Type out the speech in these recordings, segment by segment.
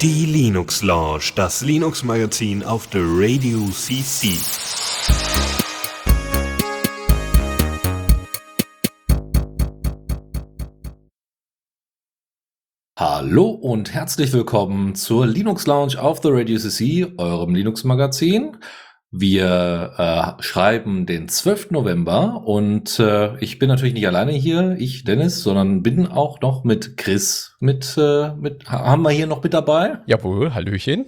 Die Linux Lounge, das Linux Magazin auf der Radio CC. Hallo und herzlich willkommen zur Linux Lounge auf the Radio CC, eurem Linux Magazin. Wir äh, schreiben den 12. November und äh, ich bin natürlich nicht alleine hier, ich Dennis, sondern bin auch noch mit Chris mit, äh, mit haben wir hier noch mit dabei. Jawohl, Hallöchen.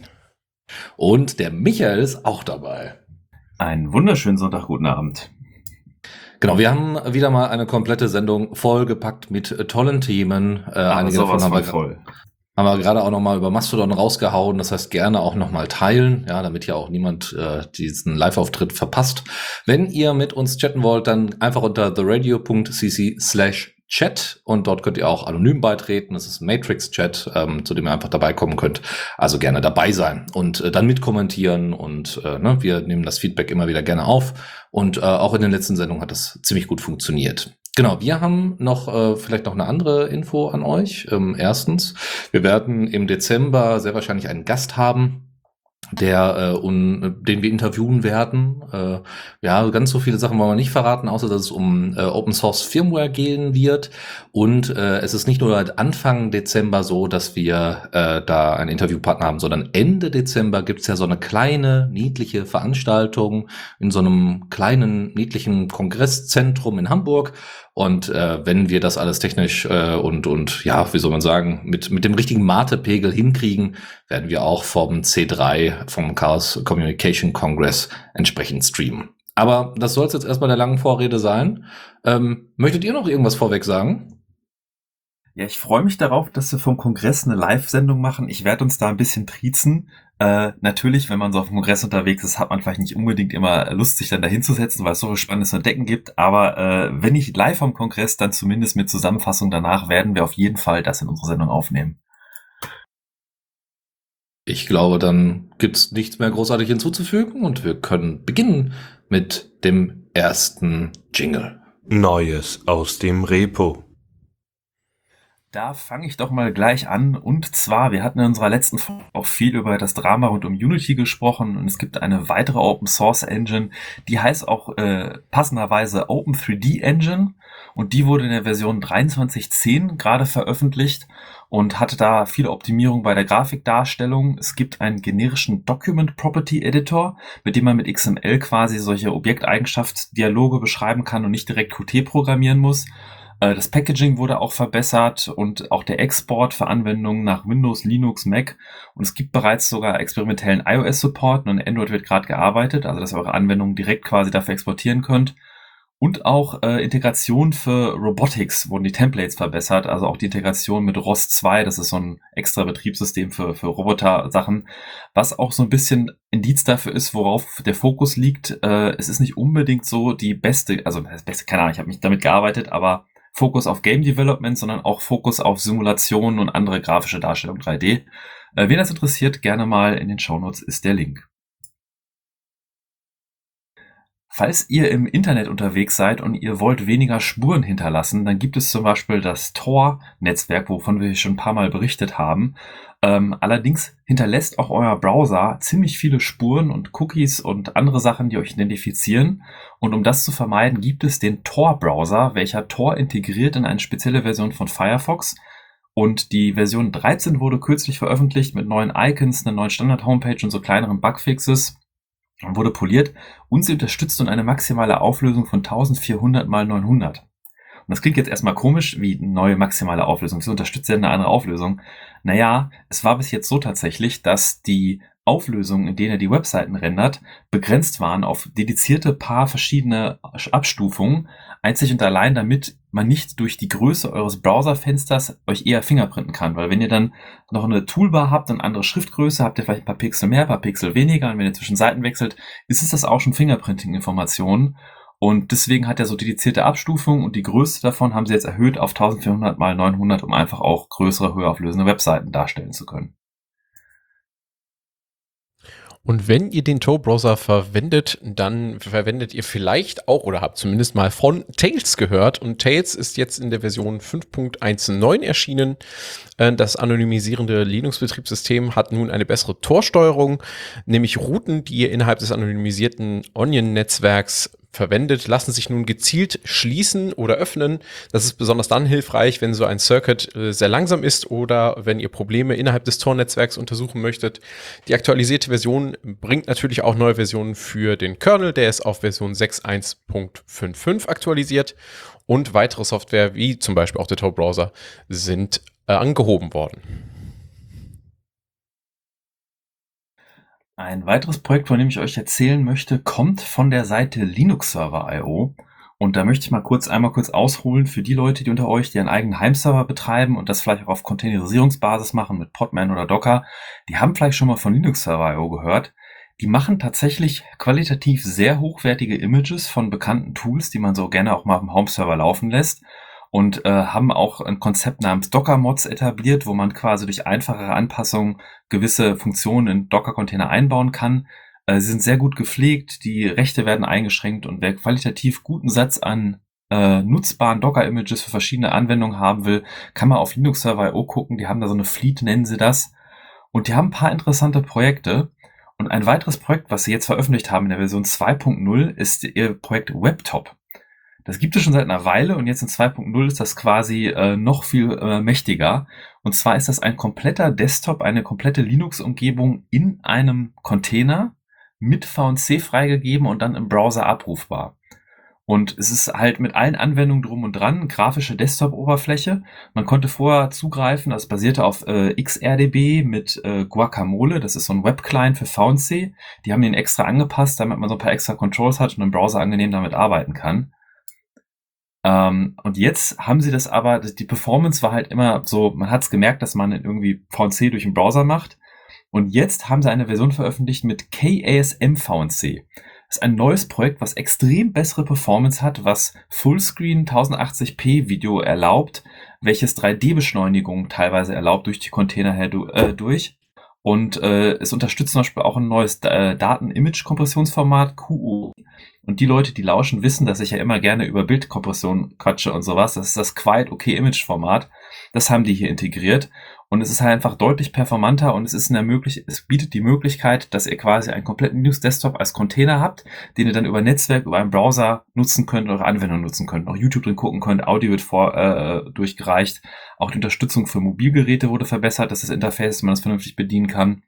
Und der Michael ist auch dabei. Einen wunderschönen Sonntag, guten Abend. Genau, wir haben wieder mal eine komplette Sendung vollgepackt mit tollen Themen. Äh, einige davon haben wir voll. Haben wir gerade auch nochmal über Mastodon rausgehauen. Das heißt, gerne auch nochmal teilen, ja, damit ja auch niemand äh, diesen Live-Auftritt verpasst. Wenn ihr mit uns chatten wollt, dann einfach unter theradio.cc slash Chat und dort könnt ihr auch anonym beitreten. Das ist Matrix-Chat, ähm, zu dem ihr einfach dabei kommen könnt. Also gerne dabei sein und äh, dann mitkommentieren und äh, ne, wir nehmen das Feedback immer wieder gerne auf. Und äh, auch in den letzten Sendungen hat das ziemlich gut funktioniert. Genau, wir haben noch äh, vielleicht noch eine andere Info an euch. Ähm, erstens, wir werden im Dezember sehr wahrscheinlich einen Gast haben, der äh, un, den wir interviewen werden. Äh, ja, ganz so viele Sachen wollen wir nicht verraten, außer dass es um äh, Open Source Firmware gehen wird. Und äh, es ist nicht nur Anfang Dezember so, dass wir äh, da einen Interviewpartner haben, sondern Ende Dezember gibt's ja so eine kleine, niedliche Veranstaltung in so einem kleinen, niedlichen Kongresszentrum in Hamburg. Und äh, wenn wir das alles technisch äh, und, und ja, wie soll man sagen, mit, mit dem richtigen Mate-Pegel hinkriegen, werden wir auch vom C3, vom Chaos Communication Congress entsprechend streamen. Aber das soll es jetzt erstmal der langen Vorrede sein. Ähm, möchtet ihr noch irgendwas vorweg sagen? Ja, ich freue mich darauf, dass wir vom Kongress eine Live-Sendung machen. Ich werde uns da ein bisschen triezen. Äh, natürlich, wenn man so auf dem Kongress unterwegs ist, hat man vielleicht nicht unbedingt immer Lust, sich dann da hinzusetzen, weil es so viel Spannendes zu entdecken gibt. Aber äh, wenn nicht live am Kongress, dann zumindest mit Zusammenfassung danach werden wir auf jeden Fall das in unserer Sendung aufnehmen. Ich glaube, dann gibt's nichts mehr großartig hinzuzufügen und wir können beginnen mit dem ersten Jingle. Neues aus dem Repo. Da fange ich doch mal gleich an. Und zwar, wir hatten in unserer letzten Folge auch viel über das Drama rund um Unity gesprochen und es gibt eine weitere Open Source Engine, die heißt auch äh, passenderweise Open 3D Engine und die wurde in der Version 23.10 gerade veröffentlicht und hatte da viele Optimierungen bei der Grafikdarstellung. Es gibt einen generischen Document Property Editor, mit dem man mit XML quasi solche Objekteigenschaftsdialoge beschreiben kann und nicht direkt Qt programmieren muss. Äh, das Packaging wurde auch verbessert und auch der Export für Anwendungen nach Windows, Linux, Mac. Und es gibt bereits sogar experimentellen iOS-Support und Android wird gerade gearbeitet, also dass ihr eure Anwendungen direkt quasi dafür exportieren könnt. Und auch äh, Integration für Robotics wurden die Templates verbessert, also auch die Integration mit ROS 2, das ist so ein extra Betriebssystem für, für Roboter-Sachen, was auch so ein bisschen Indiz dafür ist, worauf der Fokus liegt. Äh, es ist nicht unbedingt so die beste, also das beste, keine Ahnung, ich habe mich damit gearbeitet, aber Fokus auf Game Development, sondern auch Fokus auf Simulationen und andere grafische Darstellung 3D. Äh, wen das interessiert, gerne mal in den Shownotes ist der Link. Falls ihr im Internet unterwegs seid und ihr wollt weniger Spuren hinterlassen, dann gibt es zum Beispiel das Tor-Netzwerk, wovon wir schon ein paar Mal berichtet haben. Ähm, allerdings hinterlässt auch euer Browser ziemlich viele Spuren und Cookies und andere Sachen, die euch identifizieren. Und um das zu vermeiden, gibt es den Tor-Browser, welcher Tor integriert in eine spezielle Version von Firefox. Und die Version 13 wurde kürzlich veröffentlicht mit neuen Icons, einer neuen Standard-Homepage und so kleineren Bugfixes wurde poliert und sie unterstützt nun eine maximale Auflösung von 1400 mal 900. Und das klingt jetzt erstmal komisch, wie neue maximale Auflösung. Sie unterstützt ja eine andere Auflösung. Naja, es war bis jetzt so tatsächlich, dass die Auflösungen, in denen er die Webseiten rendert, begrenzt waren auf dedizierte paar verschiedene Abstufungen, einzig und allein damit man nicht durch die Größe eures Browserfensters euch eher fingerprinten kann. Weil wenn ihr dann noch eine Toolbar habt und andere Schriftgröße, habt ihr vielleicht ein paar Pixel mehr, ein paar Pixel weniger und wenn ihr zwischen Seiten wechselt, ist es das auch schon Fingerprinting-Informationen. Und deswegen hat er so dedizierte Abstufungen und die Größe davon haben sie jetzt erhöht auf 1400 mal 900, um einfach auch größere, höher auflösende Webseiten darstellen zu können. Und wenn ihr den Tor-Browser verwendet, dann verwendet ihr vielleicht auch oder habt zumindest mal von Tails gehört. Und Tails ist jetzt in der Version 5.19 erschienen. Äh, das anonymisierende Linux-Betriebssystem hat nun eine bessere Tor-Steuerung, nämlich Routen, die ihr innerhalb des anonymisierten Onion-Netzwerks verwendet, lassen sich nun gezielt schließen oder öffnen. Das ist besonders dann hilfreich, wenn so ein Circuit äh, sehr langsam ist oder wenn ihr Probleme innerhalb des Tor-Netzwerks untersuchen möchtet. Die aktualisierte Version bringt natürlich auch neue Versionen für den Kernel, der ist auf Version 6.1.55 aktualisiert und weitere Software wie zum Beispiel auch der Tor-Browser sind äh, angehoben worden. Ein weiteres Projekt, von dem ich euch erzählen möchte, kommt von der Seite Linux Server.io. Und da möchte ich mal kurz einmal kurz ausholen für die Leute, die unter euch, die einen eigenen Heimserver betreiben und das vielleicht auch auf Containerisierungsbasis machen mit Podman oder Docker. Die haben vielleicht schon mal von Linux Server.io gehört. Die machen tatsächlich qualitativ sehr hochwertige Images von bekannten Tools, die man so gerne auch mal auf dem Home-Server laufen lässt und äh, haben auch ein Konzept namens Docker-Mods etabliert, wo man quasi durch einfachere Anpassungen gewisse Funktionen in Docker-Container einbauen kann. Äh, sie sind sehr gut gepflegt, die Rechte werden eingeschränkt und wer qualitativ guten Satz an äh, nutzbaren Docker-Images für verschiedene Anwendungen haben will, kann man auf Linux Server.io gucken. Die haben da so eine Fleet, nennen sie das. Und die haben ein paar interessante Projekte. Und ein weiteres Projekt, was sie jetzt veröffentlicht haben in der Version 2.0, ist ihr Projekt WebTop. Das gibt es schon seit einer Weile und jetzt in 2.0 ist das quasi äh, noch viel äh, mächtiger. Und zwar ist das ein kompletter Desktop, eine komplette Linux-Umgebung in einem Container mit VNC freigegeben und dann im Browser abrufbar. Und es ist halt mit allen Anwendungen drum und dran, grafische Desktop-Oberfläche. Man konnte vorher zugreifen, das basierte auf äh, XRDB mit äh, Guacamole, das ist so ein Web-Client für VNC. Die haben den extra angepasst, damit man so ein paar extra Controls hat und im Browser angenehm damit arbeiten kann. Ähm, und jetzt haben sie das aber, die Performance war halt immer so, man hat es gemerkt, dass man irgendwie VNC durch den Browser macht. Und jetzt haben sie eine Version veröffentlicht mit KASM VNC. Das ist ein neues Projekt, was extrem bessere Performance hat, was Fullscreen 1080p Video erlaubt, welches 3D-Beschleunigung teilweise erlaubt durch die Container herdurch. Äh, und äh, es unterstützt zum Beispiel auch ein neues äh, Daten-Image-Kompressionsformat, QU. Und die Leute, die lauschen, wissen, dass ich ja immer gerne über Bildkompression quatsche und sowas. Das ist das Quiet OK Image Format. Das haben die hier integriert. Und es ist halt einfach deutlich performanter und es ist eine möglich es bietet die Möglichkeit, dass ihr quasi einen kompletten Linux Desktop als Container habt, den ihr dann über Netzwerk, über einen Browser nutzen könnt, eure Anwendung nutzen könnt, auch YouTube drin gucken könnt, Audio wird vor, äh, durchgereicht. Auch die Unterstützung für Mobilgeräte wurde verbessert, dass das Interface, dass man das vernünftig bedienen kann.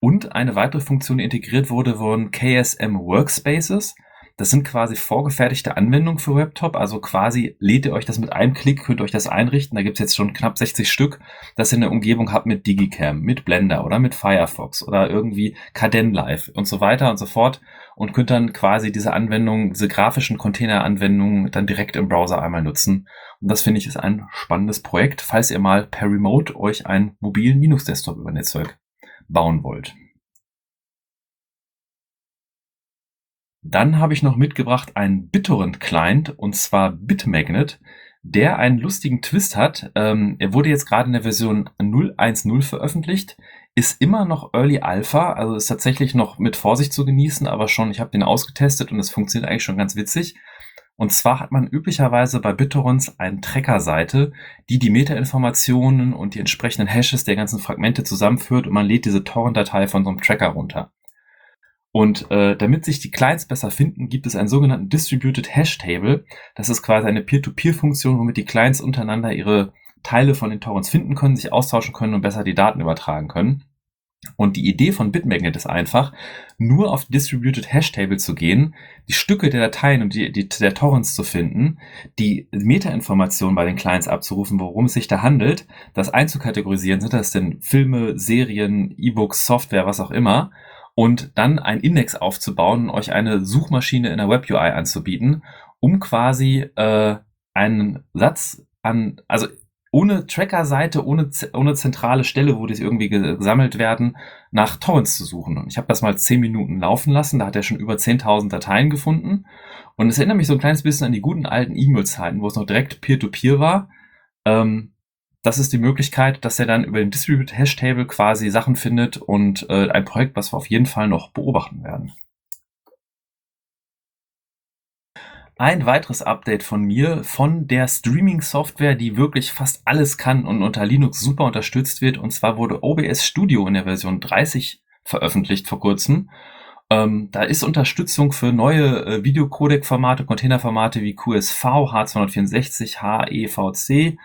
Und eine weitere Funktion, die integriert wurde, wurden KSM Workspaces. Das sind quasi vorgefertigte Anwendungen für Webtop. Also quasi lädt ihr euch das mit einem Klick, könnt euch das einrichten. Da gibt's jetzt schon knapp 60 Stück, dass ihr eine Umgebung habt mit Digicam, mit Blender oder mit Firefox oder irgendwie Kdenlive und so weiter und so fort. Und könnt dann quasi diese Anwendungen, diese grafischen Container-Anwendungen dann direkt im Browser einmal nutzen. Und das finde ich ist ein spannendes Projekt, falls ihr mal per Remote euch einen mobilen Linux-Desktop über Netzwerk bauen wollt. Dann habe ich noch mitgebracht einen BitTorrent-Client und zwar BitMagnet, der einen lustigen Twist hat. Ähm, er wurde jetzt gerade in der Version 0.1.0 veröffentlicht, ist immer noch Early Alpha, also ist tatsächlich noch mit Vorsicht zu genießen, aber schon, ich habe den ausgetestet und es funktioniert eigentlich schon ganz witzig. Und zwar hat man üblicherweise bei BitTorrents eine Tracker-Seite, die die Metainformationen und die entsprechenden Hashes der ganzen Fragmente zusammenführt und man lädt diese Torrent-Datei von so einem Tracker runter. Und äh, damit sich die Clients besser finden, gibt es einen sogenannten Distributed Hash Table. Das ist quasi eine Peer-to-Peer-Funktion, womit die Clients untereinander ihre Teile von den Torrents finden können, sich austauschen können und besser die Daten übertragen können. Und die Idee von Bitmagnet ist einfach, nur auf Distributed Hash Table zu gehen, die Stücke der Dateien und die, die der Torrents zu finden, die Metainformationen bei den Clients abzurufen, worum es sich da handelt, das einzukategorisieren, sind das denn Filme, Serien, E-Books, Software, was auch immer, und dann ein Index aufzubauen und euch eine Suchmaschine in der Web UI anzubieten, um quasi äh, einen Satz an, also ohne Tracker-Seite, ohne, ohne zentrale Stelle, wo die irgendwie gesammelt werden, nach Torrents zu suchen. Und ich habe das mal zehn Minuten laufen lassen, da hat er schon über 10.000 Dateien gefunden. Und es erinnert mich so ein kleines bisschen an die guten alten E-Mail-Zeiten, wo es noch direkt Peer-to-Peer -Peer war. Ähm, das ist die Möglichkeit, dass er dann über den Distributed Hash Table quasi Sachen findet und äh, ein Projekt, was wir auf jeden Fall noch beobachten werden. Ein weiteres Update von mir von der Streaming-Software, die wirklich fast alles kann und unter Linux super unterstützt wird. Und zwar wurde OBS Studio in der Version 30 veröffentlicht vor kurzem. Ähm, da ist Unterstützung für neue äh, Videocodec-Formate, Containerformate wie QSV, H264, HEVC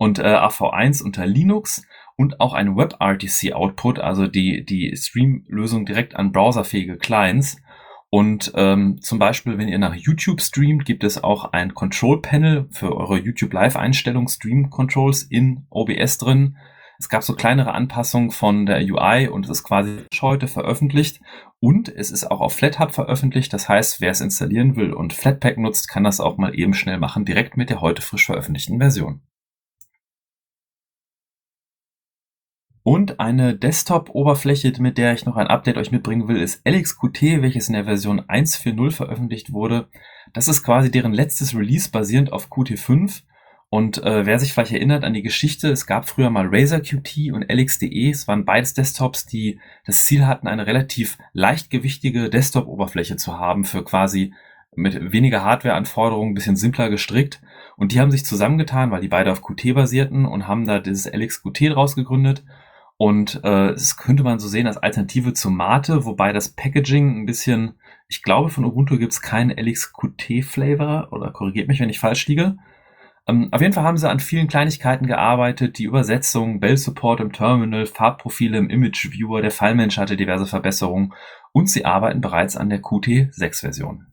und äh, AV1 unter Linux und auch ein WebRTC-Output, also die, die Stream-Lösung direkt an browserfähige Clients. Und ähm, zum Beispiel, wenn ihr nach YouTube streamt, gibt es auch ein Control Panel für eure YouTube Live-Einstellung, Stream Controls in OBS drin. Es gab so kleinere Anpassungen von der UI und es ist quasi heute veröffentlicht. Und es ist auch auf FlatHub veröffentlicht. Das heißt, wer es installieren will und Flatpak nutzt, kann das auch mal eben schnell machen, direkt mit der heute frisch veröffentlichten Version. Und eine Desktop-Oberfläche, mit der ich noch ein Update euch mitbringen will, ist LXQT, welches in der Version 1.4.0 veröffentlicht wurde. Das ist quasi deren letztes Release basierend auf Qt5. Und äh, wer sich vielleicht erinnert an die Geschichte, es gab früher mal Razer Qt und LXDE. Es waren beides Desktops, die das Ziel hatten, eine relativ leichtgewichtige Desktop-Oberfläche zu haben für quasi mit weniger Hardware-Anforderungen, bisschen simpler gestrickt. Und die haben sich zusammengetan, weil die beide auf Qt basierten und haben da dieses LXQT draus gegründet. Und äh, das könnte man so sehen als Alternative zu Mate, wobei das Packaging ein bisschen, ich glaube, von Ubuntu gibt es keinen LXQT-Flavor oder korrigiert mich, wenn ich falsch liege. Ähm, auf jeden Fall haben sie an vielen Kleinigkeiten gearbeitet, die Übersetzung, Bell-Support im Terminal, Farbprofile im Image-Viewer, der Fallmensch hatte diverse Verbesserungen und sie arbeiten bereits an der Qt6-Version.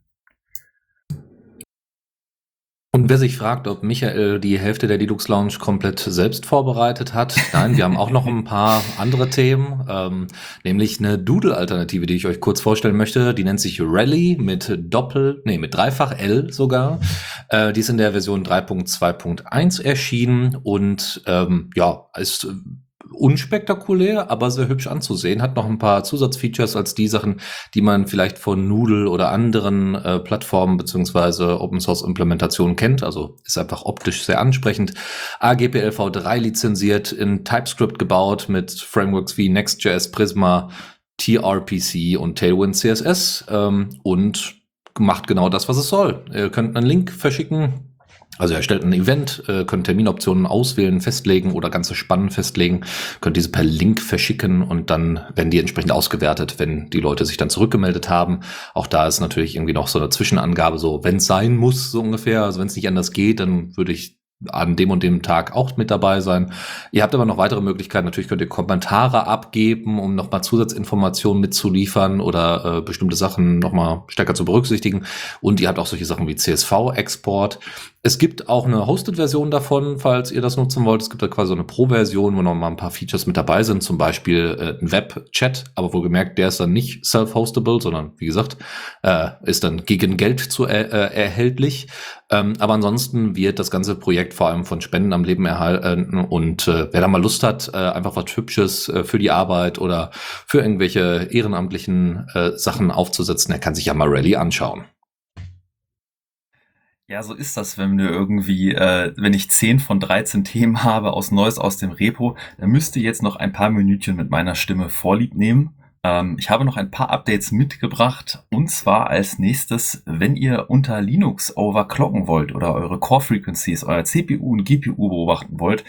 Und wer sich fragt, ob Michael die Hälfte der Linux Lounge komplett selbst vorbereitet hat, nein, wir haben auch noch ein paar andere Themen, ähm, nämlich eine Doodle-Alternative, die ich euch kurz vorstellen möchte. Die nennt sich Rally mit Doppel, nee, mit Dreifach L sogar. Äh, die ist in der Version 3.2.1 erschienen und ähm, ja, ist unspektakulär, aber sehr hübsch anzusehen. Hat noch ein paar Zusatzfeatures als die Sachen, die man vielleicht von Noodle oder anderen äh, Plattformen beziehungsweise Open Source Implementationen kennt. Also ist einfach optisch sehr ansprechend. AGPL v3 lizenziert, in TypeScript gebaut mit Frameworks wie Next.js, Prisma, TRPC und Tailwind CSS ähm, und macht genau das, was es soll. Ihr könnt einen Link verschicken, also er stellt ein Event, äh, könnt Terminoptionen auswählen, festlegen oder ganze Spannen festlegen, könnt diese per Link verschicken und dann werden die entsprechend ausgewertet, wenn die Leute sich dann zurückgemeldet haben. Auch da ist natürlich irgendwie noch so eine Zwischenangabe, so wenn es sein muss, so ungefähr. Also wenn es nicht anders geht, dann würde ich an dem und dem Tag auch mit dabei sein. Ihr habt aber noch weitere Möglichkeiten. Natürlich könnt ihr Kommentare abgeben, um nochmal Zusatzinformationen mitzuliefern oder äh, bestimmte Sachen nochmal stärker zu berücksichtigen. Und ihr habt auch solche Sachen wie CSV-Export. Es gibt auch eine Hosted-Version davon, falls ihr das nutzen wollt. Es gibt da quasi eine Pro-Version, wo noch mal ein paar Features mit dabei sind, zum Beispiel äh, ein Web-Chat, aber wohlgemerkt, der ist dann nicht self-hostable, sondern wie gesagt, äh, ist dann gegen Geld zu er äh, erhältlich. Ähm, aber ansonsten wird das ganze Projekt vor allem von Spenden am Leben erhalten und äh, wer da mal Lust hat, äh, einfach was Hübsches äh, für die Arbeit oder für irgendwelche ehrenamtlichen äh, Sachen aufzusetzen, der kann sich ja mal Rally anschauen. Ja, so ist das, wenn wir irgendwie, äh, wenn ich 10 von 13 Themen habe aus Neues aus dem Repo, dann müsste jetzt noch ein paar Minütchen mit meiner Stimme Vorlieb nehmen. Ähm, ich habe noch ein paar Updates mitgebracht. Und zwar als nächstes, wenn ihr unter Linux overclocken wollt oder eure Core Frequencies, euer CPU und GPU beobachten wollt,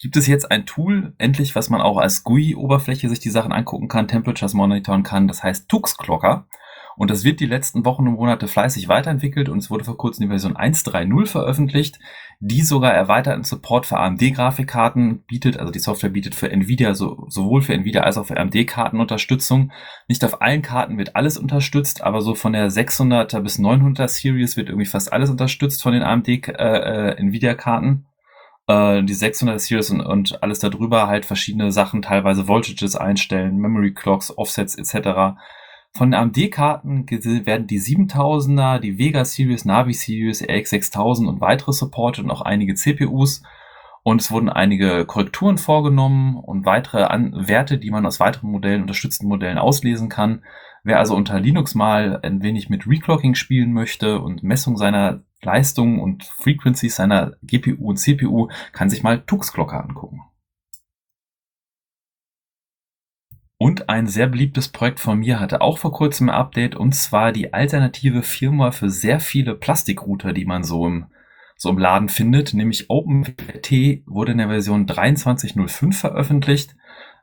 gibt es jetzt ein Tool, endlich, was man auch als GUI-Oberfläche sich die Sachen angucken kann, Temperatures monitoren kann, das heißt Tux Clocker. Und das wird die letzten Wochen und Monate fleißig weiterentwickelt. Und es wurde vor kurzem die Version 1.3.0 veröffentlicht, die sogar erweiterten Support für AMD-Grafikkarten bietet. Also die Software bietet für Nvidia so, sowohl für Nvidia als auch für AMD-Karten Unterstützung. Nicht auf allen Karten wird alles unterstützt, aber so von der 600er bis 900er Series wird irgendwie fast alles unterstützt von den AMD äh, äh, äh, die 600 Series und, und alles darüber halt verschiedene Sachen, teilweise Voltages einstellen, Memory Clocks, Offsets etc. Von AMD-Karten werden die 7000er, die Vega Series, Navi Series, RX 6000 und weitere supported und auch einige CPUs. Und es wurden einige Korrekturen vorgenommen und weitere An Werte, die man aus weiteren Modellen, unterstützten Modellen auslesen kann. Wer also unter Linux mal ein wenig mit Reclocking spielen möchte und Messung seiner Leistungen und Frequencies seiner GPU und CPU, kann sich mal Tuxglocke angucken. Und ein sehr beliebtes Projekt von mir hatte auch vor kurzem ein Update und zwar die alternative Firma für sehr viele Plastikrouter, die man so im, so im Laden findet, nämlich OpenWrt wurde in der Version 23.05 veröffentlicht.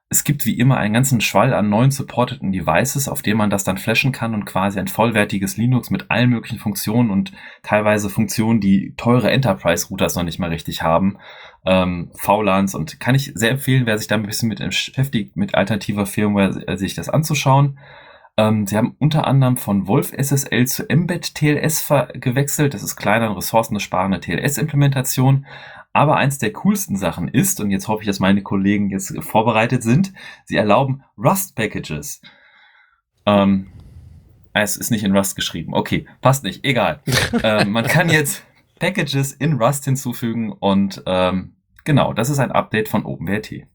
Es gibt wie immer einen ganzen Schwall an neuen supporteten Devices, auf denen man das dann flashen kann und quasi ein vollwertiges Linux mit allen möglichen Funktionen und teilweise Funktionen, die teure Enterprise-Routers noch nicht mal richtig haben, ähm, VLANs und kann ich sehr empfehlen, wer sich da ein bisschen mit beschäftigt, mit alternativer Firmware, äh, sich das anzuschauen. Ähm, sie haben unter anderem von Wolf SSL zu Mbed TLS gewechselt. Das ist kleiner und ressourcensparende TLS-Implementation. Aber eins der coolsten Sachen ist, und jetzt hoffe ich, dass meine Kollegen jetzt vorbereitet sind, sie erlauben Rust-Packages. Ähm, es ist nicht in Rust geschrieben. Okay, passt nicht, egal. ähm, man kann jetzt Packages in Rust hinzufügen und ähm, genau, das ist ein Update von OpenWrt.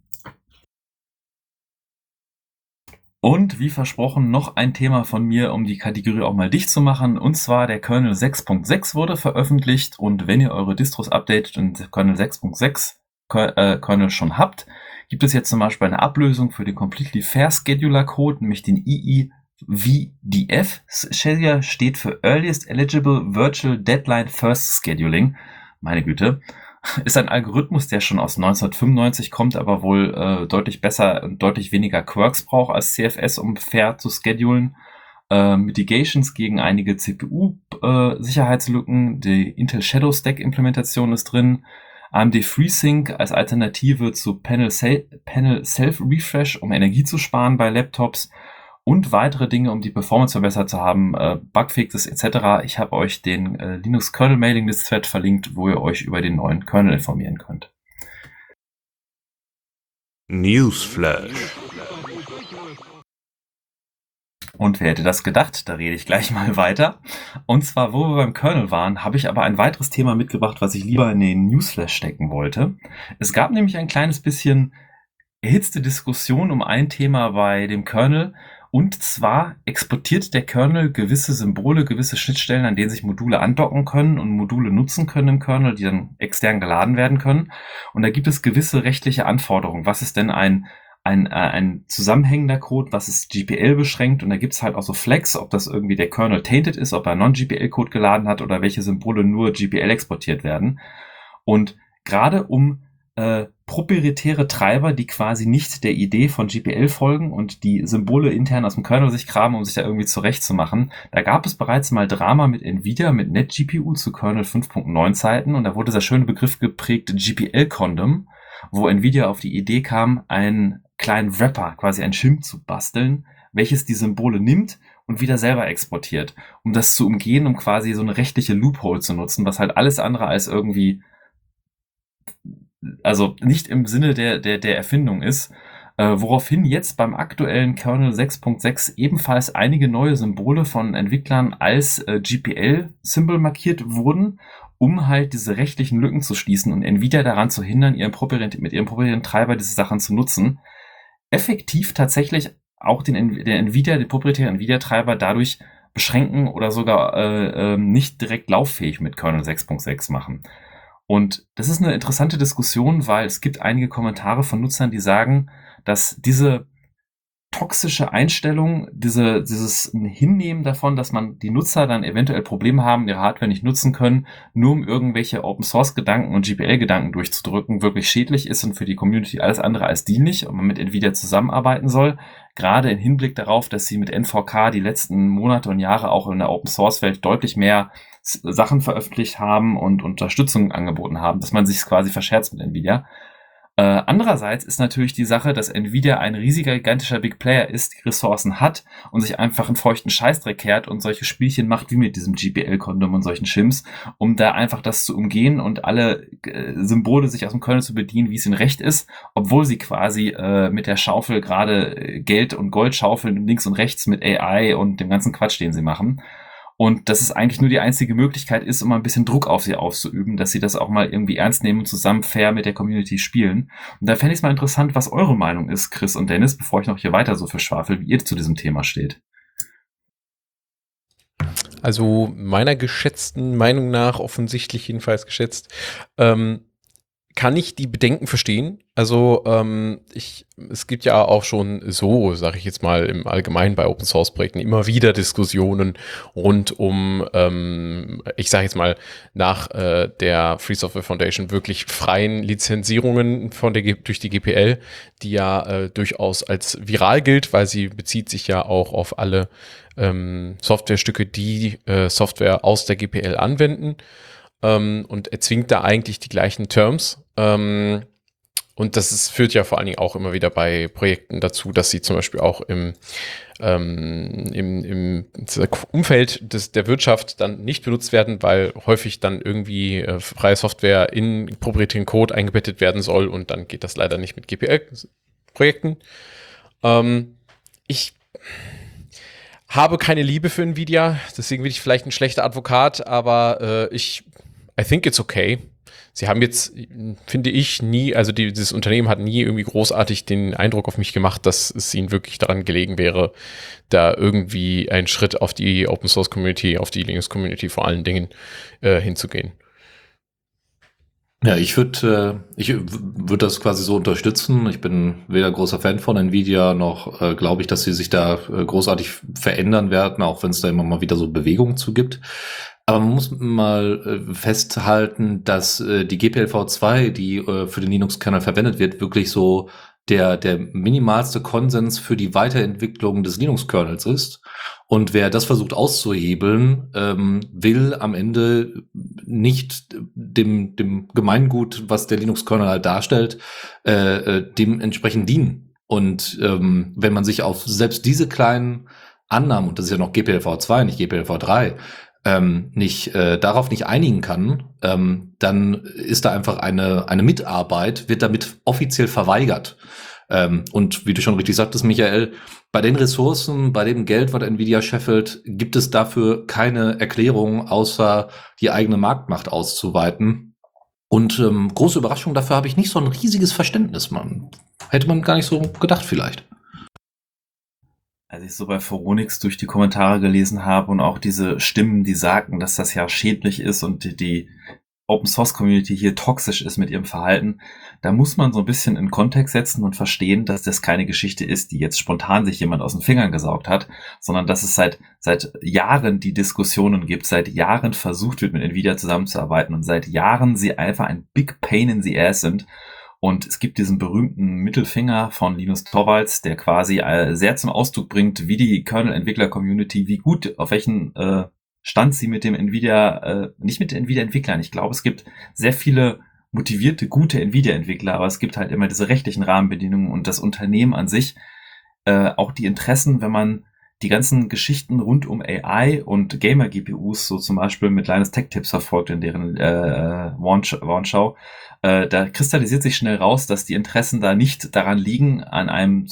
Und wie versprochen, noch ein Thema von mir, um die Kategorie auch mal dicht zu machen. Und zwar der Kernel 6.6 wurde veröffentlicht. Und wenn ihr eure Distros updatet und Kernel 6.6 äh, Kernel schon habt, gibt es jetzt zum Beispiel eine Ablösung für den Completely Fair Scheduler Code, nämlich den EEVDF. Schedule steht für Earliest Eligible Virtual Deadline First Scheduling. Meine Güte ist ein Algorithmus, der schon aus 1995 kommt, aber wohl äh, deutlich besser und deutlich weniger Quirks braucht als CFS, um fair zu schedulen. Äh, Mitigations gegen einige CPU-Sicherheitslücken. Äh, die Intel Shadow Stack Implementation ist drin. AMD FreeSync als Alternative zu Panel, Panel Self Refresh, um Energie zu sparen bei Laptops und weitere Dinge, um die Performance verbessert zu haben, äh, Bugfixes etc. Ich habe euch den äh, Linux Kernel Mailing List Thread verlinkt, wo ihr euch über den neuen Kernel informieren könnt. Newsflash. Und wer hätte das gedacht? Da rede ich gleich mal weiter. Und zwar, wo wir beim Kernel waren, habe ich aber ein weiteres Thema mitgebracht, was ich lieber in den Newsflash stecken wollte. Es gab nämlich ein kleines bisschen erhitzte Diskussion um ein Thema bei dem Kernel, und zwar exportiert der Kernel gewisse Symbole, gewisse Schnittstellen, an denen sich Module andocken können und Module nutzen können im Kernel, die dann extern geladen werden können. Und da gibt es gewisse rechtliche Anforderungen. Was ist denn ein ein, äh, ein zusammenhängender Code, was ist GPL beschränkt und da gibt's halt auch so Flex, ob das irgendwie der Kernel tainted ist, ob er Non-GPL-Code geladen hat oder welche Symbole nur GPL exportiert werden. Und gerade um äh, proprietäre Treiber, die quasi nicht der Idee von GPL folgen und die Symbole intern aus dem Kernel sich kramen, um sich da irgendwie zurechtzumachen. Da gab es bereits mal Drama mit Nvidia, mit NetGPU zu Kernel 5.9 Zeiten und da wurde der schöne Begriff geprägt GPL-Condom, wo Nvidia auf die Idee kam, einen kleinen Wrapper, quasi ein Schirm zu basteln, welches die Symbole nimmt und wieder selber exportiert, um das zu umgehen, um quasi so eine rechtliche Loophole zu nutzen, was halt alles andere als irgendwie also nicht im Sinne der, der, der Erfindung ist, äh, woraufhin jetzt beim aktuellen Kernel 6.6 ebenfalls einige neue Symbole von Entwicklern als äh, GPL-Symbol markiert wurden, um halt diese rechtlichen Lücken zu schließen und Nvidia daran zu hindern, ihren mit ihrem proprietären Treiber diese Sachen zu nutzen. Effektiv tatsächlich auch den, der Nvidia, den proprietären Nvidia-Treiber dadurch beschränken oder sogar äh, äh, nicht direkt lauffähig mit Kernel 6.6 machen. Und das ist eine interessante Diskussion, weil es gibt einige Kommentare von Nutzern, die sagen, dass diese toxische Einstellung, diese, dieses Hinnehmen davon, dass man die Nutzer dann eventuell Probleme haben, ihre Hardware nicht nutzen können, nur um irgendwelche Open Source Gedanken und GPL Gedanken durchzudrücken, wirklich schädlich ist und für die Community alles andere als dienlich und man mit Nvidia zusammenarbeiten soll. Gerade im Hinblick darauf, dass sie mit NVK die letzten Monate und Jahre auch in der Open Source Welt deutlich mehr Sachen veröffentlicht haben und Unterstützung angeboten haben, dass man sich quasi verscherzt mit Nvidia. Äh, andererseits ist natürlich die Sache, dass Nvidia ein riesiger, gigantischer Big Player ist, die Ressourcen hat und sich einfach einen feuchten Scheißdreck kehrt und solche Spielchen macht wie mit diesem GPL-Kondom und solchen Shims, um da einfach das zu umgehen und alle äh, Symbole sich aus dem Kernel zu bedienen, wie es ihnen recht ist, obwohl sie quasi äh, mit der Schaufel gerade äh, Geld und Gold schaufeln links und rechts mit AI und dem ganzen Quatsch, den sie machen. Und dass es eigentlich nur die einzige Möglichkeit ist, um ein bisschen Druck auf sie auszuüben, dass sie das auch mal irgendwie ernst nehmen und zusammen fair mit der Community spielen. Und da fände ich es mal interessant, was eure Meinung ist, Chris und Dennis, bevor ich noch hier weiter so verschwafel, wie ihr zu diesem Thema steht. also meiner geschätzten Meinung nach, offensichtlich jedenfalls geschätzt, ähm, kann ich die Bedenken verstehen. Also ähm, ich, es gibt ja auch schon so, sage ich jetzt mal im Allgemeinen bei Open Source Projekten immer wieder Diskussionen rund um, ähm, ich sage jetzt mal nach äh, der Free Software Foundation wirklich freien Lizenzierungen von der durch die GPL, die ja äh, durchaus als viral gilt, weil sie bezieht sich ja auch auf alle ähm, Softwarestücke, die äh, Software aus der GPL anwenden ähm, und erzwingt da eigentlich die gleichen Terms. Ähm, und das ist, führt ja vor allen Dingen auch immer wieder bei Projekten dazu, dass sie zum Beispiel auch im, ähm, im, im Umfeld des, der Wirtschaft dann nicht benutzt werden, weil häufig dann irgendwie äh, freie Software in proprietären Code eingebettet werden soll und dann geht das leider nicht mit GPL-Projekten. Ähm, ich habe keine Liebe für Nvidia, deswegen bin ich vielleicht ein schlechter Advokat, aber äh, ich I think it's okay. Sie haben jetzt, finde ich, nie, also die, dieses Unternehmen hat nie irgendwie großartig den Eindruck auf mich gemacht, dass es ihnen wirklich daran gelegen wäre, da irgendwie einen Schritt auf die Open Source Community, auf die Linux Community vor allen Dingen äh, hinzugehen. Ja, ich würde äh, ich würde das quasi so unterstützen. Ich bin weder großer Fan von Nvidia noch äh, glaube ich, dass sie sich da äh, großartig verändern werden, auch wenn es da immer mal wieder so Bewegungen zu gibt. Aber man muss mal äh, festhalten, dass äh, die GPLv2, die äh, für den Linux-Kernel verwendet wird, wirklich so der, der minimalste Konsens für die Weiterentwicklung des Linux-Kernels ist. Und wer das versucht auszuhebeln, ähm, will am Ende nicht dem, dem Gemeingut, was der Linux-Kernel halt darstellt, äh, äh, dementsprechend dienen. Und ähm, wenn man sich auf selbst diese kleinen Annahmen, und das ist ja noch GPLv2, nicht GPLv3, ähm, nicht äh, darauf nicht einigen kann, ähm, dann ist da einfach eine eine Mitarbeit wird damit offiziell verweigert. Ähm, und wie du schon richtig sagtest, Michael, bei den Ressourcen, bei dem Geld, was Nvidia scheffelt, gibt es dafür keine Erklärung, außer die eigene Marktmacht auszuweiten. Und ähm, große Überraschung, dafür habe ich nicht so ein riesiges Verständnis, man. Hätte man gar nicht so gedacht, vielleicht als ich so bei Phoronix durch die Kommentare gelesen habe und auch diese Stimmen, die sagten, dass das ja schädlich ist und die, die Open Source Community hier toxisch ist mit ihrem Verhalten, da muss man so ein bisschen in Kontext setzen und verstehen, dass das keine Geschichte ist, die jetzt spontan sich jemand aus den Fingern gesaugt hat, sondern dass es seit, seit Jahren die Diskussionen gibt, seit Jahren versucht wird, mit Nvidia zusammenzuarbeiten und seit Jahren sie einfach ein Big Pain in the Ass sind und es gibt diesen berühmten Mittelfinger von Linus Torvalds, der quasi äh, sehr zum Ausdruck bringt, wie die Kernel-Entwickler-Community, wie gut, auf welchen äh, Stand sie mit dem Nvidia, äh, nicht mit den Nvidia-Entwicklern. Ich glaube, es gibt sehr viele motivierte, gute Nvidia-Entwickler, aber es gibt halt immer diese rechtlichen Rahmenbedingungen und das Unternehmen an sich, äh, auch die Interessen, wenn man die ganzen Geschichten rund um AI und Gamer-GPUs, so zum Beispiel mit Linus Tech Tips verfolgt in deren äh, Warnschau, äh, da kristallisiert sich schnell raus, dass die Interessen da nicht daran liegen, an einem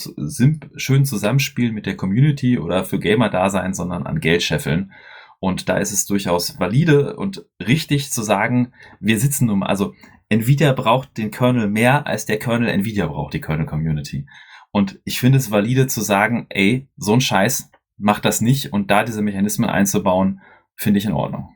schönen Zusammenspiel mit der Community oder für Gamer da sein, sondern an Geldscheffeln. Und da ist es durchaus valide und richtig zu sagen, wir sitzen nun, also Nvidia braucht den Kernel mehr, als der Kernel Nvidia braucht die Kernel Community. Und ich finde es valide zu sagen, ey, so ein Scheiß, macht das nicht und da diese Mechanismen einzubauen, finde ich in Ordnung.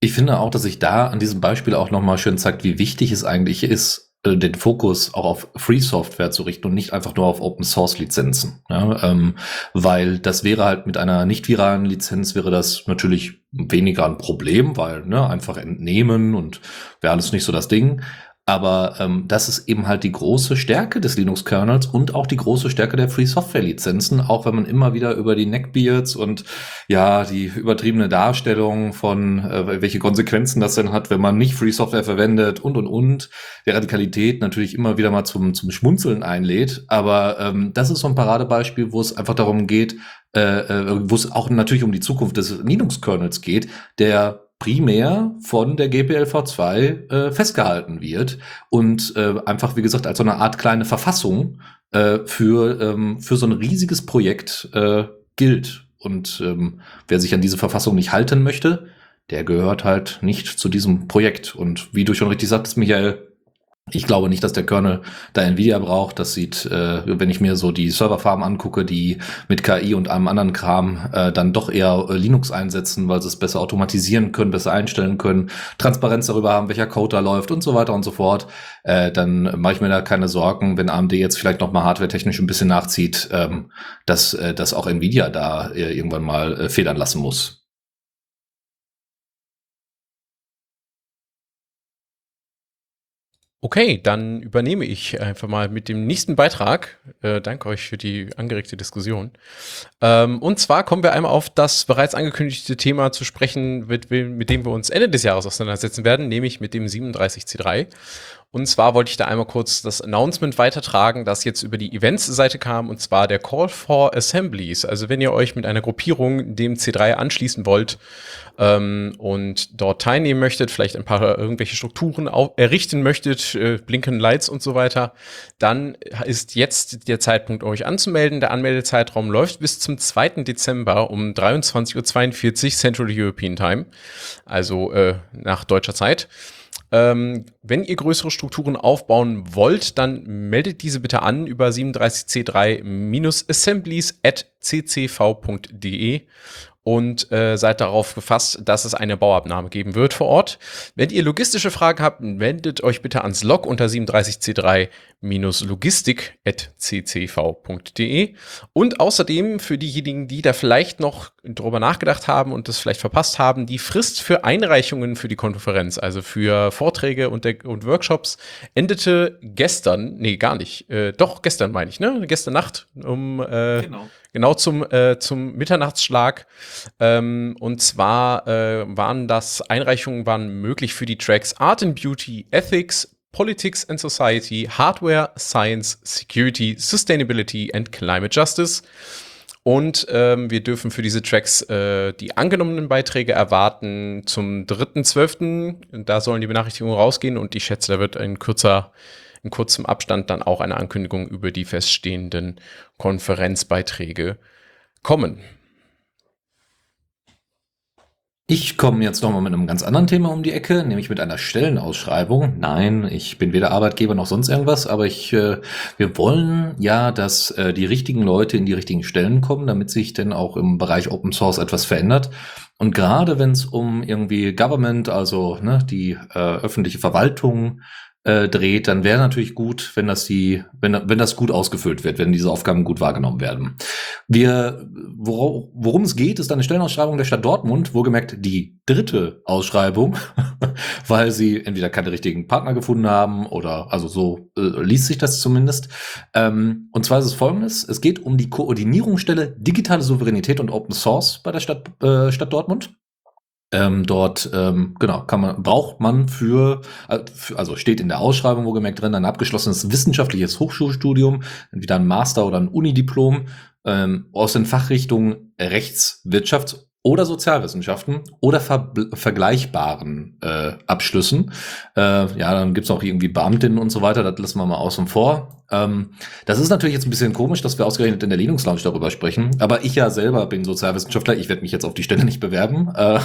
Ich finde auch, dass sich da an diesem Beispiel auch nochmal schön zeigt, wie wichtig es eigentlich ist, äh, den Fokus auch auf Free Software zu richten und nicht einfach nur auf Open Source Lizenzen. Ja, ähm, weil das wäre halt mit einer nicht viralen Lizenz wäre das natürlich weniger ein Problem, weil ne, einfach entnehmen und wäre alles nicht so das Ding. Aber ähm, das ist eben halt die große Stärke des Linux-Kernels und auch die große Stärke der Free-Software-Lizenzen, auch wenn man immer wieder über die Neckbeards und ja, die übertriebene Darstellung von, äh, welche Konsequenzen das denn hat, wenn man nicht Free-Software verwendet und und und, der Radikalität natürlich immer wieder mal zum, zum Schmunzeln einlädt. Aber ähm, das ist so ein Paradebeispiel, wo es einfach darum geht, äh, äh, wo es auch natürlich um die Zukunft des Linux-Kernels geht, der primär von der GPLv2 äh, festgehalten wird und äh, einfach, wie gesagt, als so eine Art kleine Verfassung äh, für, ähm, für so ein riesiges Projekt äh, gilt. Und ähm, wer sich an diese Verfassung nicht halten möchte, der gehört halt nicht zu diesem Projekt. Und wie du schon richtig sagtest, Michael, Ich glaube nicht, dass der Kernel da Nvidia braucht. Das sieht, äh, wenn ich mir so die Serverfarm angucke, die mit KI und einem anderen Kram äh, dann doch eher äh, Linux einsetzen, weil sie es besser automatisieren können, besser einstellen können, Transparenz darüber haben, welcher Code da läuft und so weiter und so fort. Äh, dann mache ich mir da keine Sorgen, wenn AMD jetzt vielleicht noch mal hardwaretechnisch ein bisschen nachzieht, ähm, dass, äh, dass auch Nvidia da äh, irgendwann mal äh, federn lassen muss. Okay, dann übernehme ich einfach mal mit dem nächsten Beitrag. Äh, danke euch für die angeregte Diskussion. Ähm, und zwar kommen wir einmal auf das bereits angekündigte Thema zu sprechen, mit, mit dem wir uns Ende des Jahres auseinandersetzen werden, nämlich mit dem 37C3. Und zwar wollte ich da einmal kurz das Announcement weitertragen, das jetzt über die Events-Seite kam, und zwar der Call for Assemblies. Also wenn ihr euch mit einer Gruppierung dem C3 anschließen wollt ähm, und dort teilnehmen möchtet, vielleicht ein paar irgendwelche Strukturen errichten möchtet, äh, Blinken Lights und so weiter, dann ist jetzt der Zeitpunkt, euch anzumelden. Der Anmeldezeitraum läuft bis zum 2. Dezember um 23.42 Uhr Central European Time, also äh, nach deutscher Zeit. Ähm, wenn ihr größere Strukturen aufbauen wollt, dann meldet diese bitte an über 37c3-assemblies at ccv.de und äh, seid darauf gefasst, dass es eine Bauabnahme geben wird vor Ort. Wenn ihr logistische Fragen habt, wendet euch bitte ans Log unter 37c3-logistik.ccv.de. Und außerdem für diejenigen, die da vielleicht noch drüber nachgedacht haben und das vielleicht verpasst haben, die Frist für Einreichungen für die Konferenz, also für Vorträge und, und Workshops, endete gestern, nee, gar nicht, äh, doch gestern meine ich, ne? Gestern Nacht um äh, genau genau zum, äh, zum Mitternachtsschlag. Ähm, und zwar äh, waren das Einreichungen waren möglich für die Tracks Art and Beauty, Ethics, Politics and Society, Hardware, Science, Security, Sustainability and Climate Justice. Und ähm, wir dürfen für diese Tracks äh, die angenommenen Beiträge erwarten zum 3.12. Da sollen die Benachrichtigungen rausgehen und ich schätze, da wird ein kürzer in kurzem Abstand dann auch eine Ankündigung über die feststehenden Konferenzbeiträge kommen. Ich komme jetzt nochmal mit einem ganz anderen Thema um die Ecke, nämlich mit einer Stellenausschreibung. Nein, ich bin weder Arbeitgeber noch sonst irgendwas, aber ich, äh, wir wollen ja, dass äh, die richtigen Leute in die richtigen Stellen kommen, damit sich denn auch im Bereich Open Source etwas verändert. Und gerade wenn es um irgendwie Government, also ne, die äh, öffentliche Verwaltung äh, dreht, dann wäre natürlich gut, wenn das die, wenn, wenn das gut ausgefüllt wird, wenn diese Aufgaben gut wahrgenommen werden. Wir, wor worum es geht, ist eine Stellenausschreibung der Stadt Dortmund, wohlgemerkt die dritte Ausschreibung, weil sie entweder keine richtigen Partner gefunden haben oder also so äh, liest sich das zumindest. Ähm, und zwar ist es folgendes: Es geht um die Koordinierungsstelle digitale Souveränität und Open Source bei der Stadt, äh, Stadt Dortmund. Ähm, dort, ähm, genau, kann man, braucht man für, äh, also steht in der Ausschreibung wo gemerkt drin, ein abgeschlossenes wissenschaftliches Hochschulstudium, entweder ein Master oder ein Unidiplom ähm, aus den Fachrichtungen Rechts, Wirtschafts- oder Sozialwissenschaften oder ver vergleichbaren äh, Abschlüssen. Äh, ja, dann gibt's auch irgendwie Beamtinnen und so weiter, das lassen wir mal außen vor. Ähm, das ist natürlich jetzt ein bisschen komisch, dass wir ausgerechnet in der Linux Lounge darüber sprechen, aber ich ja selber bin Sozialwissenschaftler, ich werde mich jetzt auf die Stelle nicht bewerben. Äh,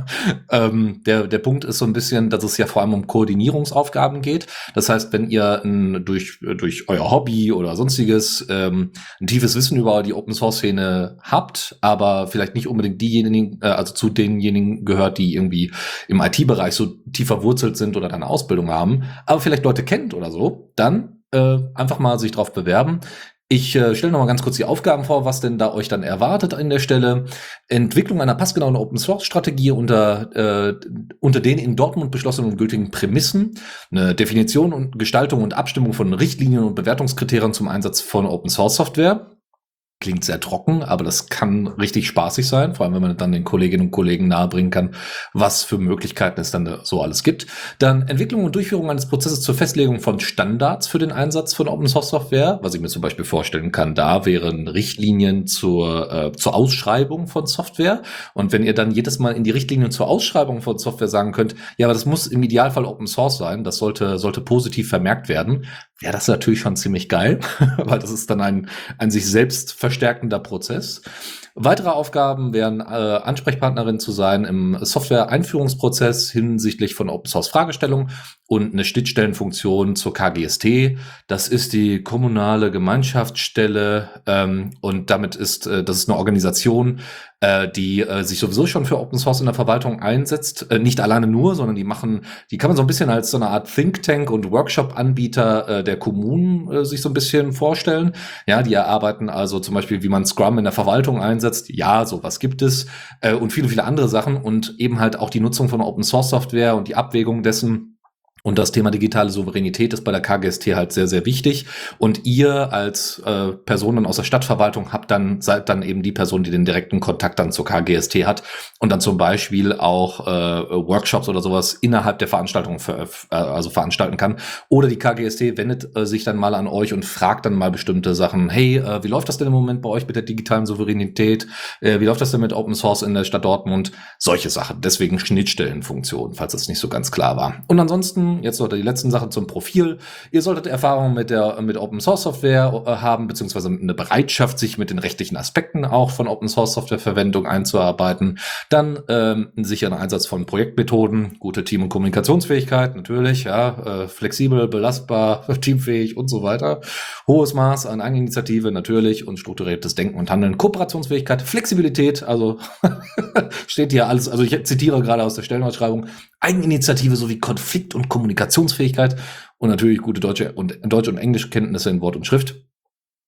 ähm, der, der Punkt ist so ein bisschen, dass es ja vor allem um Koordinierungsaufgaben geht. Das heißt, wenn ihr ein, durch, durch euer Hobby oder sonstiges ähm, ein tiefes Wissen über die Open Source Szene habt, aber vielleicht nicht unbedingt diejenigen, äh, also zu denjenigen gehört, die irgendwie im IT-Bereich so tief verwurzelt sind oder eine Ausbildung haben, aber vielleicht Leute kennt oder so, dann äh, einfach mal sich drauf bewerben. Ich äh, stelle noch mal ganz kurz die Aufgaben vor, was denn da euch dann erwartet an der Stelle. Entwicklung einer passgenauen Open Source Strategie unter äh, unter den in Dortmund beschlossenen und gültigen Prämissen, eine Definition und Gestaltung und Abstimmung von Richtlinien und Bewertungskriterien zum Einsatz von Open Source Software, Klingt sehr trocken, aber das kann richtig spaßig sein, vor allem wenn man dann den Kolleginnen und Kollegen nahebringen kann, was für Möglichkeiten es dann so alles gibt. Dann Entwicklung und Durchführung eines Prozesses zur Festlegung von Standards für den Einsatz von Open Source Software. Was ich mir zum Beispiel vorstellen kann, da wären Richtlinien zur, äh, zur Ausschreibung von Software. Und wenn ihr dann jedes Mal in die Richtlinien zur Ausschreibung von Software sagen könnt, ja, aber das muss im Idealfall Open Source sein, das sollte, sollte positiv vermerkt werden, ja, das ist natürlich schon ziemlich geil, weil das ist dann ein, ein sich selbst verstärkender Prozess. Weitere Aufgaben wären, äh, Ansprechpartnerin zu sein im Software-Einführungsprozess hinsichtlich von Open-Source-Fragestellungen und eine Schnittstellenfunktion zur KGST. Das ist die kommunale Gemeinschaftsstelle ähm, und damit ist äh, das ist eine Organisation, äh, die äh, sich sowieso schon für Open Source in der Verwaltung einsetzt. Äh, nicht alleine nur, sondern die machen, die kann man so ein bisschen als so eine Art Think Tank und Workshop-Anbieter äh, der Kommunen äh, sich so ein bisschen vorstellen. Ja, die erarbeiten also zum Beispiel, wie man Scrum in der Verwaltung einsetzt. Ja, sowas gibt es äh, und viele, viele andere Sachen und eben halt auch die Nutzung von Open Source Software und die Abwägung dessen und das Thema digitale Souveränität ist bei der KGST halt sehr, sehr wichtig. Und ihr als äh, Personen aus der Stadtverwaltung habt dann, seid dann eben die Person, die den direkten Kontakt dann zur KGST hat und dann zum Beispiel auch äh, Workshops oder sowas innerhalb der Veranstaltung ver äh, also veranstalten kann. Oder die KGST wendet äh, sich dann mal an euch und fragt dann mal bestimmte Sachen. Hey, äh, wie läuft das denn im Moment bei euch mit der digitalen Souveränität? Äh, wie läuft das denn mit Open Source in der Stadt Dortmund? Solche Sachen. Deswegen Schnittstellenfunktion, falls das nicht so ganz klar war. Und ansonsten jetzt noch die letzten Sachen zum Profil. Ihr solltet Erfahrung mit der mit Open Source Software äh, haben, beziehungsweise eine Bereitschaft, sich mit den rechtlichen Aspekten auch von Open Source Software Verwendung einzuarbeiten. Dann ähm, sicheren Einsatz von Projektmethoden, gute Team- und Kommunikationsfähigkeit, natürlich, ja, äh, flexibel, belastbar, teamfähig und so weiter. Hohes Maß an Eigeninitiative, natürlich, und strukturiertes Denken und Handeln. Kooperationsfähigkeit, Flexibilität, also steht hier alles, also ich zitiere gerade aus der Stellenausschreibung, Eigeninitiative sowie Konflikt- und Kommunikationsfähigkeit und natürlich gute deutsche und Deutsch- und Englischkenntnisse in Wort und Schrift.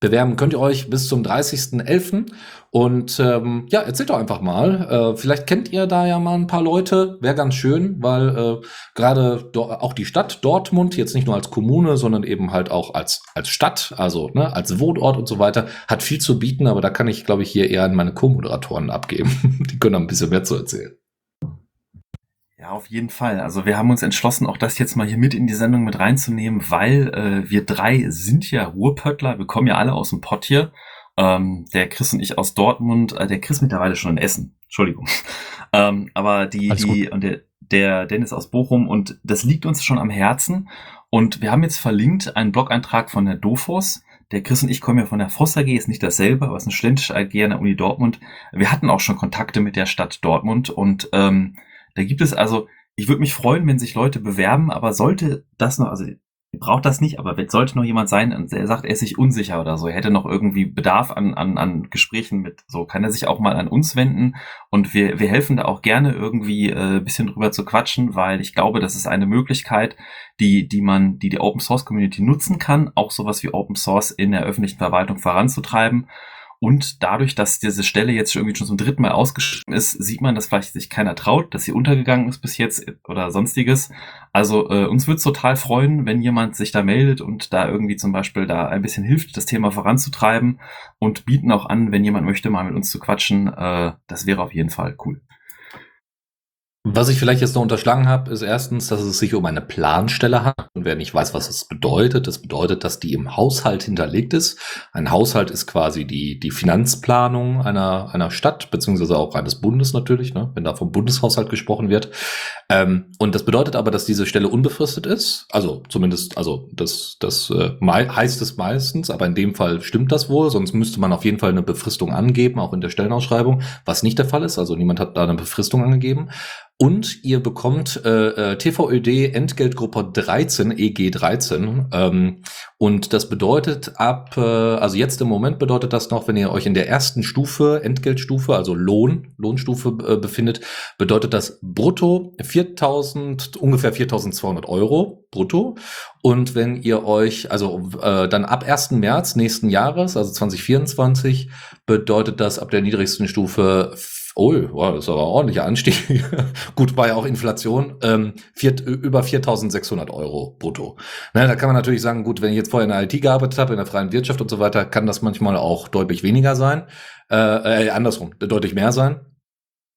Bewerben könnt ihr euch bis zum 30.11. Und ähm, ja, erzählt doch einfach mal. Äh, vielleicht kennt ihr da ja mal ein paar Leute. Wäre ganz schön, weil äh, gerade auch die Stadt Dortmund, jetzt nicht nur als Kommune, sondern eben halt auch als, als Stadt, also ne, als Wohnort und so weiter, hat viel zu bieten. Aber da kann ich, glaube ich, hier eher an meine Co-Moderatoren abgeben. die können ein bisschen mehr zu erzählen. Auf jeden Fall. Also wir haben uns entschlossen, auch das jetzt mal hier mit in die Sendung mit reinzunehmen, weil äh, wir drei sind ja Ruhrpöttler, wir kommen ja alle aus dem Pott hier. Ähm, der Chris und ich aus Dortmund, äh, der Chris mittlerweile schon in Essen, Entschuldigung. ähm, aber die, die und der, der Dennis aus Bochum und das liegt uns schon am Herzen. Und wir haben jetzt verlinkt einen Blog-Eintrag von der Dofos. Der Chris und ich kommen ja von der Voss AG, ist nicht dasselbe, aber es ist eine studentische AG an der Uni Dortmund. Wir hatten auch schon Kontakte mit der Stadt Dortmund und ähm, da gibt es also, ich würde mich freuen, wenn sich Leute bewerben, aber sollte das noch, also ihr braucht das nicht, aber sollte noch jemand sein, der sagt, er ist sich unsicher oder so, er hätte noch irgendwie Bedarf an, an, an Gesprächen mit, so kann er sich auch mal an uns wenden. Und wir, wir helfen da auch gerne irgendwie äh, bisschen drüber zu quatschen, weil ich glaube, das ist eine Möglichkeit, die, die man, die die Open Source Community nutzen kann, auch sowas wie Open Source in der öffentlichen Verwaltung voranzutreiben und dadurch, dass diese Stelle jetzt irgendwie schon zum dritten Mal ausgeschrieben ist, sieht man, dass vielleicht sich keiner traut, dass sie untergegangen ist bis jetzt oder sonstiges. Also äh, uns würde es total freuen, wenn jemand sich da meldet und da irgendwie zum Beispiel da ein bisschen hilft, das Thema voranzutreiben und bieten auch an, wenn jemand möchte, mal mit uns zu quatschen. Äh, das wäre auf jeden Fall cool. Was ich vielleicht jetzt noch unterschlagen habe, ist erstens, dass es sich um eine Planstelle hat. Und wer nicht weiß, was es bedeutet, das bedeutet, dass die im Haushalt hinterlegt ist. Ein Haushalt ist quasi die, die Finanzplanung einer, einer Stadt, beziehungsweise auch eines Bundes natürlich, ne, wenn da vom Bundeshaushalt gesprochen wird. Ähm, und das bedeutet aber, dass diese Stelle unbefristet ist. Also zumindest, also das, das äh, heißt es meistens, aber in dem Fall stimmt das wohl, sonst müsste man auf jeden Fall eine Befristung angeben, auch in der Stellenausschreibung, was nicht der Fall ist. Also niemand hat da eine Befristung angegeben. Und ihr bekommt äh, äh TVÖD Entgeltgruppe 13, EG 13. Ähm, und das bedeutet ab, äh, also jetzt im Moment bedeutet das noch, wenn ihr euch in der ersten Stufe, Entgeltstufe, also Lohn, Lohnstufe äh, befindet, bedeutet das brutto 4000, ungefähr 4200 Euro brutto. Und wenn ihr euch, also äh, dann ab 1. März nächsten Jahres, also 2024, bedeutet das ab der niedrigsten Stufe Oh, wow, das ist aber ein ordentlicher Anstieg. Gut, war ja auch Inflation. Ähm, vier, über 4.600 Euro brutto. Na, da kann man natürlich sagen, gut, wenn ich jetzt vorher in der IT gearbeitet habe, in der freien Wirtschaft und so weiter, kann das manchmal auch deutlich weniger sein. Äh, äh, andersrum, deutlich mehr sein.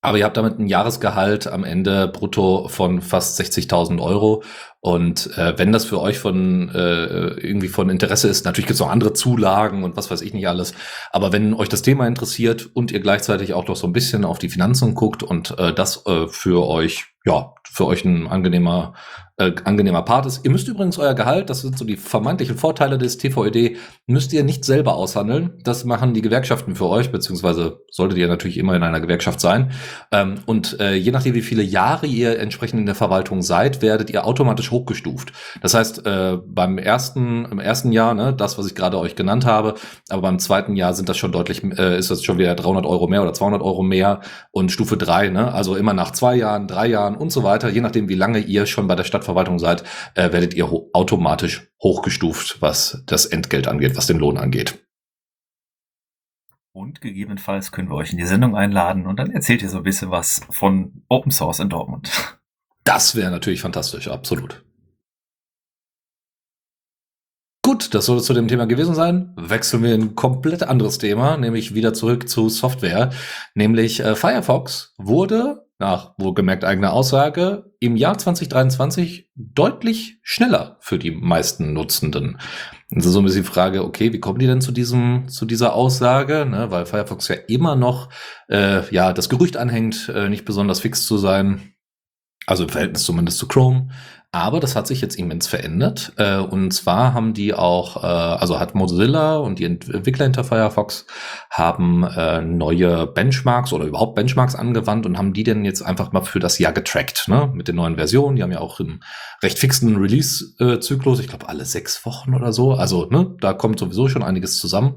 Aber ihr habt damit ein Jahresgehalt am Ende brutto von fast 60.000 Euro. Und äh, wenn das für euch von äh, irgendwie von Interesse ist, natürlich gibt es noch andere Zulagen und was weiß ich nicht alles. Aber wenn euch das Thema interessiert und ihr gleichzeitig auch noch so ein bisschen auf die Finanzen guckt und äh, das äh, für euch ja, für euch ein angenehmer, äh, angenehmer Part ist. Ihr müsst übrigens euer Gehalt, das sind so die vermeintlichen Vorteile des TVED, müsst ihr nicht selber aushandeln. Das machen die Gewerkschaften für euch, beziehungsweise solltet ihr natürlich immer in einer Gewerkschaft sein. Ähm, und äh, je nachdem, wie viele Jahre ihr entsprechend in der Verwaltung seid, werdet ihr automatisch hochgestuft. Das heißt, äh, beim ersten, im ersten Jahr, ne, das, was ich gerade euch genannt habe, aber beim zweiten Jahr sind das schon deutlich, äh, ist das schon wieder 300 Euro mehr oder 200 Euro mehr und Stufe drei, ne, also immer nach zwei Jahren, drei Jahren und so weiter, je nachdem, wie lange ihr schon bei der Stadtverwaltung seid, äh, werdet ihr ho automatisch hochgestuft, was das Entgelt angeht, was den Lohn angeht. Und gegebenenfalls können wir euch in die Sendung einladen und dann erzählt ihr so ein bisschen was von Open Source in Dortmund. Das wäre natürlich fantastisch, absolut. Gut, das soll es zu dem Thema gewesen sein. Wechseln wir in ein komplett anderes Thema, nämlich wieder zurück zu Software. Nämlich äh, Firefox wurde, nach wohlgemerkt eigener Aussage, im Jahr 2023 deutlich schneller für die meisten Nutzenden. Also so ein bisschen die Frage, okay, wie kommen die denn zu diesem, zu dieser Aussage? Ne, weil Firefox ja immer noch, äh, ja, das Gerücht anhängt, äh, nicht besonders fix zu sein. Also im Verhältnis zumindest zu Chrome. Aber das hat sich jetzt immens verändert. Äh, und zwar haben die auch, äh, also hat Mozilla und die Entwickler hinter Firefox haben äh, neue Benchmarks oder überhaupt Benchmarks angewandt und haben die denn jetzt einfach mal für das Jahr getrackt, ne? Mit den neuen Versionen. Die haben ja auch einen recht fixen Release-Zyklus, ich glaube alle sechs Wochen oder so. Also, ne, da kommt sowieso schon einiges zusammen.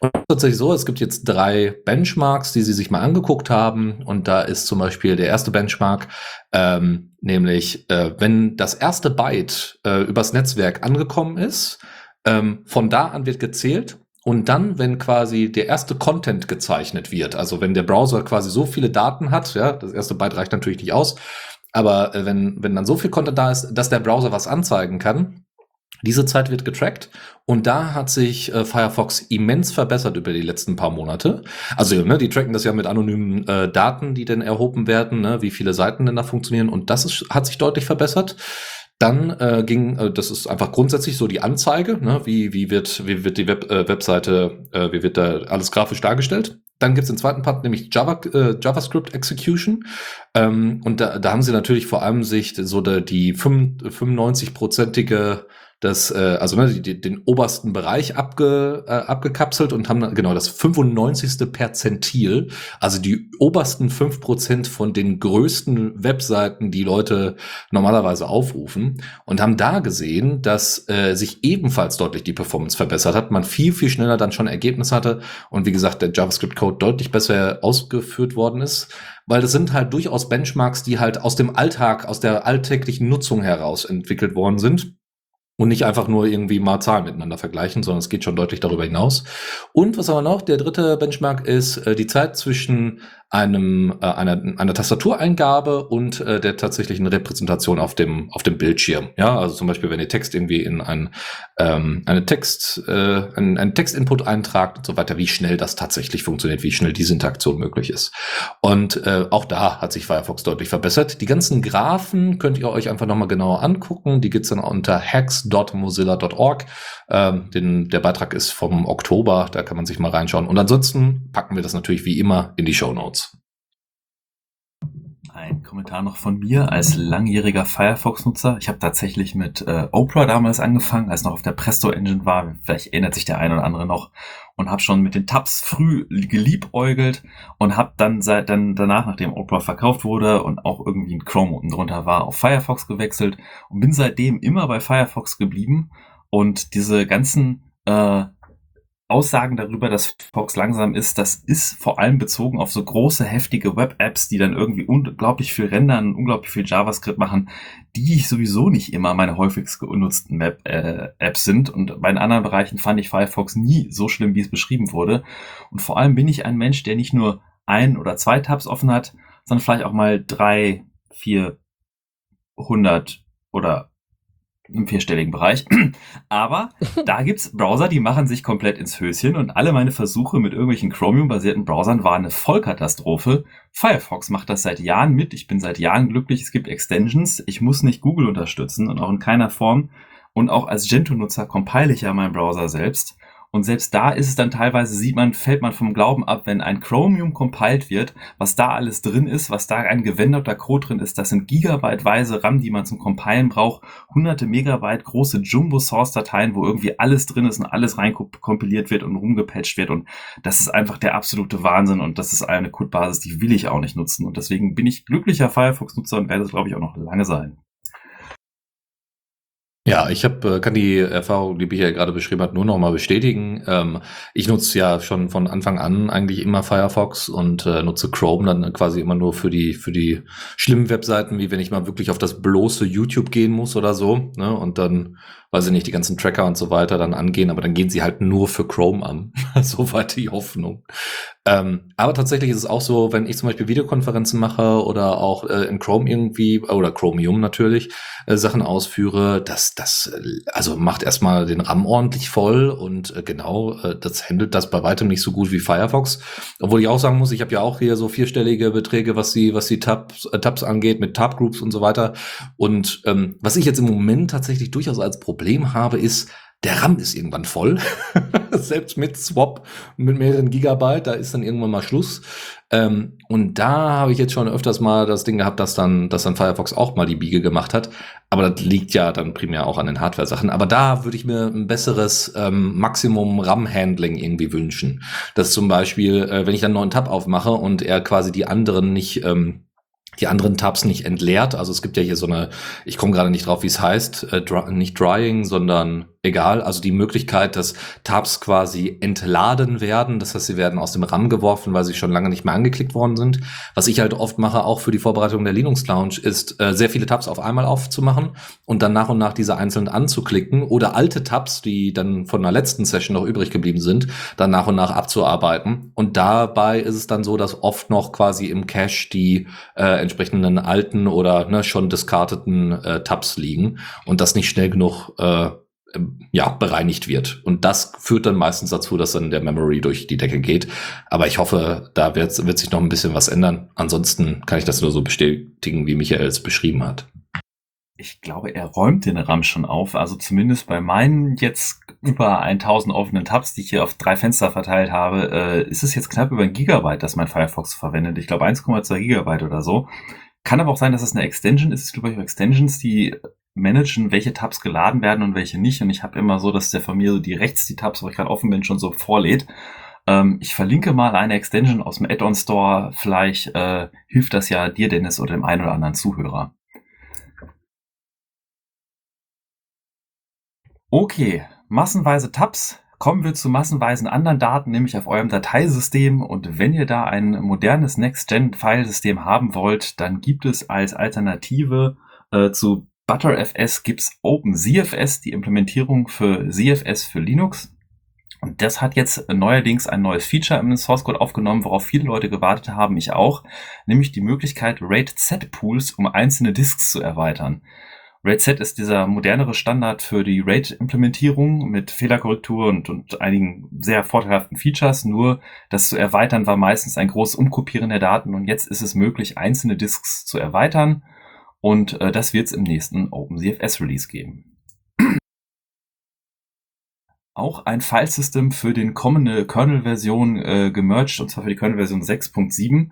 Und tatsächlich so, es gibt jetzt drei Benchmarks, die sie sich mal angeguckt haben. Und da ist zum Beispiel der erste Benchmark, ähm, nämlich äh, wenn das erste Byte äh, übers Netzwerk angekommen ist, ähm, von da an wird gezählt und dann, wenn quasi der erste Content gezeichnet wird, also wenn der Browser quasi so viele Daten hat, ja, das erste Byte reicht natürlich nicht aus, aber äh, wenn, wenn dann so viel Content da ist, dass der Browser was anzeigen kann, diese Zeit wird getrackt und da hat sich äh, Firefox immens verbessert über die letzten paar Monate. Also ne, die tracken das ja mit anonymen äh, Daten, die dann erhoben werden, ne, wie viele Seiten denn da funktionieren und das ist, hat sich deutlich verbessert. Dann äh, ging, äh, das ist einfach grundsätzlich so die Anzeige, ne, wie, wie, wird, wie wird die Web, äh, Webseite, äh, wie wird da alles grafisch dargestellt. Dann gibt's den zweiten Part, nämlich Java, äh, JavaScript Execution. Ähm, und da, da haben sie natürlich vor allem sich so der, die 95-prozentige das, äh, also ne, die, den obersten Bereich abge, äh, abgekapselt und haben genau das 95. Perzentil, also die obersten fünf Prozent von den größten Webseiten, die Leute normalerweise aufrufen. Und haben da gesehen, dass äh, sich ebenfalls deutlich die Performance verbessert hat, man viel, viel schneller dann schon Ergebnis hatte und wie gesagt, der JavaScript-Code deutlich besser ausgeführt worden ist. Weil das sind halt durchaus Benchmarks, die halt aus dem Alltag, aus der alltäglichen Nutzung heraus entwickelt worden sind und nicht einfach nur irgendwie mal Zahlen miteinander vergleichen, sondern es geht schon deutlich darüber hinaus. Und was aber noch, der dritte Benchmark ist äh, die Zeit zwischen einem, äh, einer, einer Tastatureingabe und äh, der tatsächlichen Repräsentation auf dem, auf dem Bildschirm. Ja, also zum Beispiel, wenn ihr Text irgendwie in ein, ähm, eine Text, äh, einen, einen Textinput eintragt und so weiter, wie schnell das tatsächlich funktioniert, wie schnell diese Interaktion möglich ist. Und äh, auch da hat sich Firefox deutlich verbessert. Die ganzen Graphen könnt ihr euch einfach nochmal genauer angucken. Die gibt's dann unter hacks.mozilla.org. Ähm, den, der Beitrag ist vom Oktober, da kann man sich mal reinschauen. Und ansonsten packen wir das natürlich wie immer in die Show Notes. Ein Kommentar noch von mir als langjähriger Firefox-Nutzer. Ich habe tatsächlich mit äh, Opera damals angefangen, als noch auf der Presto Engine war. Vielleicht erinnert sich der eine oder andere noch. Und habe schon mit den Tabs früh geliebäugelt und habe dann seit dann danach, nachdem Opera verkauft wurde und auch irgendwie ein Chrome unten drunter war, auf Firefox gewechselt und bin seitdem immer bei Firefox geblieben. Und diese ganzen äh, Aussagen darüber, dass Fox langsam ist, das ist vor allem bezogen auf so große, heftige Web-Apps, die dann irgendwie unglaublich viel rendern, unglaublich viel JavaScript machen, die sowieso nicht immer meine häufigst genutzten Web-Apps sind. Und bei den anderen Bereichen fand ich Firefox nie so schlimm, wie es beschrieben wurde. Und vor allem bin ich ein Mensch, der nicht nur ein oder zwei Tabs offen hat, sondern vielleicht auch mal drei, vier, hundert oder im vierstelligen Bereich. Aber da gibt's Browser, die machen sich komplett ins Höschen und alle meine Versuche mit irgendwelchen Chromium-basierten Browsern waren eine Vollkatastrophe. Firefox macht das seit Jahren mit. Ich bin seit Jahren glücklich. Es gibt Extensions. Ich muss nicht Google unterstützen und auch in keiner Form. Und auch als Gentoo-Nutzer compile ich ja meinen Browser selbst. Und selbst da ist es dann teilweise, sieht man, fällt man vom Glauben ab, wenn ein Chromium compiled wird, was da alles drin ist, was da ein gewendeter Code drin ist, das sind gigabyteweise RAM, die man zum Compilen braucht, hunderte Megabyte große Jumbo-Source-Dateien, wo irgendwie alles drin ist und alles reinkompiliert wird und rumgepatcht wird. Und das ist einfach der absolute Wahnsinn und das ist eine Codebasis, die will ich auch nicht nutzen. Und deswegen bin ich glücklicher Firefox-Nutzer und werde es, glaube ich, auch noch lange sein. Ja, ich hab, äh, kann die Erfahrung, die Michael gerade beschrieben hat, nur noch mal bestätigen. Ähm, ich nutze ja schon von Anfang an eigentlich immer Firefox und äh, nutze Chrome dann quasi immer nur für die für die schlimmen Webseiten, wie wenn ich mal wirklich auf das bloße YouTube gehen muss oder so. Ne? Und dann weiß ich nicht, die ganzen Tracker und so weiter dann angehen, aber dann gehen sie halt nur für Chrome an. Soweit die Hoffnung. Ähm, aber tatsächlich ist es auch so, wenn ich zum Beispiel Videokonferenzen mache oder auch äh, in Chrome irgendwie, oder Chromium natürlich, äh, Sachen ausführe, das, das, äh, also macht erstmal den RAM ordentlich voll und äh, genau, äh, das handelt das bei weitem nicht so gut wie Firefox. Obwohl ich auch sagen muss, ich habe ja auch hier so vierstellige Beträge, was die, was die Tabs, äh, Tabs angeht, mit Tabgroups und so weiter. Und ähm, was ich jetzt im Moment tatsächlich durchaus als Problem Problem habe, ist, der RAM ist irgendwann voll. Selbst mit Swap mit mehreren Gigabyte, da ist dann irgendwann mal Schluss. Ähm, und da habe ich jetzt schon öfters mal das Ding gehabt, dass dann, dass dann Firefox auch mal die Biege gemacht hat. Aber das liegt ja dann primär auch an den Hardware-Sachen. Aber da würde ich mir ein besseres ähm, Maximum RAM-Handling irgendwie wünschen. Dass zum Beispiel, äh, wenn ich dann einen neuen Tab aufmache und er quasi die anderen nicht ähm, die anderen Tabs nicht entleert. Also es gibt ja hier so eine, ich komme gerade nicht drauf, wie es heißt, äh, dry, nicht Drying, sondern egal. Also die Möglichkeit, dass Tabs quasi entladen werden. Das heißt, sie werden aus dem RAM geworfen, weil sie schon lange nicht mehr angeklickt worden sind. Was ich halt oft mache, auch für die Vorbereitung der Linux Lounge, ist äh, sehr viele Tabs auf einmal aufzumachen und dann nach und nach diese einzeln anzuklicken oder alte Tabs, die dann von der letzten Session noch übrig geblieben sind, dann nach und nach abzuarbeiten. Und dabei ist es dann so, dass oft noch quasi im Cache die äh, entsprechenden alten oder ne, schon diskarteten äh, Tabs liegen und das nicht schnell genug äh, ja, bereinigt wird. Und das führt dann meistens dazu, dass dann der Memory durch die Decke geht. Aber ich hoffe, da wird, wird sich noch ein bisschen was ändern. Ansonsten kann ich das nur so bestätigen, wie Michael es beschrieben hat. Ich glaube, er räumt den RAM schon auf. Also zumindest bei meinen jetzt über 1000 offenen Tabs, die ich hier auf drei Fenster verteilt habe, äh, ist es jetzt knapp über ein Gigabyte, das mein Firefox verwendet. Ich glaube 1,2 Gigabyte oder so. Kann aber auch sein, dass es eine Extension ist. Es gibt auch Extensions, die managen, welche Tabs geladen werden und welche nicht. Und ich habe immer so, dass der von mir so die rechts die Tabs, wo ich gerade offen bin, schon so vorlädt. Ähm, ich verlinke mal eine Extension aus dem Add-on Store. Vielleicht äh, hilft das ja dir, Dennis, oder dem einen oder anderen Zuhörer. Okay, massenweise Tabs. Kommen wir zu massenweisen anderen Daten, nämlich auf eurem Dateisystem. Und wenn ihr da ein modernes Next-Gen-Filesystem haben wollt, dann gibt es als Alternative äh, zu ButterFS gibt's OpenZFS, die Implementierung für ZFS für Linux. Und das hat jetzt neuerdings ein neues Feature im Source Code aufgenommen, worauf viele Leute gewartet haben, ich auch, nämlich die Möglichkeit, RAID-Z-Pools um einzelne Disks zu erweitern. RAID-Z ist dieser modernere Standard für die RAID-Implementierung mit Fehlerkorrektur und, und einigen sehr vorteilhaften Features. Nur das zu erweitern war meistens ein großes Umkopieren der Daten und jetzt ist es möglich, einzelne Disks zu erweitern und äh, das wird es im nächsten OpenCFS Release geben. Auch ein Filesystem für den kommende Kernel-Version äh, gemerged, und zwar für die Kernel-Version 6.7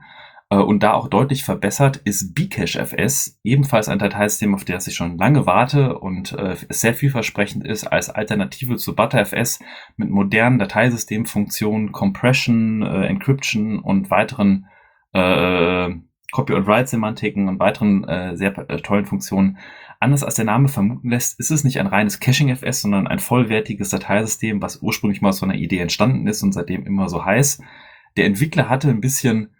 äh, und da auch deutlich verbessert ist Bcache.fs, ebenfalls ein Dateisystem, auf das ich schon lange warte und äh, sehr vielversprechend ist als Alternative zu ButterFS mit modernen Dateisystemfunktionen, Compression, äh, Encryption und weiteren äh, Copy- und Write-Semantiken und weiteren äh, sehr äh, tollen Funktionen. Anders als der Name vermuten lässt, ist es nicht ein reines Caching-FS, sondern ein vollwertiges Dateisystem, was ursprünglich mal aus so einer Idee entstanden ist und seitdem immer so heiß. Der Entwickler hatte ein bisschen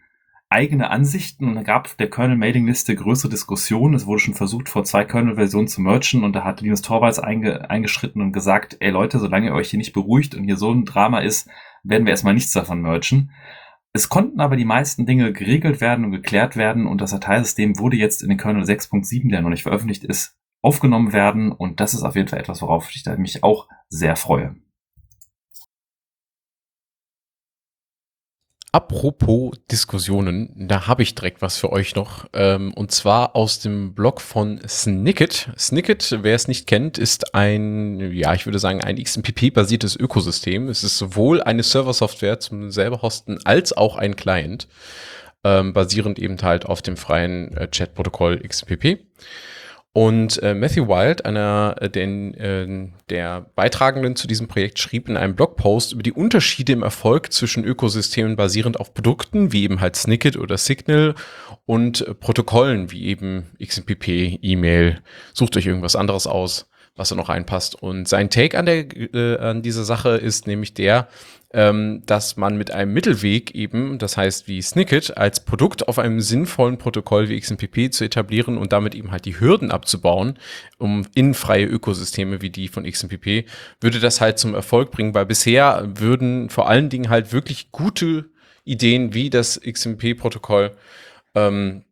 eigene Ansichten und da gab der Kernel-Mailing-Liste größere Diskussionen. Es wurde schon versucht, vor zwei Kernel-Versionen zu merchen und da hat Linus Torvalds einge eingeschritten und gesagt, ey Leute, solange ihr euch hier nicht beruhigt und hier so ein Drama ist, werden wir erstmal nichts davon merchen. Es konnten aber die meisten Dinge geregelt werden und geklärt werden und das Dateisystem wurde jetzt in den Kernel 6.7, der noch nicht veröffentlicht ist, aufgenommen werden und das ist auf jeden Fall etwas, worauf ich mich auch sehr freue. Apropos Diskussionen, da habe ich direkt was für euch noch. Ähm, und zwar aus dem Blog von Snicket. Snicket, wer es nicht kennt, ist ein, ja, ich würde sagen, ein XMPP-basiertes Ökosystem. Es ist sowohl eine Server-Software zum selber hosten als auch ein Client, ähm, basierend eben halt auf dem freien äh, Chat-Protokoll XMPP. Und äh, Matthew Wild, einer äh, den, äh, der Beitragenden zu diesem Projekt, schrieb in einem Blogpost über die Unterschiede im Erfolg zwischen Ökosystemen basierend auf Produkten, wie eben halt Snicket oder Signal, und äh, Protokollen, wie eben XMPP, E-Mail. Sucht euch irgendwas anderes aus, was da noch reinpasst. Und sein Take an, der, äh, an dieser Sache ist nämlich der, ähm, dass man mit einem Mittelweg eben, das heißt wie Snicket, als Produkt auf einem sinnvollen Protokoll wie XMPP zu etablieren und damit eben halt die Hürden abzubauen, um in freie Ökosysteme wie die von XMPP, würde das halt zum Erfolg bringen, weil bisher würden vor allen Dingen halt wirklich gute Ideen wie das XMP-Protokoll ähm,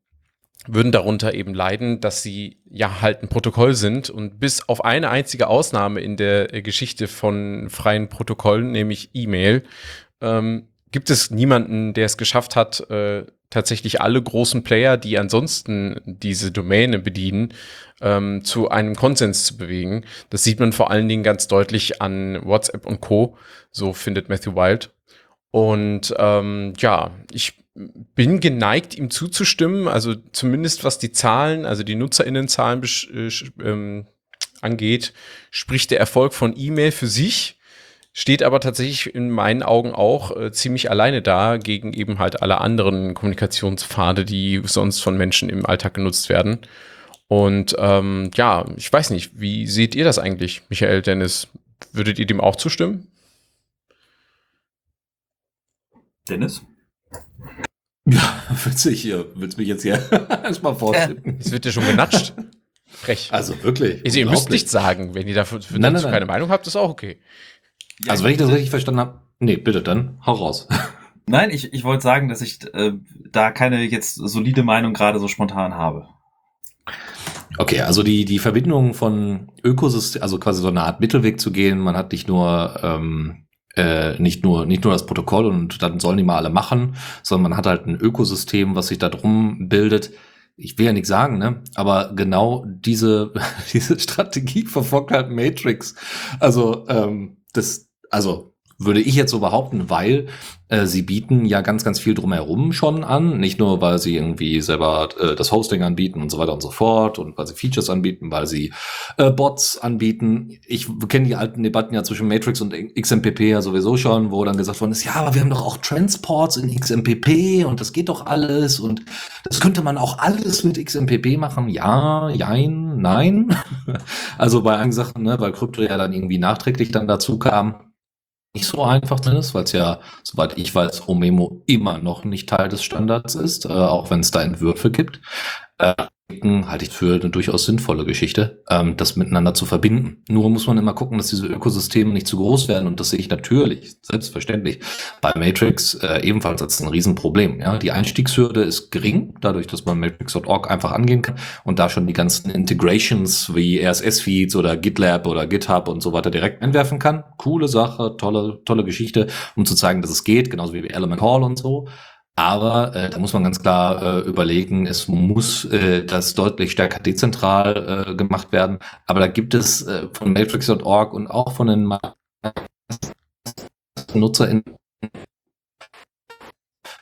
würden darunter eben leiden, dass sie ja halt ein Protokoll sind und bis auf eine einzige Ausnahme in der äh, Geschichte von freien Protokollen, nämlich E-Mail, ähm, gibt es niemanden, der es geschafft hat, äh, tatsächlich alle großen Player, die ansonsten diese Domäne bedienen, ähm, zu einem Konsens zu bewegen. Das sieht man vor allen Dingen ganz deutlich an WhatsApp und Co. So findet Matthew Wild. Und ähm, ja, ich bin geneigt, ihm zuzustimmen. Also zumindest was die Zahlen, also die NutzerInnenzahlen äh, ähm, angeht, spricht der Erfolg von E-Mail für sich, steht aber tatsächlich in meinen Augen auch äh, ziemlich alleine da gegen eben halt alle anderen Kommunikationspfade, die sonst von Menschen im Alltag genutzt werden. Und ähm, ja, ich weiß nicht, wie seht ihr das eigentlich, Michael, Dennis? Würdet ihr dem auch zustimmen? Dennis? Ja, witzig hier. Willst mich jetzt hier erstmal vorstellen? Es wird ja schon genatscht. Frech. Also wirklich. Also ihr müsst nichts sagen. Wenn ihr dafür für Nein, nein, keine nein. Meinung habt, ist auch okay. Also wenn ich das richtig verstanden habe. Nee, bitte dann. Hau raus. Nein, ich, ich wollte sagen, dass ich äh, da keine jetzt solide Meinung gerade so spontan habe. Okay, also die, die Verbindung von Ökosystem, also quasi so eine Art Mittelweg zu gehen. Man hat nicht nur, ähm, äh, nicht nur, nicht nur das Protokoll und dann sollen die mal alle machen, sondern man hat halt ein Ökosystem, was sich da drum bildet. Ich will ja nichts sagen, ne? Aber genau diese, diese Strategie verfolgt halt Matrix. Also, ähm, das, also würde ich jetzt so behaupten, weil äh, sie bieten ja ganz, ganz viel drumherum schon an. Nicht nur, weil sie irgendwie selber äh, das Hosting anbieten und so weiter und so fort und weil sie Features anbieten, weil sie äh, Bots anbieten. Ich kenne die alten Debatten ja zwischen Matrix und XMPP ja sowieso schon, wo dann gesagt worden ist, ja, aber wir haben doch auch Transports in XMPP und das geht doch alles und das könnte man auch alles mit XMPP machen. Ja, jein, nein. also bei einigen Sachen, ne, weil Krypto ja dann irgendwie nachträglich dann dazu kam, nicht so einfach drin ist, weil es ja, soweit ich weiß, Omemo immer noch nicht Teil des Standards ist, äh, auch wenn es da Entwürfe gibt. Äh, halte ich für eine durchaus sinnvolle Geschichte, ähm, das miteinander zu verbinden. Nur muss man immer gucken, dass diese Ökosysteme nicht zu groß werden und das sehe ich natürlich, selbstverständlich, bei Matrix äh, ebenfalls als ein Riesenproblem. Ja? Die Einstiegshürde ist gering, dadurch, dass man Matrix.org einfach angehen kann und da schon die ganzen Integrations wie RSS-Feeds oder GitLab oder GitHub und so weiter direkt einwerfen kann. Coole Sache, tolle, tolle Geschichte, um zu zeigen, dass es geht, genauso wie Element Hall und so. Aber äh, da muss man ganz klar äh, überlegen, es muss äh, das deutlich stärker dezentral äh, gemacht werden. Aber da gibt es äh, von Matrix.org und auch von den NutzerInnen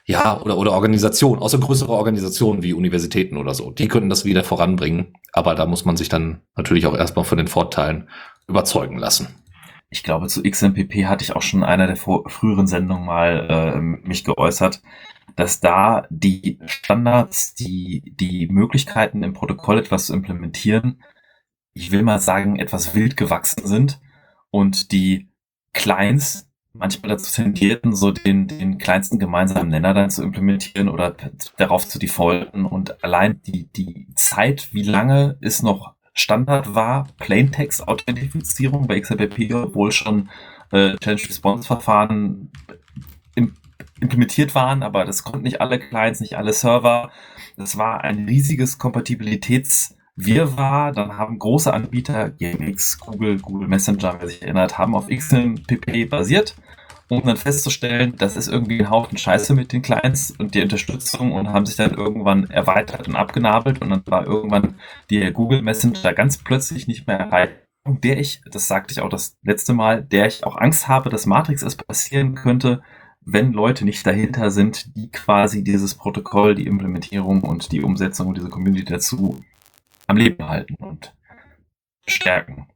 ja, oder, oder Organisationen, außer größere Organisationen wie Universitäten oder so. Die könnten das wieder voranbringen. Aber da muss man sich dann natürlich auch erstmal von den Vorteilen überzeugen lassen. Ich glaube, zu XMPP hatte ich auch schon in einer der früheren Sendungen mal äh, mich geäußert, dass da die Standards, die, die Möglichkeiten im Protokoll etwas zu implementieren, ich will mal sagen, etwas wild gewachsen sind und die Clients manchmal dazu tendierten, so den, den kleinsten gemeinsamen Nenner dann zu implementieren oder darauf zu defaulten und allein die, die Zeit, wie lange ist noch Standard war, Plaintext-Authentifizierung bei XMPP, obwohl schon äh, Challenge-Response-Verfahren implementiert waren, aber das konnten nicht alle Clients, nicht alle Server. Das war ein riesiges Kompatibilitätswirrwarr. Dann haben große Anbieter, GMX, Google, Google Messenger, wer sich erinnert, haben auf XMPP basiert um dann festzustellen, das ist irgendwie ein Haufen Scheiße mit den Clients und die Unterstützung und haben sich dann irgendwann erweitert und abgenabelt und dann war irgendwann die Google Messenger ganz plötzlich nicht mehr erreicht. Der ich, das sagte ich auch das letzte Mal, der ich auch Angst habe, dass Matrix es passieren könnte, wenn Leute nicht dahinter sind, die quasi dieses Protokoll, die Implementierung und die Umsetzung und diese Community dazu am Leben halten und stärken.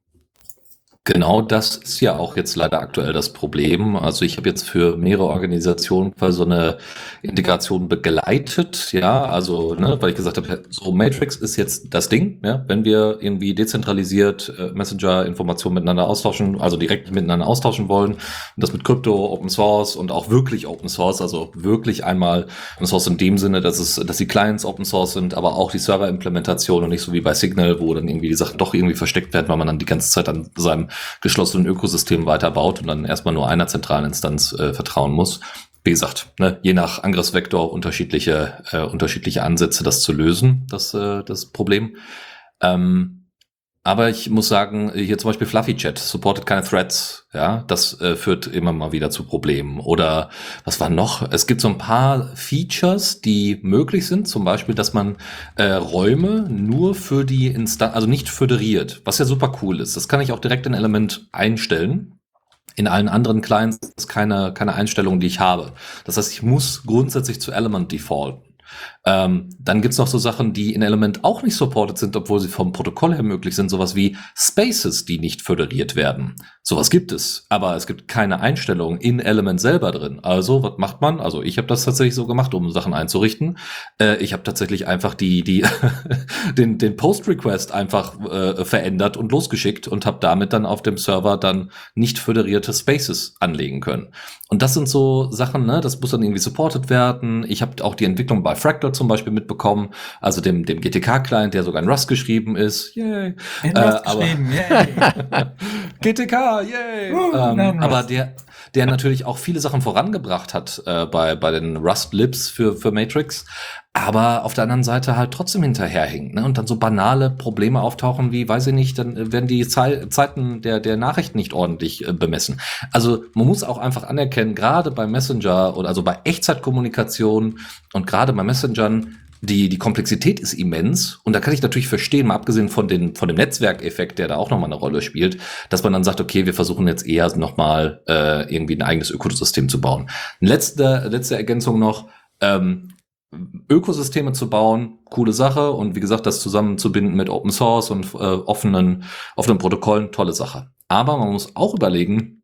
Genau das ist ja auch jetzt leider aktuell das Problem. Also ich habe jetzt für mehrere Organisationen quasi so eine Integration begleitet, ja, also ne, weil ich gesagt habe, so Matrix ist jetzt das Ding, ja, wenn wir irgendwie dezentralisiert äh, Messenger-Informationen miteinander austauschen, also direkt miteinander austauschen wollen, und das mit Krypto, Open Source und auch wirklich Open Source, also wirklich einmal Open Source in dem Sinne, dass es, dass die Clients Open Source sind, aber auch die Server-Implementation und nicht so wie bei Signal, wo dann irgendwie die Sachen doch irgendwie versteckt werden, weil man dann die ganze Zeit an seinem geschlossenen Ökosystem weiterbaut und dann erstmal nur einer zentralen Instanz äh, vertrauen muss. Wie gesagt, ne, je nach Angriffsvektor unterschiedliche, äh, unterschiedliche Ansätze, das zu lösen, das, äh, das Problem. Ähm, aber ich muss sagen, hier zum Beispiel Fluffy Chat supportet keine Threads. Ja, das äh, führt immer mal wieder zu Problemen. Oder was war noch? Es gibt so ein paar Features, die möglich sind. Zum Beispiel, dass man äh, Räume nur für die Instanz, also nicht föderiert, was ja super cool ist. Das kann ich auch direkt in Element einstellen. In allen anderen Clients ist keine, keine Einstellung, die ich habe. Das heißt, ich muss grundsätzlich zu Element defaulten. Ähm, dann gibt's noch so Sachen, die in Element auch nicht supported sind, obwohl sie vom Protokoll her möglich sind. Sowas wie Spaces, die nicht föderiert werden. Sowas gibt es, aber es gibt keine Einstellung in Element selber drin. Also, was macht man? Also, ich habe das tatsächlich so gemacht, um Sachen einzurichten. Äh, ich habe tatsächlich einfach die, die den, den Post-Request einfach äh, verändert und losgeschickt und habe damit dann auf dem Server dann nicht föderierte Spaces anlegen können. Und das sind so Sachen, ne, das muss dann irgendwie supported werden. Ich habe auch die Entwicklung bei Fractal zum Beispiel mitbekommen, also dem, dem GTK-Client, der sogar in Rust geschrieben ist. Yay. In Rust äh, geschrieben, yay. GTK, yay. Uh, ähm, aber der, der natürlich auch viele Sachen vorangebracht hat äh, bei, bei den Rust Libs für, für Matrix, aber auf der anderen Seite halt trotzdem hinterherhinkt ne? und dann so banale Probleme auftauchen wie, weiß ich nicht, dann werden die Ze Zeiten der, der Nachrichten nicht ordentlich äh, bemessen. Also man muss auch einfach anerkennen, gerade bei Messenger oder also bei Echtzeitkommunikation und gerade bei Messengern, die, die Komplexität ist immens und da kann ich natürlich verstehen, mal abgesehen von, den, von dem Netzwerkeffekt, der da auch nochmal eine Rolle spielt, dass man dann sagt, okay, wir versuchen jetzt eher nochmal äh, irgendwie ein eigenes Ökosystem zu bauen. Letzte, letzte Ergänzung noch, ähm, Ökosysteme zu bauen, coole Sache und wie gesagt, das zusammenzubinden mit Open Source und äh, offenen, offenen Protokollen, tolle Sache. Aber man muss auch überlegen,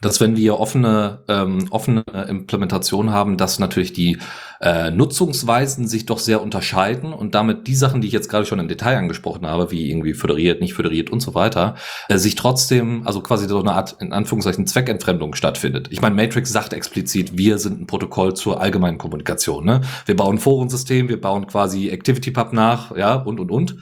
dass wenn wir offene, ähm, offene Implementationen haben, dass natürlich die äh, Nutzungsweisen sich doch sehr unterscheiden und damit die Sachen, die ich jetzt gerade schon im Detail angesprochen habe, wie irgendwie föderiert, nicht föderiert und so weiter, äh, sich trotzdem, also quasi so eine Art, in Anführungszeichen, Zweckentfremdung stattfindet. Ich meine, Matrix sagt explizit, wir sind ein Protokoll zur allgemeinen Kommunikation. Ne? Wir bauen Forensystem, wir bauen quasi ActivityPub nach, ja, und, und, und.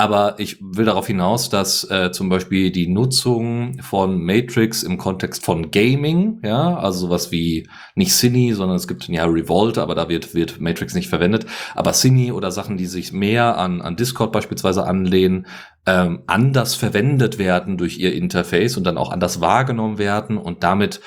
Aber ich will darauf hinaus, dass äh, zum Beispiel die Nutzung von Matrix im Kontext von Gaming, ja, also sowas wie nicht Cine, sondern es gibt ja Revolt, aber da wird, wird Matrix nicht verwendet. Aber Cine oder Sachen, die sich mehr an, an Discord beispielsweise anlehnen, ähm, anders verwendet werden durch ihr Interface und dann auch anders wahrgenommen werden und damit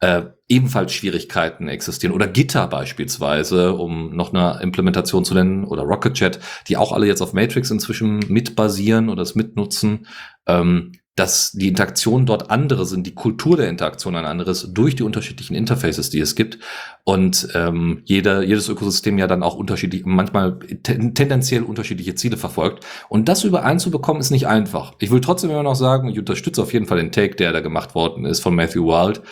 äh, ebenfalls Schwierigkeiten existieren. Oder Gitter beispielsweise, um noch eine Implementation zu nennen, oder Rocket Chat, die auch alle jetzt auf Matrix inzwischen mitbasieren oder es mitnutzen, ähm, dass die Interaktionen dort andere sind, die Kultur der Interaktion ein anderes durch die unterschiedlichen Interfaces, die es gibt. Und ähm, jeder, jedes Ökosystem ja dann auch unterschiedlich, manchmal tendenziell unterschiedliche Ziele verfolgt. Und das übereinzubekommen ist nicht einfach. Ich will trotzdem immer noch sagen, ich unterstütze auf jeden Fall den Take, der da gemacht worden ist von Matthew Wild,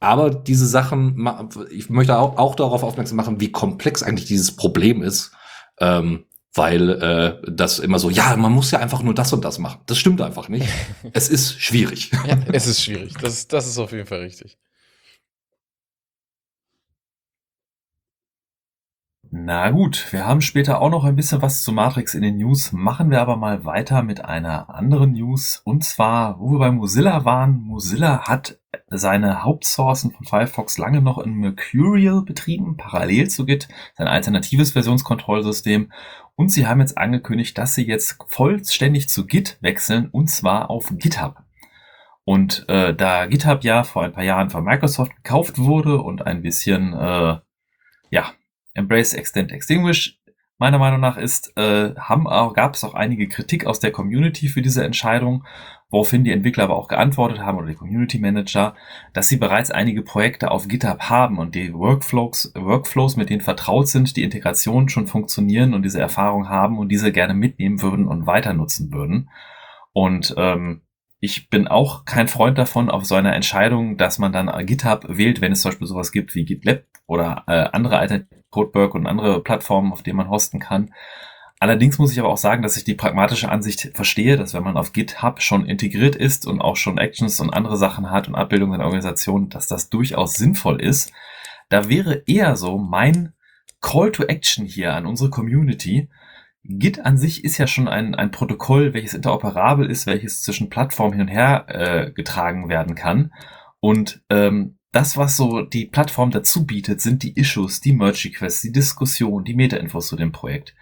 aber diese Sachen, ich möchte auch, auch darauf aufmerksam machen, wie komplex eigentlich dieses Problem ist. Ähm, weil äh, das immer so, ja, man muss ja einfach nur das und das machen. Das stimmt einfach nicht. es ist schwierig. Ja, es ist schwierig. Das, das ist auf jeden Fall richtig. Na gut, wir haben später auch noch ein bisschen was zu Matrix in den News, machen wir aber mal weiter mit einer anderen News. Und zwar, wo wir bei Mozilla waren, Mozilla hat seine Hauptsourcen von Firefox lange noch in Mercurial betrieben, parallel zu Git, sein alternatives Versionskontrollsystem. Und sie haben jetzt angekündigt, dass sie jetzt vollständig zu Git wechseln, und zwar auf GitHub. Und äh, da GitHub ja vor ein paar Jahren von Microsoft gekauft wurde und ein bisschen, äh, ja, Embrace, Extend, Extinguish meiner Meinung nach ist, äh, haben auch, gab es auch einige Kritik aus der Community für diese Entscheidung, woraufhin die Entwickler aber auch geantwortet haben oder die Community Manager, dass sie bereits einige Projekte auf GitHub haben und die Workflows, Workflows mit denen vertraut sind, die Integration schon funktionieren und diese Erfahrung haben und diese gerne mitnehmen würden und weiter nutzen würden. Und ähm, ich bin auch kein Freund davon, auf so einer Entscheidung, dass man dann GitHub wählt, wenn es zum Beispiel sowas gibt wie GitLab oder äh, andere Alternativen Codeberg und andere Plattformen, auf denen man hosten kann. Allerdings muss ich aber auch sagen, dass ich die pragmatische Ansicht verstehe, dass wenn man auf GitHub schon integriert ist und auch schon Actions und andere Sachen hat und Abbildungen in der Organisation, dass das durchaus sinnvoll ist. Da wäre eher so mein Call to Action hier an unsere Community. Git an sich ist ja schon ein, ein Protokoll, welches interoperabel ist, welches zwischen Plattformen hin und her äh, getragen werden kann. Und ähm, das, was so die Plattform dazu bietet, sind die Issues, die Merge-Requests, die Diskussion, die Meta-Infos zu dem Projekt.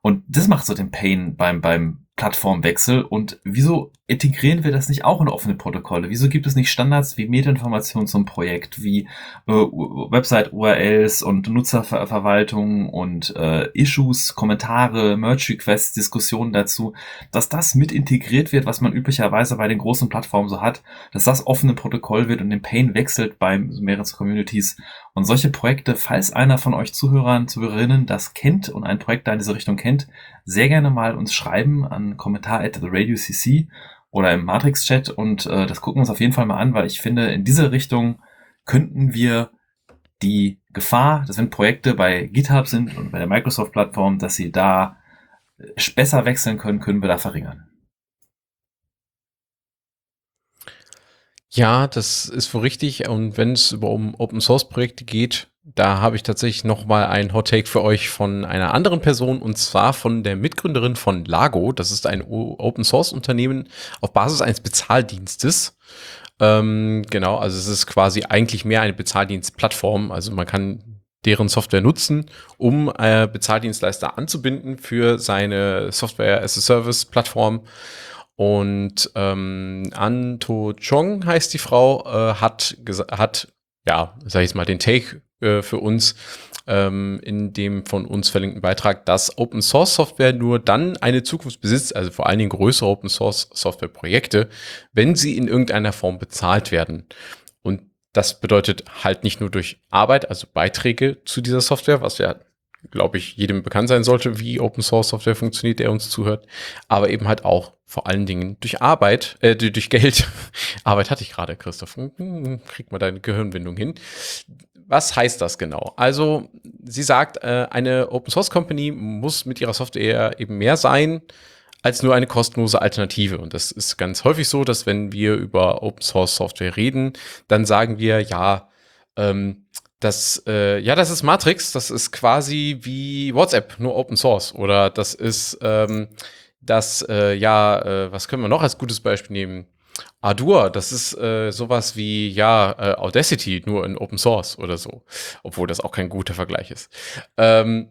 Und das macht so den Pain beim, beim Plattformwechsel. Und wieso integrieren wir das nicht auch in offene Protokolle? Wieso gibt es nicht Standards wie Metainformationen zum Projekt, wie äh, Website-URLs und Nutzerverwaltung und äh, Issues, Kommentare, Merge-Requests, Diskussionen dazu, dass das mit integriert wird, was man üblicherweise bei den großen Plattformen so hat, dass das offene Protokoll wird und den Pain wechselt bei mehreren Communities. Und solche Projekte, falls einer von euch Zuhörern, Zuhörerinnen das kennt und ein Projekt da in diese Richtung kennt, sehr gerne mal uns schreiben an Kommentar at the Radio CC oder im Matrix-Chat und äh, das gucken wir uns auf jeden Fall mal an, weil ich finde, in diese Richtung könnten wir die Gefahr, dass wenn Projekte bei GitHub sind und bei der Microsoft-Plattform, dass sie da äh, besser wechseln können, können wir da verringern. Ja, das ist wohl richtig. Und wenn es um Open Source Projekte geht, da habe ich tatsächlich noch mal ein Hot Take für euch von einer anderen Person und zwar von der Mitgründerin von Lago. Das ist ein Open Source Unternehmen auf Basis eines Bezahldienstes. Ähm, genau, also es ist quasi eigentlich mehr eine Bezahldienstplattform. Also man kann deren Software nutzen, um äh, Bezahldienstleister anzubinden für seine Software as a Service Plattform. Und ähm, Anto Chong heißt die Frau, äh, hat, hat ja, sag ich mal, den Take äh, für uns ähm, in dem von uns verlinkten Beitrag, dass Open Source Software nur dann eine Zukunft besitzt, also vor allen Dingen größere Open Source Software Projekte, wenn sie in irgendeiner Form bezahlt werden. Und das bedeutet halt nicht nur durch Arbeit, also Beiträge zu dieser Software, was ja glaube ich, jedem bekannt sein sollte, wie Open Source Software funktioniert, der uns zuhört, aber eben halt auch vor allen Dingen durch Arbeit, äh, durch Geld. Arbeit hatte ich gerade, Christoph. Hm, hm, krieg mal deine Gehirnwindung hin. Was heißt das genau? Also, sie sagt, äh, eine Open Source Company muss mit ihrer Software eben mehr sein als nur eine kostenlose Alternative. Und das ist ganz häufig so, dass wenn wir über Open Source Software reden, dann sagen wir, ja, ähm, das, äh, ja, das ist Matrix, das ist quasi wie WhatsApp, nur Open Source. Oder das ist ähm, das, äh, ja, äh, was können wir noch als gutes Beispiel nehmen? Ardour, das ist äh, sowas wie, ja, äh, Audacity, nur in Open Source oder so. Obwohl das auch kein guter Vergleich ist. Ähm,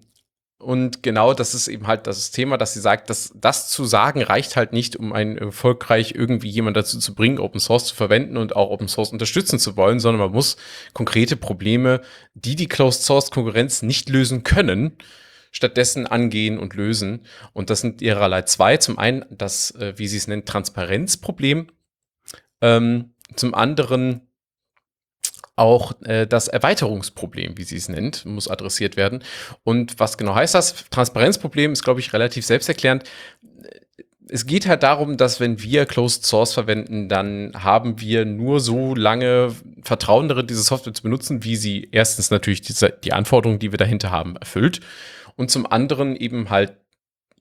und genau das ist eben halt das Thema, dass sie sagt, dass das zu sagen reicht halt nicht, um ein erfolgreich irgendwie jemand dazu zu bringen, Open Source zu verwenden und auch Open Source unterstützen zu wollen, sondern man muss konkrete Probleme, die die Closed Source Konkurrenz nicht lösen können, stattdessen angehen und lösen. Und das sind ihrerlei zwei. Zum einen das, äh, wie sie es nennt, Transparenzproblem. Ähm, zum anderen auch äh, das Erweiterungsproblem, wie sie es nennt, muss adressiert werden. Und was genau heißt das? Transparenzproblem ist, glaube ich, relativ selbsterklärend. Es geht halt darum, dass wenn wir Closed Source verwenden, dann haben wir nur so lange Vertrauen darin, diese Software zu benutzen, wie sie erstens natürlich diese, die Anforderungen, die wir dahinter haben, erfüllt und zum anderen eben halt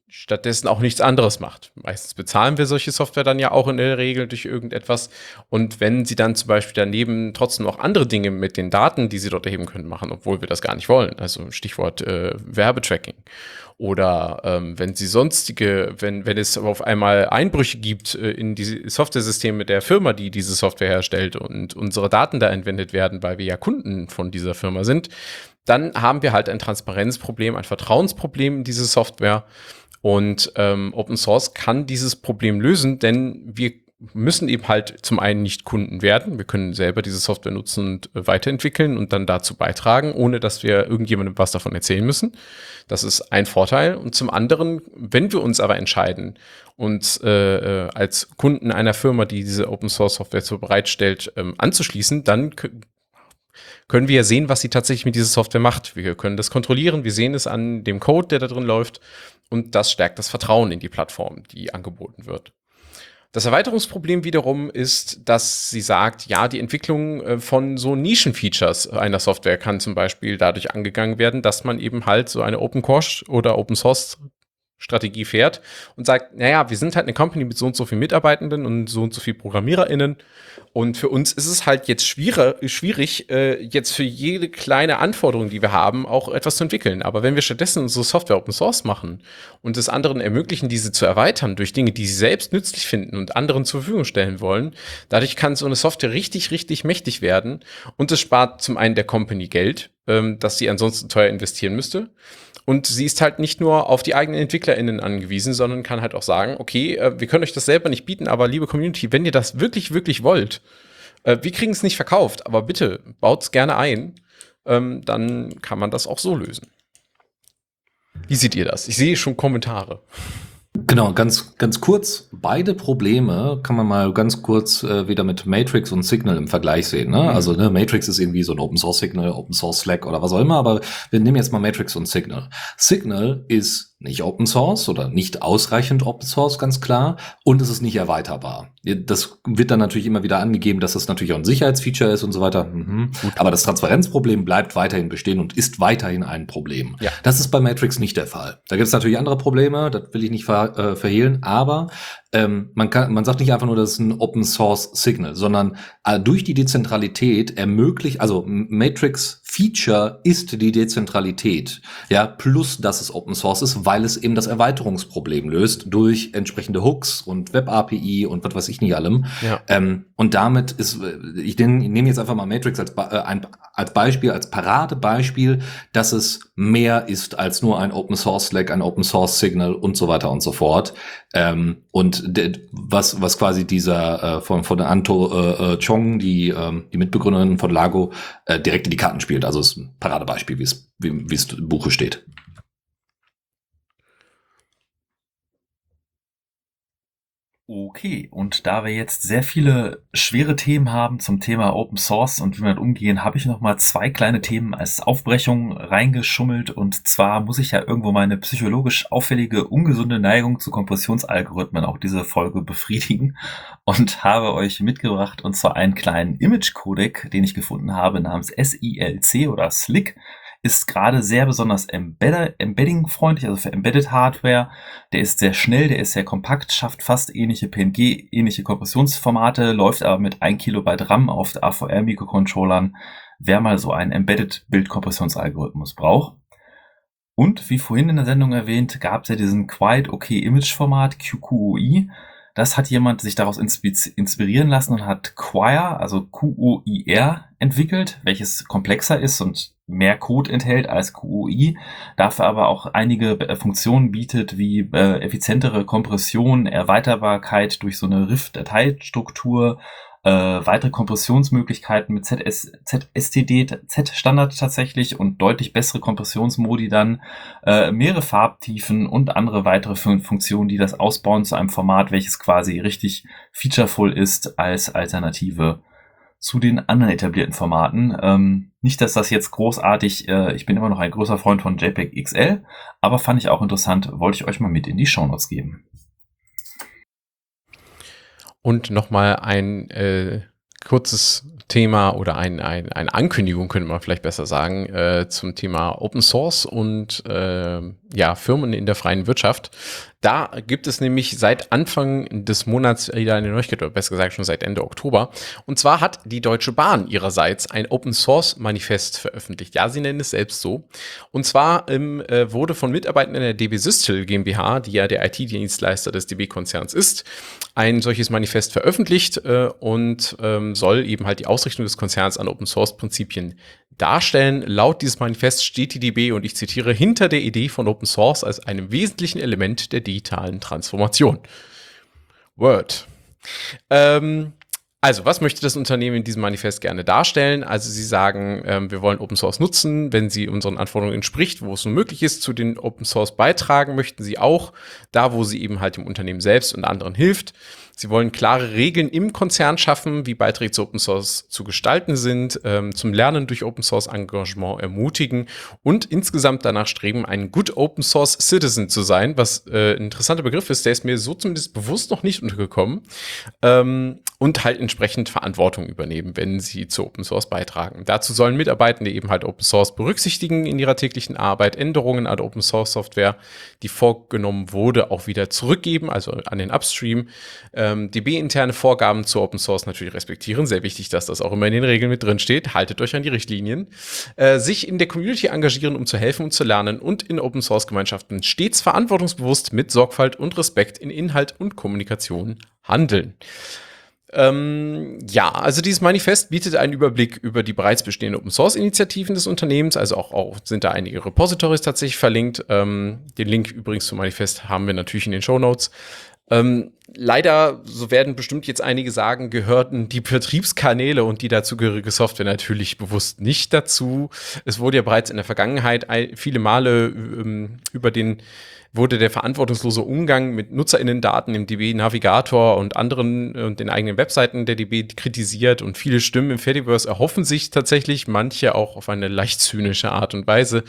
stattdessen auch nichts anderes macht. Meistens bezahlen wir solche Software dann ja auch in der Regel durch irgendetwas. Und wenn sie dann zum Beispiel daneben trotzdem noch andere Dinge mit den Daten, die sie dort erheben können, machen, obwohl wir das gar nicht wollen, also Stichwort äh, Werbetracking. Oder ähm, wenn sie sonstige, wenn, wenn es auf einmal Einbrüche gibt äh, in die Software-Systeme der Firma, die diese Software herstellt und unsere Daten da entwendet werden, weil wir ja Kunden von dieser Firma sind, dann haben wir halt ein Transparenzproblem, ein Vertrauensproblem in diese Software. Und ähm, Open Source kann dieses Problem lösen, denn wir müssen eben halt zum einen nicht Kunden werden. Wir können selber diese Software nutzen und äh, weiterentwickeln und dann dazu beitragen, ohne dass wir irgendjemandem was davon erzählen müssen. Das ist ein Vorteil. Und zum anderen, wenn wir uns aber entscheiden, uns äh, äh als Kunden einer Firma, die diese Open Source Software so bereitstellt, ähm, anzuschließen, dann können wir ja sehen, was sie tatsächlich mit dieser Software macht. Wir können das kontrollieren, wir sehen es an dem Code, der da drin läuft und das stärkt das Vertrauen in die Plattform, die angeboten wird. Das Erweiterungsproblem wiederum ist, dass sie sagt, ja, die Entwicklung äh, von so Nischenfeatures einer Software kann zum Beispiel dadurch angegangen werden, dass man eben halt so eine Open Core oder Open Source Strategie fährt und sagt, naja, wir sind halt eine Company mit so und so vielen Mitarbeitenden und so und so viel ProgrammiererInnen. Und für uns ist es halt jetzt schwierig, äh, jetzt für jede kleine Anforderung, die wir haben, auch etwas zu entwickeln. Aber wenn wir stattdessen unsere Software Open Source machen und es anderen ermöglichen, diese zu erweitern durch Dinge, die sie selbst nützlich finden und anderen zur Verfügung stellen wollen, dadurch kann so eine Software richtig, richtig mächtig werden. Und es spart zum einen der Company Geld, ähm, das sie ansonsten teuer investieren müsste. Und sie ist halt nicht nur auf die eigenen EntwicklerInnen angewiesen, sondern kann halt auch sagen, okay, äh, wir können euch das selber nicht bieten, aber liebe Community, wenn ihr das wirklich, wirklich wollt, äh, wir kriegen es nicht verkauft, aber bitte baut es gerne ein, ähm, dann kann man das auch so lösen. Wie seht ihr das? Ich sehe schon Kommentare. Genau, ganz, ganz kurz. Beide Probleme kann man mal ganz kurz äh, wieder mit Matrix und Signal im Vergleich sehen. Ne? Mhm. Also ne, Matrix ist irgendwie so ein Open Source Signal, Open Source Slack oder was auch immer, aber wir nehmen jetzt mal Matrix und Signal. Signal ist nicht Open Source oder nicht ausreichend Open Source, ganz klar. Und es ist nicht erweiterbar. Das wird dann natürlich immer wieder angegeben, dass das natürlich auch ein Sicherheitsfeature ist und so weiter. Mhm. Aber das Transparenzproblem bleibt weiterhin bestehen und ist weiterhin ein Problem. Ja. Das ist bei Matrix nicht der Fall. Da gibt es natürlich andere Probleme, das will ich nicht ver äh, verhehlen, aber ähm, man, kann, man sagt nicht einfach nur, das ist ein Open Source Signal, sondern äh, durch die Dezentralität ermöglicht, also Matrix Feature ist die Dezentralität, ja, plus dass es Open Source ist, weil es eben das Erweiterungsproblem löst durch entsprechende Hooks und Web API und was weiß ich nicht allem. Ja. Ähm, und damit ist, ich, den, ich nehme jetzt einfach mal Matrix als, äh, ein, als Beispiel, als Paradebeispiel, dass es mehr ist als nur ein Open Source Slack, ein Open Source Signal und so weiter und so fort. Ähm, und was, was quasi dieser äh, von, von Anto äh, äh, Chong, die, äh, die Mitbegründerin von Lago, äh, direkt in die Karten spielt. Also ist ein Paradebeispiel, wie es wie, es im Buche steht. Okay, und da wir jetzt sehr viele schwere Themen haben zum Thema Open Source und wie wir damit umgehen, habe ich noch mal zwei kleine Themen als Aufbrechung reingeschummelt. Und zwar muss ich ja irgendwo meine psychologisch auffällige, ungesunde Neigung zu Kompressionsalgorithmen auch diese Folge befriedigen und habe euch mitgebracht und zwar einen kleinen Image-Codec, den ich gefunden habe namens SILC oder SLIC ist gerade sehr besonders Embedding-freundlich, also für Embedded Hardware. Der ist sehr schnell, der ist sehr kompakt, schafft fast ähnliche PNG, ähnliche Kompressionsformate, läuft aber mit 1 Kilobyte RAM auf AVR-Mikrocontrollern, wer mal so einen Embedded Bildkompressionsalgorithmus braucht. Und wie vorhin in der Sendung erwähnt, gab es ja diesen Quiet OK Image Format QQOI. Das hat jemand sich daraus inspirieren lassen und hat Quire, also QOIR, entwickelt, welches komplexer ist und mehr Code enthält als QOI, dafür aber auch einige äh, Funktionen bietet, wie äh, effizientere Kompression, Erweiterbarkeit durch so eine RIF-Dateistruktur, äh, weitere Kompressionsmöglichkeiten mit ZS, ZSTD, Z-Standard tatsächlich und deutlich bessere Kompressionsmodi dann, äh, mehrere Farbtiefen und andere weitere Fun Funktionen, die das ausbauen zu einem Format, welches quasi richtig featurevoll ist als Alternative zu den anderen etablierten Formaten. Ähm, nicht, dass das jetzt großartig, äh, ich bin immer noch ein großer Freund von JPEG XL, aber fand ich auch interessant, wollte ich euch mal mit in die Shownotes geben. Und nochmal ein äh, kurzes Thema oder ein, ein, eine Ankündigung, könnte man vielleicht besser sagen, äh, zum Thema Open Source und äh, ja, Firmen in der freien Wirtschaft. Da gibt es nämlich seit Anfang des Monats wieder eine Neuigkeit, oder besser gesagt schon seit Ende Oktober. Und zwar hat die Deutsche Bahn ihrerseits ein Open Source Manifest veröffentlicht. Ja, sie nennen es selbst so. Und zwar ähm, äh, wurde von Mitarbeitern der DB Systel GmbH, die ja der IT-Dienstleister des DB-Konzerns ist, ein solches Manifest veröffentlicht äh, und ähm, soll eben halt die Ausrichtung des Konzerns an Open Source Prinzipien darstellen. Laut dieses Manifests steht die DB, und ich zitiere, hinter der Idee von Open Source als einem wesentlichen Element der digitalen Transformation. Word. Ähm, also, was möchte das Unternehmen in diesem Manifest gerne darstellen? Also, sie sagen, ähm, wir wollen Open Source nutzen, wenn sie unseren Anforderungen entspricht, wo es nur möglich ist, zu den Open Source beitragen möchten sie auch, da wo sie eben halt dem Unternehmen selbst und anderen hilft. Sie wollen klare Regeln im Konzern schaffen, wie Beiträge zu Open Source zu gestalten sind, ähm, zum Lernen durch Open Source Engagement ermutigen und insgesamt danach streben, ein Good Open Source Citizen zu sein, was äh, ein interessanter Begriff ist, der ist mir so zumindest bewusst noch nicht untergekommen. Ähm, und halt entsprechend Verantwortung übernehmen, wenn sie zu Open Source beitragen. Dazu sollen Mitarbeitende eben halt Open Source berücksichtigen in ihrer täglichen Arbeit, Änderungen an Open Source Software, die vorgenommen wurde, auch wieder zurückgeben, also an den Upstream. Ähm, DB-interne Vorgaben zu Open Source natürlich respektieren. Sehr wichtig, dass das auch immer in den Regeln mit drin steht. Haltet euch an die Richtlinien. Äh, sich in der Community engagieren, um zu helfen und zu lernen und in Open Source Gemeinschaften stets verantwortungsbewusst mit Sorgfalt und Respekt in Inhalt und Kommunikation handeln. Ähm, ja, also dieses Manifest bietet einen Überblick über die bereits bestehenden Open Source Initiativen des Unternehmens. Also auch, auch sind da einige Repositories tatsächlich verlinkt. Ähm, den Link übrigens zum Manifest haben wir natürlich in den Show Notes. Ähm, leider, so werden bestimmt jetzt einige sagen, gehörten die Vertriebskanäle und die dazugehörige Software natürlich bewusst nicht dazu. Es wurde ja bereits in der Vergangenheit viele Male ähm, über den wurde der verantwortungslose Umgang mit NutzerInnen-Daten im DB-Navigator und anderen und den eigenen Webseiten der DB kritisiert und viele Stimmen im Fediverse erhoffen sich tatsächlich, manche auch auf eine leicht zynische Art und Weise,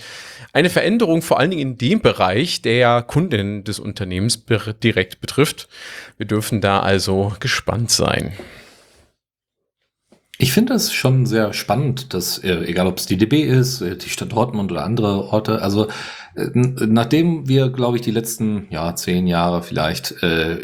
eine Veränderung vor allen Dingen in dem Bereich, der Kunden des Unternehmens direkt betrifft. Wir dürfen da also gespannt sein. Ich finde es schon sehr spannend, dass, äh, egal ob es die DB ist, äh, die Stadt Dortmund oder andere Orte, also Nachdem wir, glaube ich, die letzten ja, zehn Jahre vielleicht äh,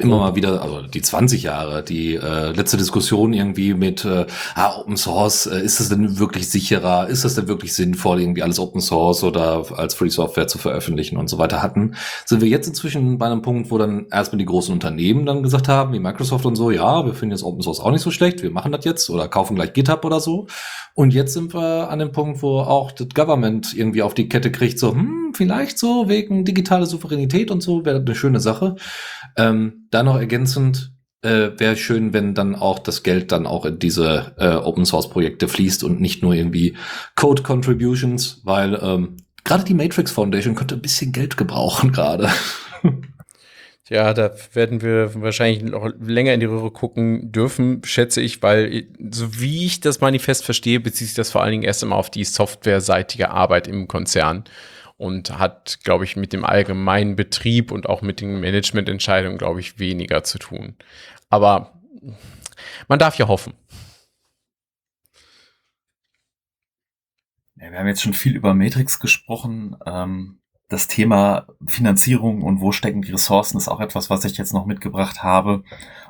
immer mal wieder, also die 20 Jahre, die äh, letzte Diskussion irgendwie mit äh, ah, Open Source, äh, ist das denn wirklich sicherer, ist das denn wirklich sinnvoll, irgendwie alles Open Source oder als Free Software zu veröffentlichen und so weiter hatten, sind wir jetzt inzwischen bei einem Punkt, wo dann erstmal die großen Unternehmen dann gesagt haben, wie Microsoft und so, ja, wir finden jetzt Open Source auch nicht so schlecht, wir machen das jetzt oder kaufen gleich GitHub oder so. Und jetzt sind wir an dem Punkt, wo auch das Government irgendwie auf die Kette kriegt, so, hm, vielleicht so wegen digitale Souveränität und so, wäre eine schöne Sache. Ähm, da noch ergänzend, äh, wäre schön, wenn dann auch das Geld dann auch in diese äh, Open Source Projekte fließt und nicht nur irgendwie Code Contributions, weil ähm, gerade die Matrix Foundation könnte ein bisschen Geld gebrauchen gerade. Ja, da werden wir wahrscheinlich noch länger in die Röhre gucken dürfen, schätze ich, weil so wie ich das Manifest verstehe, bezieht sich das vor allen Dingen erst einmal auf die softwareseitige Arbeit im Konzern und hat, glaube ich, mit dem allgemeinen Betrieb und auch mit den Managemententscheidungen, glaube ich, weniger zu tun. Aber man darf ja hoffen. Ja, wir haben jetzt schon viel über Matrix gesprochen. Ähm, das Thema Finanzierung und wo stecken die Ressourcen ist auch etwas, was ich jetzt noch mitgebracht habe.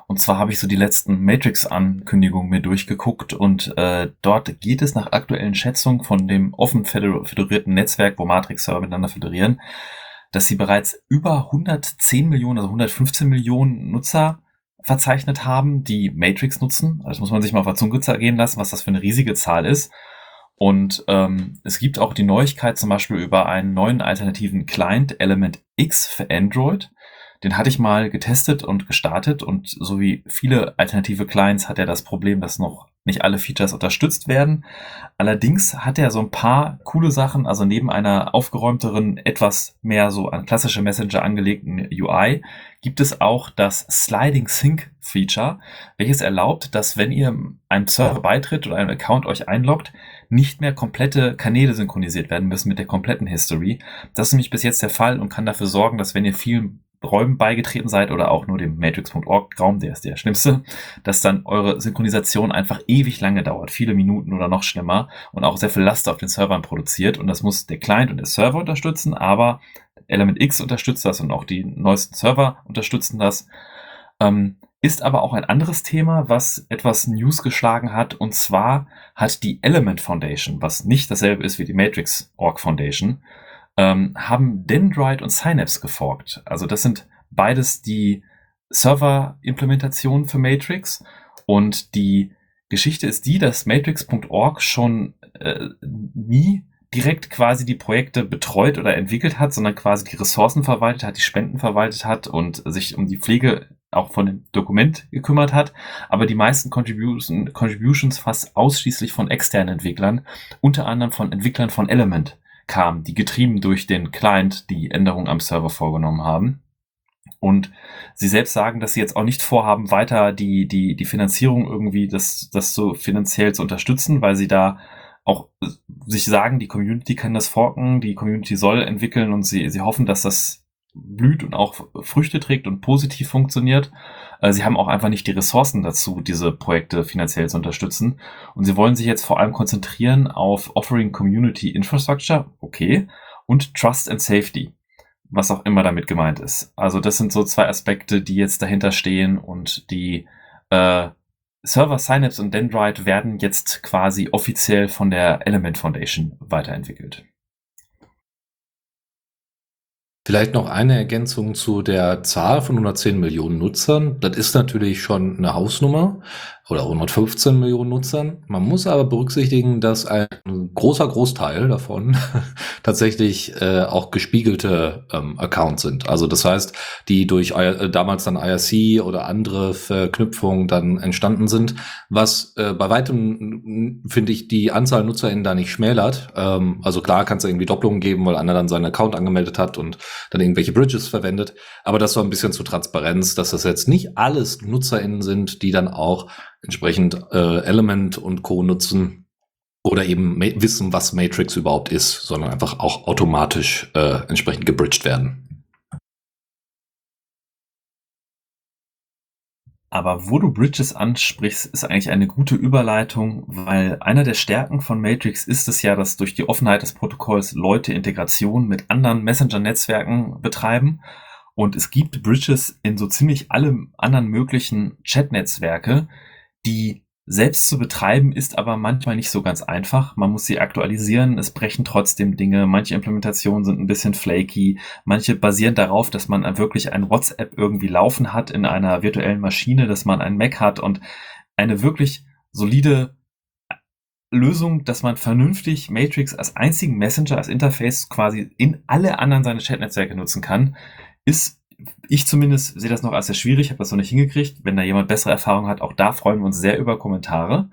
Und zwar habe ich so die letzten Matrix-Ankündigungen mir durchgeguckt und äh, dort geht es nach aktuellen Schätzungen von dem offen föderierten Netzwerk, wo Matrix-Server miteinander föderieren, dass sie bereits über 110 Millionen, also 115 Millionen Nutzer verzeichnet haben, die Matrix nutzen. Also das muss man sich mal auf der Zunge gehen lassen, was das für eine riesige Zahl ist. Und ähm, es gibt auch die Neuigkeit zum Beispiel über einen neuen alternativen Client Element X für Android. Den hatte ich mal getestet und gestartet und so wie viele alternative Clients hat er das Problem, dass noch nicht alle Features unterstützt werden. Allerdings hat er so ein paar coole Sachen, also neben einer aufgeräumteren, etwas mehr so an klassische Messenger angelegten UI, gibt es auch das Sliding Sync Feature, welches erlaubt, dass wenn ihr einem Server beitritt oder einem Account euch einloggt, nicht mehr komplette Kanäle synchronisiert werden müssen mit der kompletten History. Das ist nämlich bis jetzt der Fall und kann dafür sorgen, dass wenn ihr vielen Räumen beigetreten seid oder auch nur dem Matrix.org Raum, der ist der schlimmste, dass dann eure Synchronisation einfach ewig lange dauert, viele Minuten oder noch schlimmer und auch sehr viel Last auf den Servern produziert und das muss der Client und der Server unterstützen, aber Element X unterstützt das und auch die neuesten Server unterstützen das. Ähm, ist aber auch ein anderes Thema, was etwas News geschlagen hat. Und zwar hat die Element Foundation, was nicht dasselbe ist wie die Matrix Org Foundation, ähm, haben Dendrite und Synapse geforkt. Also das sind beides die Server-Implementationen für Matrix. Und die Geschichte ist die, dass Matrix.org schon äh, nie direkt quasi die Projekte betreut oder entwickelt hat, sondern quasi die Ressourcen verwaltet hat, die Spenden verwaltet hat und sich um die Pflege auch von dem Dokument gekümmert hat, aber die meisten Contribution, Contributions fast ausschließlich von externen Entwicklern, unter anderem von Entwicklern von Element kamen, die getrieben durch den Client die Änderungen am Server vorgenommen haben. Und sie selbst sagen, dass sie jetzt auch nicht vorhaben, weiter die, die, die Finanzierung irgendwie das, das so finanziell zu unterstützen, weil sie da auch sich sagen, die Community kann das forken, die Community soll entwickeln und sie, sie hoffen, dass das blüht und auch Früchte trägt und positiv funktioniert. Äh, sie haben auch einfach nicht die Ressourcen dazu, diese Projekte finanziell zu unterstützen. Und sie wollen sich jetzt vor allem konzentrieren auf Offering Community Infrastructure, okay, und Trust and Safety, was auch immer damit gemeint ist. Also das sind so zwei Aspekte, die jetzt dahinter stehen und die äh, Server Synapse und Dendrite werden jetzt quasi offiziell von der Element Foundation weiterentwickelt. Vielleicht noch eine Ergänzung zu der Zahl von 110 Millionen Nutzern. Das ist natürlich schon eine Hausnummer oder 115 Millionen Nutzern. Man muss aber berücksichtigen, dass ein großer Großteil davon tatsächlich äh, auch gespiegelte ähm, Accounts sind. Also das heißt, die durch äh, damals dann IRC oder andere Verknüpfungen dann entstanden sind, was äh, bei weitem, finde ich, die Anzahl NutzerInnen da nicht schmälert. Ähm, also klar kann es irgendwie Doppelungen geben, weil einer dann seinen Account angemeldet hat und dann irgendwelche Bridges verwendet. Aber das war ein bisschen zur Transparenz, dass das jetzt nicht alles NutzerInnen sind, die dann auch entsprechend äh, Element und Co. nutzen oder eben wissen, was Matrix überhaupt ist, sondern einfach auch automatisch äh, entsprechend gebridged werden. Aber wo du Bridges ansprichst, ist eigentlich eine gute Überleitung, weil einer der Stärken von Matrix ist es ja, dass durch die Offenheit des Protokolls Leute Integration mit anderen Messenger-Netzwerken betreiben. Und es gibt Bridges in so ziemlich alle anderen möglichen Chat-Netzwerke, die selbst zu betreiben ist aber manchmal nicht so ganz einfach. Man muss sie aktualisieren, es brechen trotzdem Dinge. Manche Implementationen sind ein bisschen flaky. Manche basieren darauf, dass man wirklich ein WhatsApp irgendwie laufen hat in einer virtuellen Maschine, dass man ein Mac hat und eine wirklich solide Lösung, dass man vernünftig Matrix als einzigen Messenger, als Interface quasi in alle anderen seine Chatnetzwerke nutzen kann, ist ich zumindest sehe das noch als sehr schwierig, habe das noch nicht hingekriegt. Wenn da jemand bessere Erfahrung hat, auch da freuen wir uns sehr über Kommentare.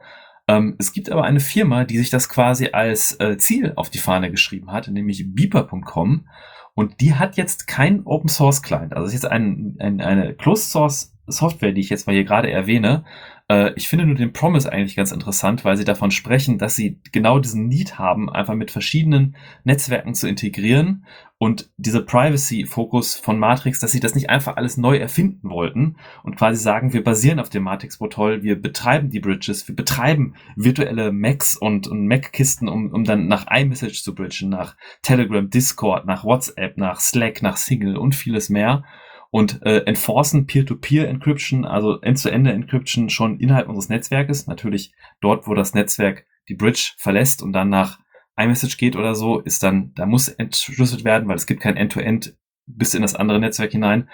Ähm, es gibt aber eine Firma, die sich das quasi als äh, Ziel auf die Fahne geschrieben hat, nämlich beeper.com. Und die hat jetzt kein Open Source Client. Also es ist jetzt ein, ein, eine Closed Source Software, die ich jetzt mal hier gerade erwähne, äh, ich finde nur den Promise eigentlich ganz interessant, weil sie davon sprechen, dass sie genau diesen Need haben, einfach mit verschiedenen Netzwerken zu integrieren und diese Privacy-Fokus von Matrix, dass sie das nicht einfach alles neu erfinden wollten und quasi sagen, wir basieren auf dem Matrix-Protokoll, wir betreiben die Bridges, wir betreiben virtuelle Macs und, und Mac-Kisten, um, um dann nach iMessage zu bridgen, nach Telegram, Discord, nach WhatsApp, nach Slack, nach Single und vieles mehr und äh, enforcen Peer-to-Peer-Encryption, also End-to-End-Encryption schon innerhalb unseres Netzwerkes. Natürlich dort, wo das Netzwerk die Bridge verlässt und dann nach iMessage geht oder so, ist dann, da muss entschlüsselt werden, weil es gibt kein End-to-End -End bis in das andere Netzwerk hinein.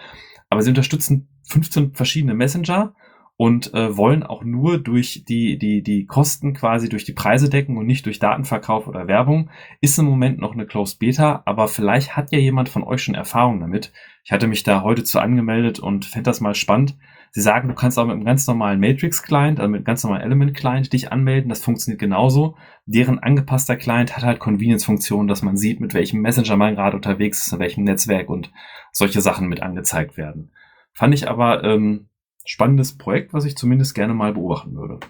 Aber sie unterstützen 15 verschiedene Messenger und äh, wollen auch nur durch die, die, die Kosten quasi durch die Preise decken und nicht durch Datenverkauf oder Werbung. Ist im Moment noch eine Closed Beta, aber vielleicht hat ja jemand von euch schon Erfahrung damit. Ich hatte mich da heute zu angemeldet und fände das mal spannend. Sie sagen, du kannst auch mit einem ganz normalen Matrix-Client, also mit einem ganz normalen Element-Client dich anmelden. Das funktioniert genauso. Deren angepasster Client hat halt Convenience-Funktionen, dass man sieht, mit welchem Messenger man gerade unterwegs ist, in welchem Netzwerk und solche Sachen mit angezeigt werden. Fand ich aber ähm, spannendes Projekt, was ich zumindest gerne mal beobachten würde.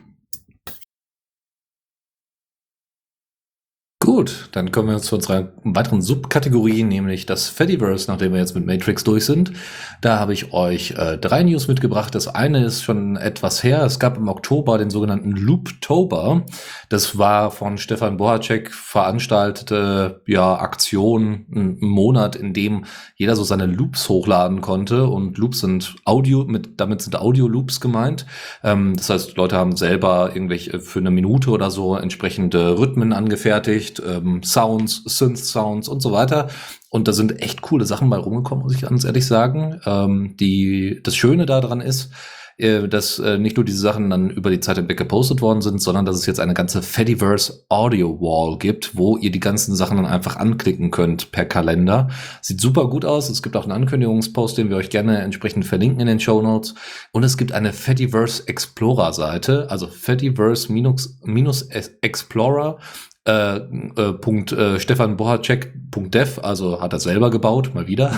Gut, dann kommen wir zu unserer weiteren Subkategorie, nämlich das Fediverse, nachdem wir jetzt mit Matrix durch sind. Da habe ich euch äh, drei News mitgebracht. Das eine ist schon etwas her. Es gab im Oktober den sogenannten Looptober. Das war von Stefan Bohacek veranstaltete ja, Aktion, ein Monat, in dem jeder so seine Loops hochladen konnte. Und Loops sind Audio, mit, damit sind Audio-Loops gemeint. Ähm, das heißt, Leute haben selber irgendwelche für eine Minute oder so entsprechende Rhythmen angefertigt ähm, Sounds, Synth-Sounds und so weiter. Und da sind echt coole Sachen bei rumgekommen, muss ich ganz ehrlich sagen. Ähm, die, das Schöne daran ist, äh, dass äh, nicht nur diese Sachen dann über die Zeit hinweg gepostet worden sind, sondern dass es jetzt eine ganze Fediverse Audio Wall gibt, wo ihr die ganzen Sachen dann einfach anklicken könnt per Kalender. Sieht super gut aus. Es gibt auch einen Ankündigungspost, den wir euch gerne entsprechend verlinken in den Show Notes. Und es gibt eine Fediverse Explorer Seite, also Fediverse minus Explorer äh, äh, Punkt äh, Stefan Bohacek.dev, also hat er selber gebaut, mal wieder.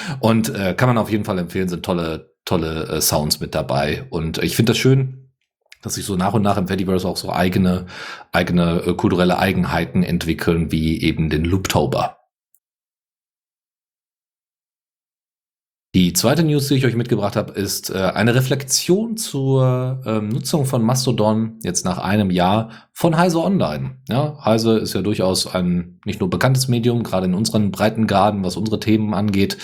und äh, kann man auf jeden Fall empfehlen, sind tolle, tolle äh, Sounds mit dabei. Und ich finde das schön, dass sich so nach und nach im Fediverse auch so eigene, eigene äh, kulturelle Eigenheiten entwickeln, wie eben den Looptober. Die zweite News, die ich euch mitgebracht habe, ist äh, eine Reflexion zur ähm, Nutzung von Mastodon jetzt nach einem Jahr von Heise Online. Ja, Heise ist ja durchaus ein nicht nur bekanntes Medium, gerade in unseren Breitengraden, was unsere Themen angeht,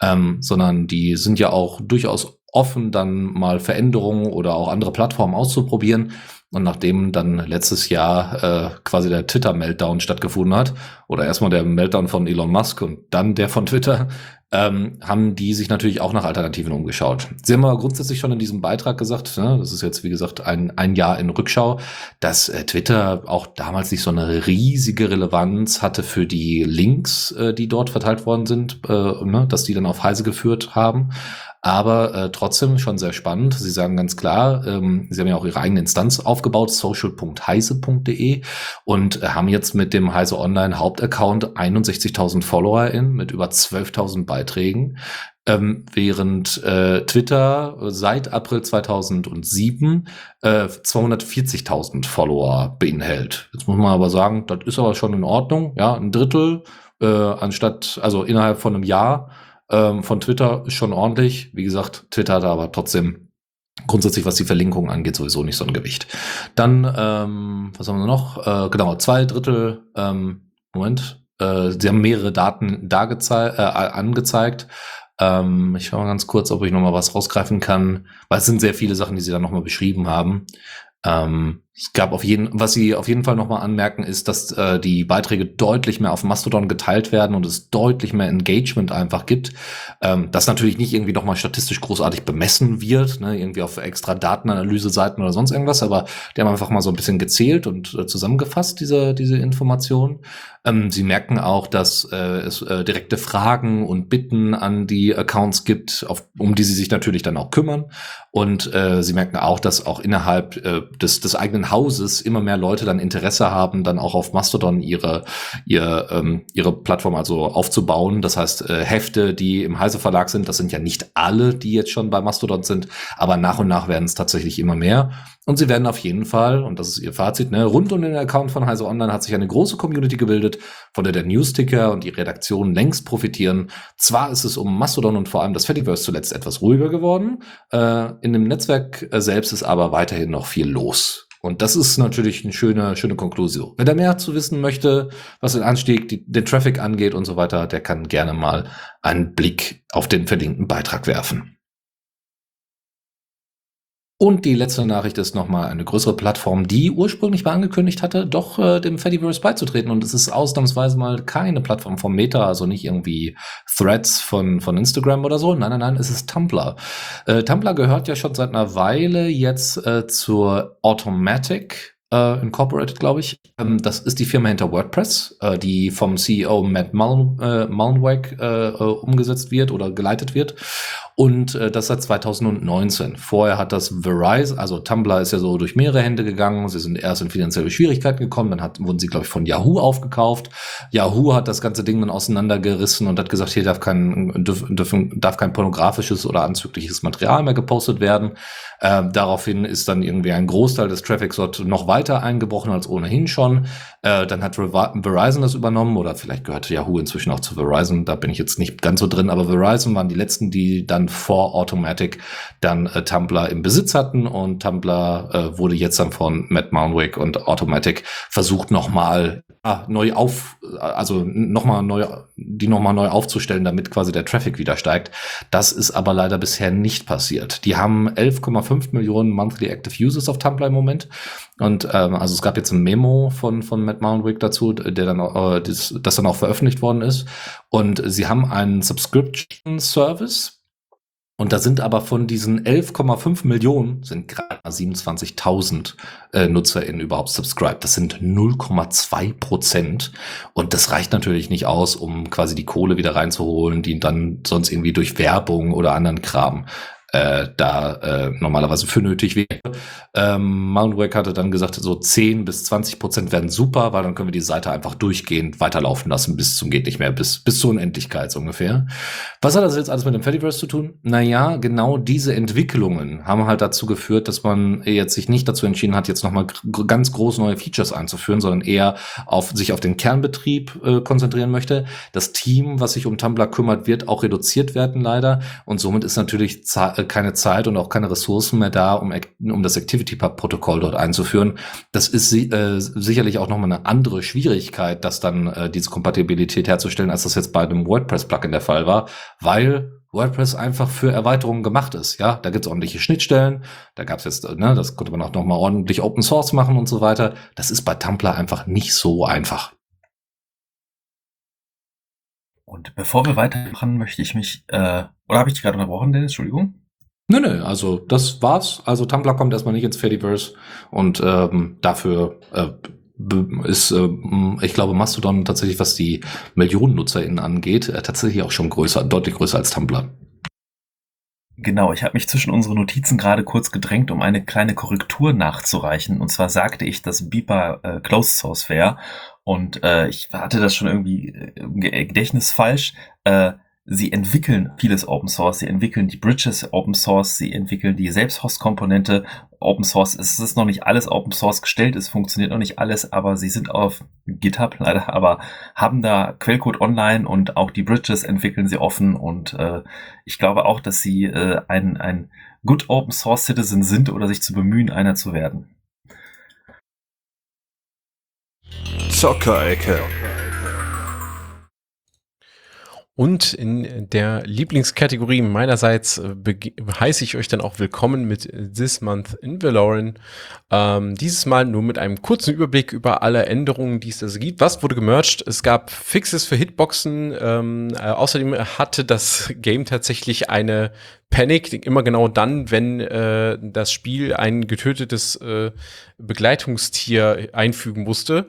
ähm, sondern die sind ja auch durchaus offen, dann mal Veränderungen oder auch andere Plattformen auszuprobieren. Und nachdem dann letztes Jahr äh, quasi der Twitter-Meltdown stattgefunden hat, oder erstmal der Meltdown von Elon Musk und dann der von Twitter, ähm, haben die sich natürlich auch nach Alternativen umgeschaut. Sie haben aber grundsätzlich schon in diesem Beitrag gesagt, ne, das ist jetzt wie gesagt ein, ein Jahr in Rückschau, dass äh, Twitter auch damals nicht so eine riesige Relevanz hatte für die Links, äh, die dort verteilt worden sind, äh, ne, dass die dann auf Heise geführt haben aber äh, trotzdem schon sehr spannend. Sie sagen ganz klar, ähm, Sie haben ja auch Ihre eigene Instanz aufgebaut, social.heise.de und äh, haben jetzt mit dem Heise Online Hauptaccount 61.000 FollowerInnen mit über 12.000 Beiträgen. Ähm, während äh, Twitter seit April 2007 äh, 240.000 Follower beinhält. Jetzt muss man aber sagen, das ist aber schon in Ordnung. Ja, ein Drittel äh, anstatt, also innerhalb von einem Jahr ähm, von Twitter ist schon ordentlich. Wie gesagt, Twitter hat aber trotzdem grundsätzlich, was die Verlinkung angeht, sowieso nicht so ein Gewicht. Dann, ähm, was haben wir noch? Äh, genau, zwei Drittel, ähm, Moment, äh, sie haben mehrere Daten da äh, angezeigt. Ähm, ich schaue mal ganz kurz, ob ich noch mal was rausgreifen kann, weil es sind sehr viele Sachen, die sie da noch mal beschrieben haben. Ähm, es gab auf jeden, was sie auf jeden Fall nochmal anmerken, ist, dass äh, die Beiträge deutlich mehr auf Mastodon geteilt werden und es deutlich mehr Engagement einfach gibt. Ähm, das natürlich nicht irgendwie nochmal statistisch großartig bemessen wird, ne, irgendwie auf extra Datenanalyse-Seiten oder sonst irgendwas, aber die haben einfach mal so ein bisschen gezählt und äh, zusammengefasst, diese, diese Informationen. Ähm, sie merken auch, dass äh, es äh, direkte Fragen und Bitten an die Accounts gibt, auf, um die sie sich natürlich dann auch kümmern. Und äh, sie merken auch, dass auch innerhalb äh, des, des eigenen eigenen Hauses immer mehr Leute dann Interesse haben, dann auch auf Mastodon ihre, ihre, ähm, ihre Plattform also aufzubauen. Das heißt, äh, Hefte, die im Heise Verlag sind, das sind ja nicht alle, die jetzt schon bei Mastodon sind, aber nach und nach werden es tatsächlich immer mehr. Und sie werden auf jeden Fall, und das ist ihr Fazit, ne, rund um den Account von Heise Online hat sich eine große Community gebildet, von der der Newsticker und die Redaktion längst profitieren. Zwar ist es um Mastodon und vor allem das Fediverse zuletzt etwas ruhiger geworden, äh, in dem Netzwerk äh, selbst ist aber weiterhin noch viel los. Und das ist natürlich eine schöne, schöne Konklusion. Wer da mehr zu wissen möchte, was den Anstieg, die, den Traffic angeht und so weiter, der kann gerne mal einen Blick auf den verlinkten Beitrag werfen. Und die letzte Nachricht ist nochmal eine größere Plattform, die ursprünglich mal angekündigt hatte, doch äh, dem Fediverse beizutreten. Und es ist ausnahmsweise mal keine Plattform vom Meta, also nicht irgendwie Threads von, von Instagram oder so. Nein, nein, nein, es ist Tumblr. Äh, Tumblr gehört ja schon seit einer Weile jetzt äh, zur Automatic äh, Incorporated, glaube ich. Ähm, das ist die Firma hinter WordPress, äh, die vom CEO Matt Mullen, Mullenweg äh, umgesetzt wird oder geleitet wird. Und äh, das seit 2019. Vorher hat das Verizon, also Tumblr ist ja so durch mehrere Hände gegangen. Sie sind erst in finanzielle Schwierigkeiten gekommen, dann hat, wurden sie, glaube ich, von Yahoo aufgekauft. Yahoo hat das ganze Ding dann auseinandergerissen und hat gesagt, hier darf kein, dürf, darf kein pornografisches oder anzügliches Material mehr gepostet werden. Äh, daraufhin ist dann irgendwie ein Großteil des Traffics dort noch weiter eingebrochen als ohnehin schon. Äh, dann hat Verizon das übernommen oder vielleicht gehörte Yahoo inzwischen auch zu Verizon. Da bin ich jetzt nicht ganz so drin, aber Verizon waren die letzten, die dann vor Automatic dann äh, Tumblr im Besitz hatten und Tumblr äh, wurde jetzt dann von Matt Mounwick und Automatic versucht nochmal neu auf, also nochmal neu, die nochmal neu aufzustellen, damit quasi der Traffic wieder steigt. Das ist aber leider bisher nicht passiert. Die haben 11,5 Millionen Monthly Active Users auf Tumblr im Moment und ähm, also es gab jetzt ein Memo von, von Matt Mounwick dazu, der dann äh, das, das dann auch veröffentlicht worden ist. Und sie haben einen Subscription Service, Und da sind aber von diesen 11,5 Millionen sind gerade mal 27.000 äh, NutzerInnen überhaupt subscribed. Das sind 0,2 Prozent. Und das reicht natürlich nicht aus, um quasi die Kohle wieder reinzuholen, die dann sonst irgendwie durch Werbung oder anderen Kram äh, da äh, normalerweise für nötig wäre. Ähm, Mountwake hatte dann gesagt, so 10 bis 20 Prozent werden super, weil dann können wir die Seite einfach durchgehend weiterlaufen lassen bis zum geht nicht mehr, bis, bis zur Unendlichkeit so ungefähr. Was hat das jetzt alles mit dem Fediverse zu tun? Naja, genau diese Entwicklungen haben halt dazu geführt, dass man jetzt sich nicht dazu entschieden hat, jetzt nochmal ganz groß neue Features einzuführen, sondern eher auf sich auf den Kernbetrieb äh, konzentrieren möchte. Das Team, was sich um Tumblr kümmert, wird auch reduziert werden leider und somit ist natürlich äh, keine Zeit und auch keine Ressourcen mehr da, um, um das ActivityPub-Protokoll dort einzuführen. Das ist äh, sicherlich auch nochmal eine andere Schwierigkeit, das dann äh, diese Kompatibilität herzustellen, als das jetzt bei einem WordPress-Plugin der Fall war, weil WordPress einfach für Erweiterungen gemacht ist. Ja, da gibt es ordentliche Schnittstellen. Da gab es jetzt, ne, das konnte man auch noch mal ordentlich Open Source machen und so weiter. Das ist bei Tumblr einfach nicht so einfach. Und bevor wir weitermachen, möchte ich mich, äh, oder habe ich dich gerade unterbrochen, Dennis? Entschuldigung. Nö, nö, also das war's. Also Tumblr kommt erstmal nicht ins Fediverse und ähm, dafür äh, ist, äh, ich glaube, Mastodon tatsächlich, was die Millionen NutzerInnen angeht, äh, tatsächlich auch schon größer, deutlich größer als Tumblr. Genau, ich habe mich zwischen unsere Notizen gerade kurz gedrängt, um eine kleine Korrektur nachzureichen. Und zwar sagte ich, dass Beeper äh, Closed Source wäre. Und äh, ich hatte das schon irgendwie äh, im Gedächtnis falsch. Äh, sie entwickeln vieles Open Source, sie entwickeln die Bridges Open Source, sie entwickeln die Selbsthost-Komponente Open Source. Es ist noch nicht alles Open Source gestellt, es funktioniert noch nicht alles, aber sie sind auf GitHub leider, aber haben da Quellcode online und auch die Bridges entwickeln sie offen und äh, ich glaube auch, dass sie äh, ein, ein Good Open Source Citizen sind oder sich zu bemühen, einer zu werden. Zockerecke. Und in der Lieblingskategorie meinerseits äh, heiße ich euch dann auch willkommen mit This Month in Valoran. Ähm, dieses Mal nur mit einem kurzen Überblick über alle Änderungen, die es da gibt. Was wurde gemerged? Es gab Fixes für Hitboxen. Ähm, äh, außerdem hatte das Game tatsächlich eine Panic immer genau dann, wenn äh, das Spiel ein getötetes äh, Begleitungstier einfügen musste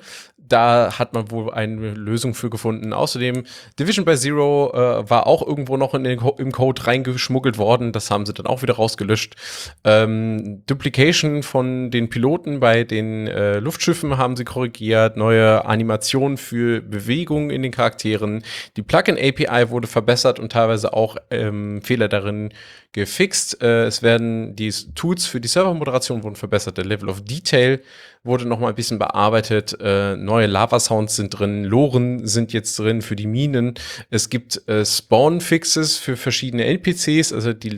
da hat man wohl eine Lösung für gefunden. Außerdem, Division by Zero äh, war auch irgendwo noch in den, im Code reingeschmuggelt worden. Das haben sie dann auch wieder rausgelöscht. Ähm, Duplication von den Piloten bei den äh, Luftschiffen haben sie korrigiert. Neue Animationen für Bewegungen in den Charakteren. Die Plugin-API wurde verbessert und teilweise auch ähm, Fehler darin gefixt. Äh, es werden die Tools für die Servermoderation wurden verbessert. Der Level of Detail wurde noch mal ein bisschen bearbeitet. Äh, neue Lava-Sounds sind drin. Loren sind jetzt drin für die Minen. Es gibt äh, Spawn-Fixes für verschiedene NPCs. Also die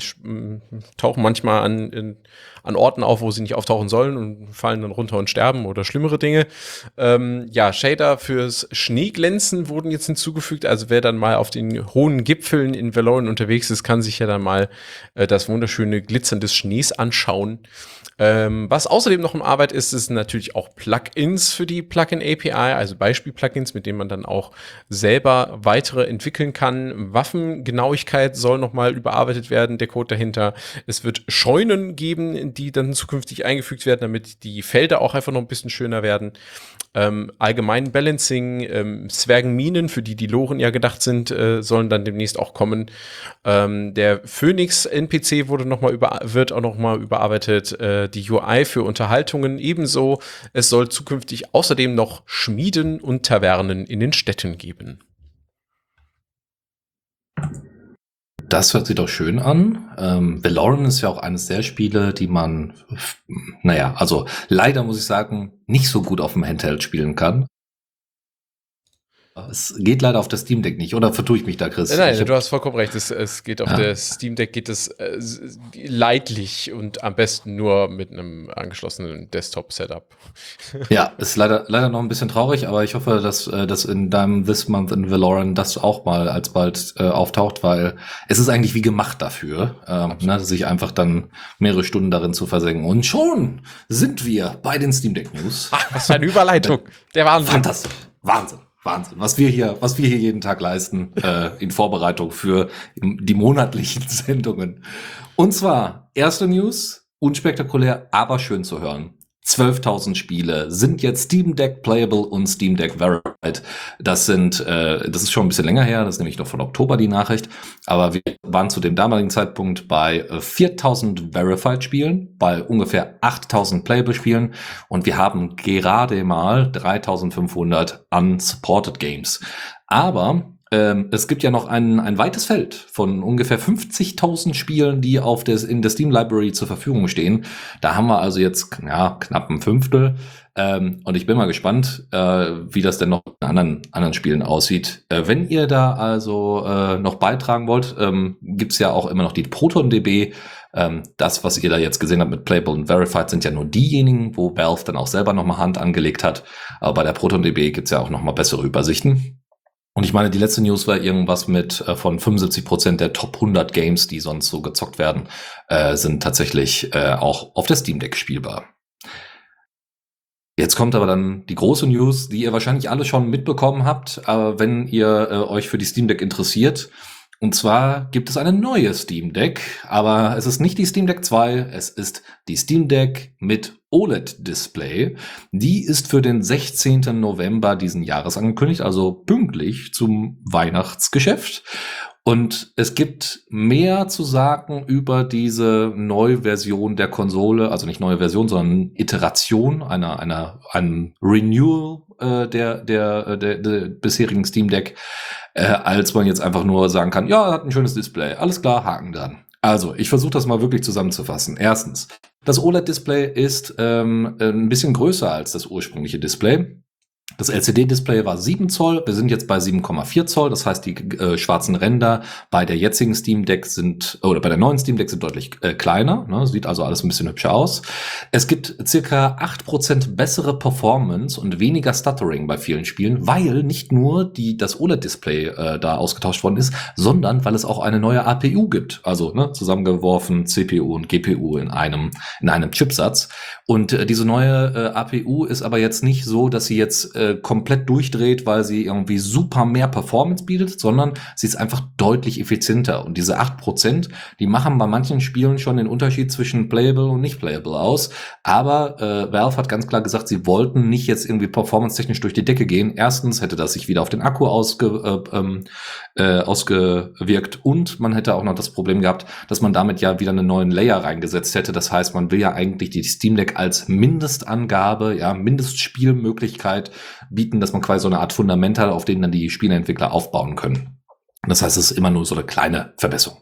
tauchen manchmal an, in, an Orten auf, wo sie nicht auftauchen sollen und fallen dann runter und sterben oder schlimmere Dinge. Ähm, ja, Shader fürs Schneeglänzen wurden jetzt hinzugefügt. Also wer dann mal auf den hohen Gipfeln in Valoran unterwegs ist, kann sich ja dann mal äh, das wunderschöne Glitzern des Schnees anschauen. Ähm, was außerdem noch in Arbeit ist, ist natürlich auch Plugins für die Plugin API, also Beispiel-Plugins, mit denen man dann auch selber weitere entwickeln kann. Waffengenauigkeit soll nochmal überarbeitet werden, der Code dahinter. Es wird Scheunen geben, die dann zukünftig eingefügt werden, damit die Felder auch einfach noch ein bisschen schöner werden. Ähm, allgemein Balancing, ähm, Zwergenminen, für die die Loren ja gedacht sind, äh, sollen dann demnächst auch kommen. Ähm, der Phoenix NPC wurde noch mal über, wird auch noch mal überarbeitet. Äh, die UI für Unterhaltungen ebenso. Es soll zukünftig außerdem noch Schmieden und Tavernen in den Städten geben. Das hört sich doch schön an. Ähm, Valoran ist ja auch eines der Spiele, die man, naja, also leider muss ich sagen, nicht so gut auf dem Handheld spielen kann. Es geht leider auf das Steam Deck nicht, oder vertue ich mich da, Chris? Nein, nein du hast vollkommen recht. Es, es geht auf ja. der Steam Deck geht es äh, leidlich und am besten nur mit einem angeschlossenen Desktop-Setup. Ja, ist leider, leider noch ein bisschen traurig, aber ich hoffe, dass, äh, dass in deinem This Month in Valoran das auch mal alsbald äh, auftaucht, weil es ist eigentlich wie gemacht dafür, äh, ne, sich einfach dann mehrere Stunden darin zu versenken. Und schon sind wir bei den Steam Deck News. Ach, was für eine Überleitung. Der Wahnsinn. Fantastisch. Wahnsinn. Wahnsinn, was wir hier, was wir hier jeden Tag leisten äh, in Vorbereitung für die monatlichen Sendungen. Und zwar erste News, unspektakulär, aber schön zu hören. 12.000 Spiele sind jetzt Steam Deck Playable und Steam Deck Verified. Das sind, äh, das ist schon ein bisschen länger her, das ist nämlich noch von Oktober die Nachricht. Aber wir waren zu dem damaligen Zeitpunkt bei äh, 4.000 Verified Spielen, bei ungefähr 8.000 Playable Spielen und wir haben gerade mal 3.500 unsupported Games. Aber ähm, es gibt ja noch ein, ein weites Feld von ungefähr 50.000 Spielen, die auf des, in der Steam Library zur Verfügung stehen. Da haben wir also jetzt ja, knapp ein Fünftel. Ähm, und ich bin mal gespannt, äh, wie das denn noch in anderen, anderen Spielen aussieht. Äh, wenn ihr da also äh, noch beitragen wollt, ähm, gibt's ja auch immer noch die ProtonDB. Ähm, das, was ihr da jetzt gesehen habt mit Playable und Verified, sind ja nur diejenigen, wo Valve dann auch selber nochmal Hand angelegt hat. Aber bei der ProtonDB gibt's ja auch nochmal bessere Übersichten. Und ich meine, die letzte News war irgendwas mit äh, von 75 Prozent der Top 100 Games, die sonst so gezockt werden, äh, sind tatsächlich äh, auch auf der Steam Deck spielbar. Jetzt kommt aber dann die große News, die ihr wahrscheinlich alle schon mitbekommen habt, aber wenn ihr äh, euch für die Steam Deck interessiert. Und zwar gibt es eine neue Steam Deck, aber es ist nicht die Steam Deck 2, es ist die Steam Deck mit OLED-Display. Die ist für den 16. November diesen Jahres angekündigt, also pünktlich zum Weihnachtsgeschäft. Und es gibt mehr zu sagen über diese neue Version der Konsole, also nicht neue Version, sondern Iteration einer, einer, einem Renewal äh, der, der, äh, der, der bisherigen Steam Deck, äh, als man jetzt einfach nur sagen kann, ja, hat ein schönes Display, alles klar, Haken dran. Also, ich versuche das mal wirklich zusammenzufassen. Erstens, das OLED-Display ist ähm, ein bisschen größer als das ursprüngliche Display. Das LCD-Display war 7 Zoll, wir sind jetzt bei 7,4 Zoll, das heißt, die äh, schwarzen Ränder bei der jetzigen Steam Deck sind, oder bei der neuen Steam Deck sind deutlich äh, kleiner, ne? sieht also alles ein bisschen hübscher aus. Es gibt circa 8% bessere Performance und weniger Stuttering bei vielen Spielen, weil nicht nur die, das OLED-Display äh, da ausgetauscht worden ist, sondern weil es auch eine neue APU gibt, also ne, zusammengeworfen CPU und GPU in einem, in einem Chipsatz. Und äh, diese neue äh, APU ist aber jetzt nicht so, dass sie jetzt äh, komplett durchdreht, weil sie irgendwie super mehr Performance bietet, sondern sie ist einfach deutlich effizienter. Und diese acht Prozent, die machen bei manchen Spielen schon den Unterschied zwischen playable und nicht playable aus. Aber äh, Valve hat ganz klar gesagt, sie wollten nicht jetzt irgendwie performance-technisch durch die Decke gehen. Erstens hätte das sich wieder auf den Akku ausge, äh, ähm, äh, ausgewirkt und man hätte auch noch das Problem gehabt, dass man damit ja wieder einen neuen Layer reingesetzt hätte. Das heißt, man will ja eigentlich die Steam Deck als Mindestangabe, ja, Mindestspielmöglichkeit bieten, dass man quasi so eine Art Fundament hat, auf denen dann die Spieleentwickler aufbauen können. Das heißt, es ist immer nur so eine kleine Verbesserung.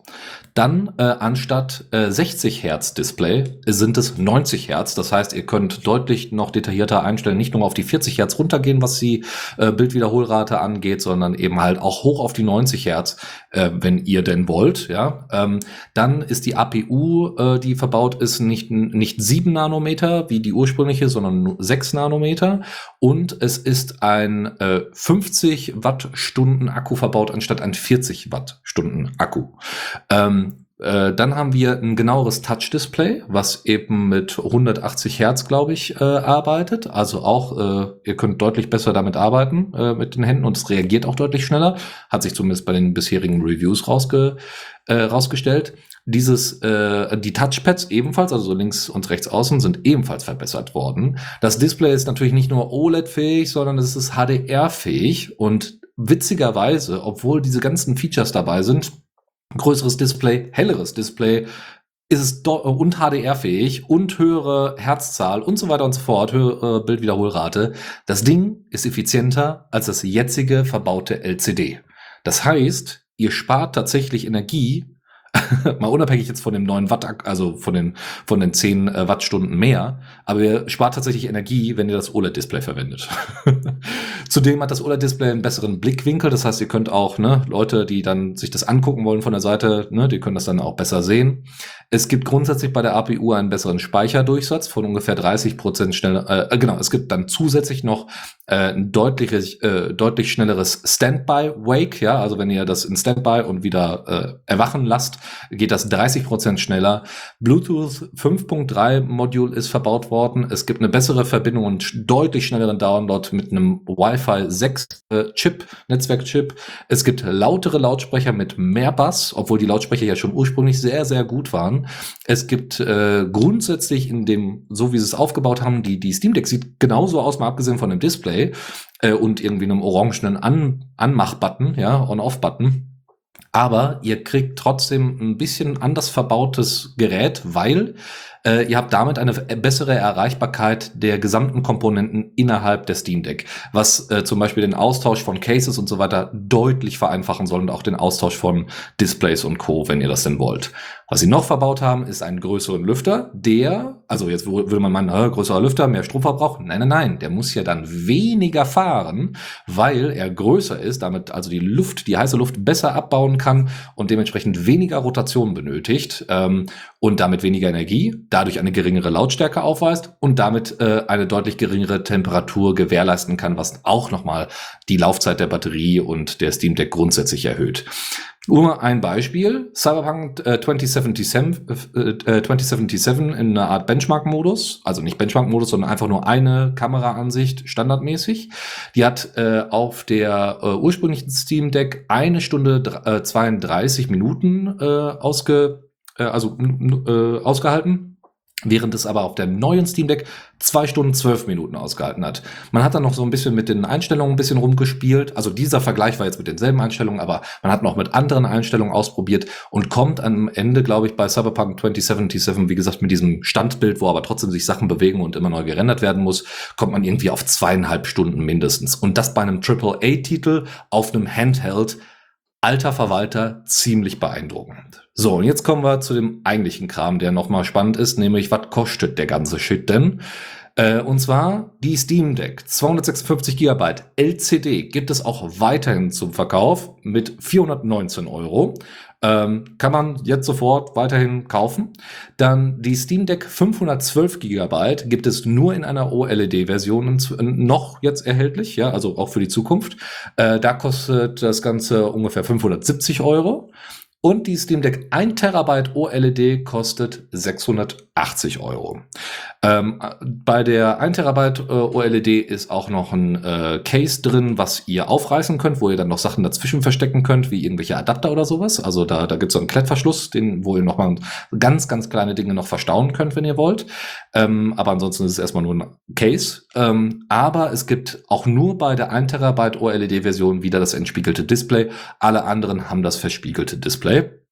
Dann äh, anstatt äh, 60 Hertz Display sind es 90 Hertz. Das heißt, ihr könnt deutlich noch detaillierter einstellen, nicht nur auf die 40 Hertz runtergehen, was die äh, Bildwiederholrate angeht, sondern eben halt auch hoch auf die 90 Hertz, äh, wenn ihr denn wollt. Ja, ähm, dann ist die APU, äh, die verbaut ist, nicht nicht 7 Nanometer wie die ursprüngliche, sondern nur 6 Nanometer. Und es ist ein äh, 50 Wattstunden Akku verbaut anstatt ein 40 Wattstunden Akku. Ähm, äh, dann haben wir ein genaueres Touch-Display, was eben mit 180 Hertz, glaube ich, äh, arbeitet. Also auch, äh, ihr könnt deutlich besser damit arbeiten äh, mit den Händen und es reagiert auch deutlich schneller. Hat sich zumindest bei den bisherigen Reviews rausge äh, rausgestellt. Dieses, äh, die Touchpads ebenfalls, also links und rechts außen, sind ebenfalls verbessert worden. Das Display ist natürlich nicht nur OLED-fähig, sondern es ist HDR-fähig und witzigerweise, obwohl diese ganzen Features dabei sind, größeres Display, helleres Display, ist es und HDR-fähig und höhere Herzzahl und so weiter und so fort, höhere Bildwiederholrate. Das Ding ist effizienter als das jetzige verbaute LCD. Das heißt, ihr spart tatsächlich Energie, mal unabhängig jetzt von dem neuen Watt, also von den, von den 10 äh, Wattstunden mehr, aber ihr spart tatsächlich Energie, wenn ihr das OLED-Display verwendet. Zudem hat das OLED-Display einen besseren Blickwinkel, das heißt, ihr könnt auch, ne, Leute, die dann sich das angucken wollen von der Seite, ne, die können das dann auch besser sehen. Es gibt grundsätzlich bei der APU einen besseren Speicherdurchsatz von ungefähr 30 Prozent schneller, äh, genau, es gibt dann zusätzlich noch äh, ein deutlich, äh, deutlich schnelleres Standby-Wake, ja, also wenn ihr das in Standby und wieder äh, erwachen lasst, geht das 30 Prozent schneller. Bluetooth 5.3 Modul ist verbaut worden. Es gibt eine bessere Verbindung und deutlich schnelleren Download mit einem Wi-Fi 6 äh, Chip, Netzwerkchip. Es gibt lautere Lautsprecher mit mehr Bass, obwohl die Lautsprecher ja schon ursprünglich sehr, sehr gut waren. Es gibt äh, grundsätzlich in dem, so wie sie es aufgebaut haben, die, die Steam Deck sieht genauso aus, mal abgesehen von dem Display Display äh, und irgendwie einem orangenen An Anmach-Button, ja, On-Off-Button. Aber ihr kriegt trotzdem ein bisschen anders verbautes Gerät, weil äh, ihr habt damit eine bessere Erreichbarkeit der gesamten Komponenten innerhalb der Steam Deck, was äh, zum Beispiel den Austausch von Cases und so weiter deutlich vereinfachen soll und auch den Austausch von Displays und Co., wenn ihr das denn wollt. Was sie noch verbaut haben, ist einen größeren Lüfter, der, also jetzt will man meinen, größerer Lüfter, mehr Stromverbrauch. Nein, nein, nein, der muss ja dann weniger fahren, weil er größer ist, damit also die Luft, die heiße Luft besser abbauen kann und dementsprechend weniger Rotation benötigt ähm, und damit weniger Energie, dadurch eine geringere Lautstärke aufweist und damit äh, eine deutlich geringere Temperatur gewährleisten kann, was auch nochmal die Laufzeit der Batterie und der Steam Deck grundsätzlich erhöht. Nur ein Beispiel. Cyberpunk äh, 2077, äh, 2077 in einer Art Benchmark-Modus. Also nicht Benchmark-Modus, sondern einfach nur eine Kameraansicht standardmäßig. Die hat äh, auf der äh, ursprünglichen Steam Deck eine Stunde äh, 32 Minuten äh, ausge, äh, also, äh, ausgehalten während es aber auf der neuen Steam Deck zwei Stunden zwölf Minuten ausgehalten hat. Man hat dann noch so ein bisschen mit den Einstellungen ein bisschen rumgespielt. Also dieser Vergleich war jetzt mit denselben Einstellungen, aber man hat noch mit anderen Einstellungen ausprobiert und kommt am Ende, glaube ich, bei Cyberpunk 2077, wie gesagt, mit diesem Standbild, wo aber trotzdem sich Sachen bewegen und immer neu gerendert werden muss, kommt man irgendwie auf zweieinhalb Stunden mindestens. Und das bei einem AAA-Titel auf einem Handheld alter Verwalter ziemlich beeindruckend. So, und jetzt kommen wir zu dem eigentlichen Kram, der nochmal spannend ist, nämlich was kostet der ganze Shit denn? Äh, und zwar die Steam Deck 256 GB LCD gibt es auch weiterhin zum Verkauf mit 419 Euro. Ähm, kann man jetzt sofort weiterhin kaufen. Dann die Steam Deck 512 GB gibt es nur in einer OLED-Version noch jetzt erhältlich, ja, also auch für die Zukunft. Äh, da kostet das Ganze ungefähr 570 Euro. Und die Steam Deck 1 Terabyte OLED kostet 680 Euro. Ähm, bei der 1 Terabyte äh, OLED ist auch noch ein äh, Case drin, was ihr aufreißen könnt, wo ihr dann noch Sachen dazwischen verstecken könnt, wie irgendwelche Adapter oder sowas. Also da, da gibt es so einen Klettverschluss, den, wo ihr nochmal ganz, ganz kleine Dinge noch verstauen könnt, wenn ihr wollt. Ähm, aber ansonsten ist es erstmal nur ein Case. Ähm, aber es gibt auch nur bei der 1 Terabyte OLED-Version wieder das entspiegelte Display. Alle anderen haben das verspiegelte Display.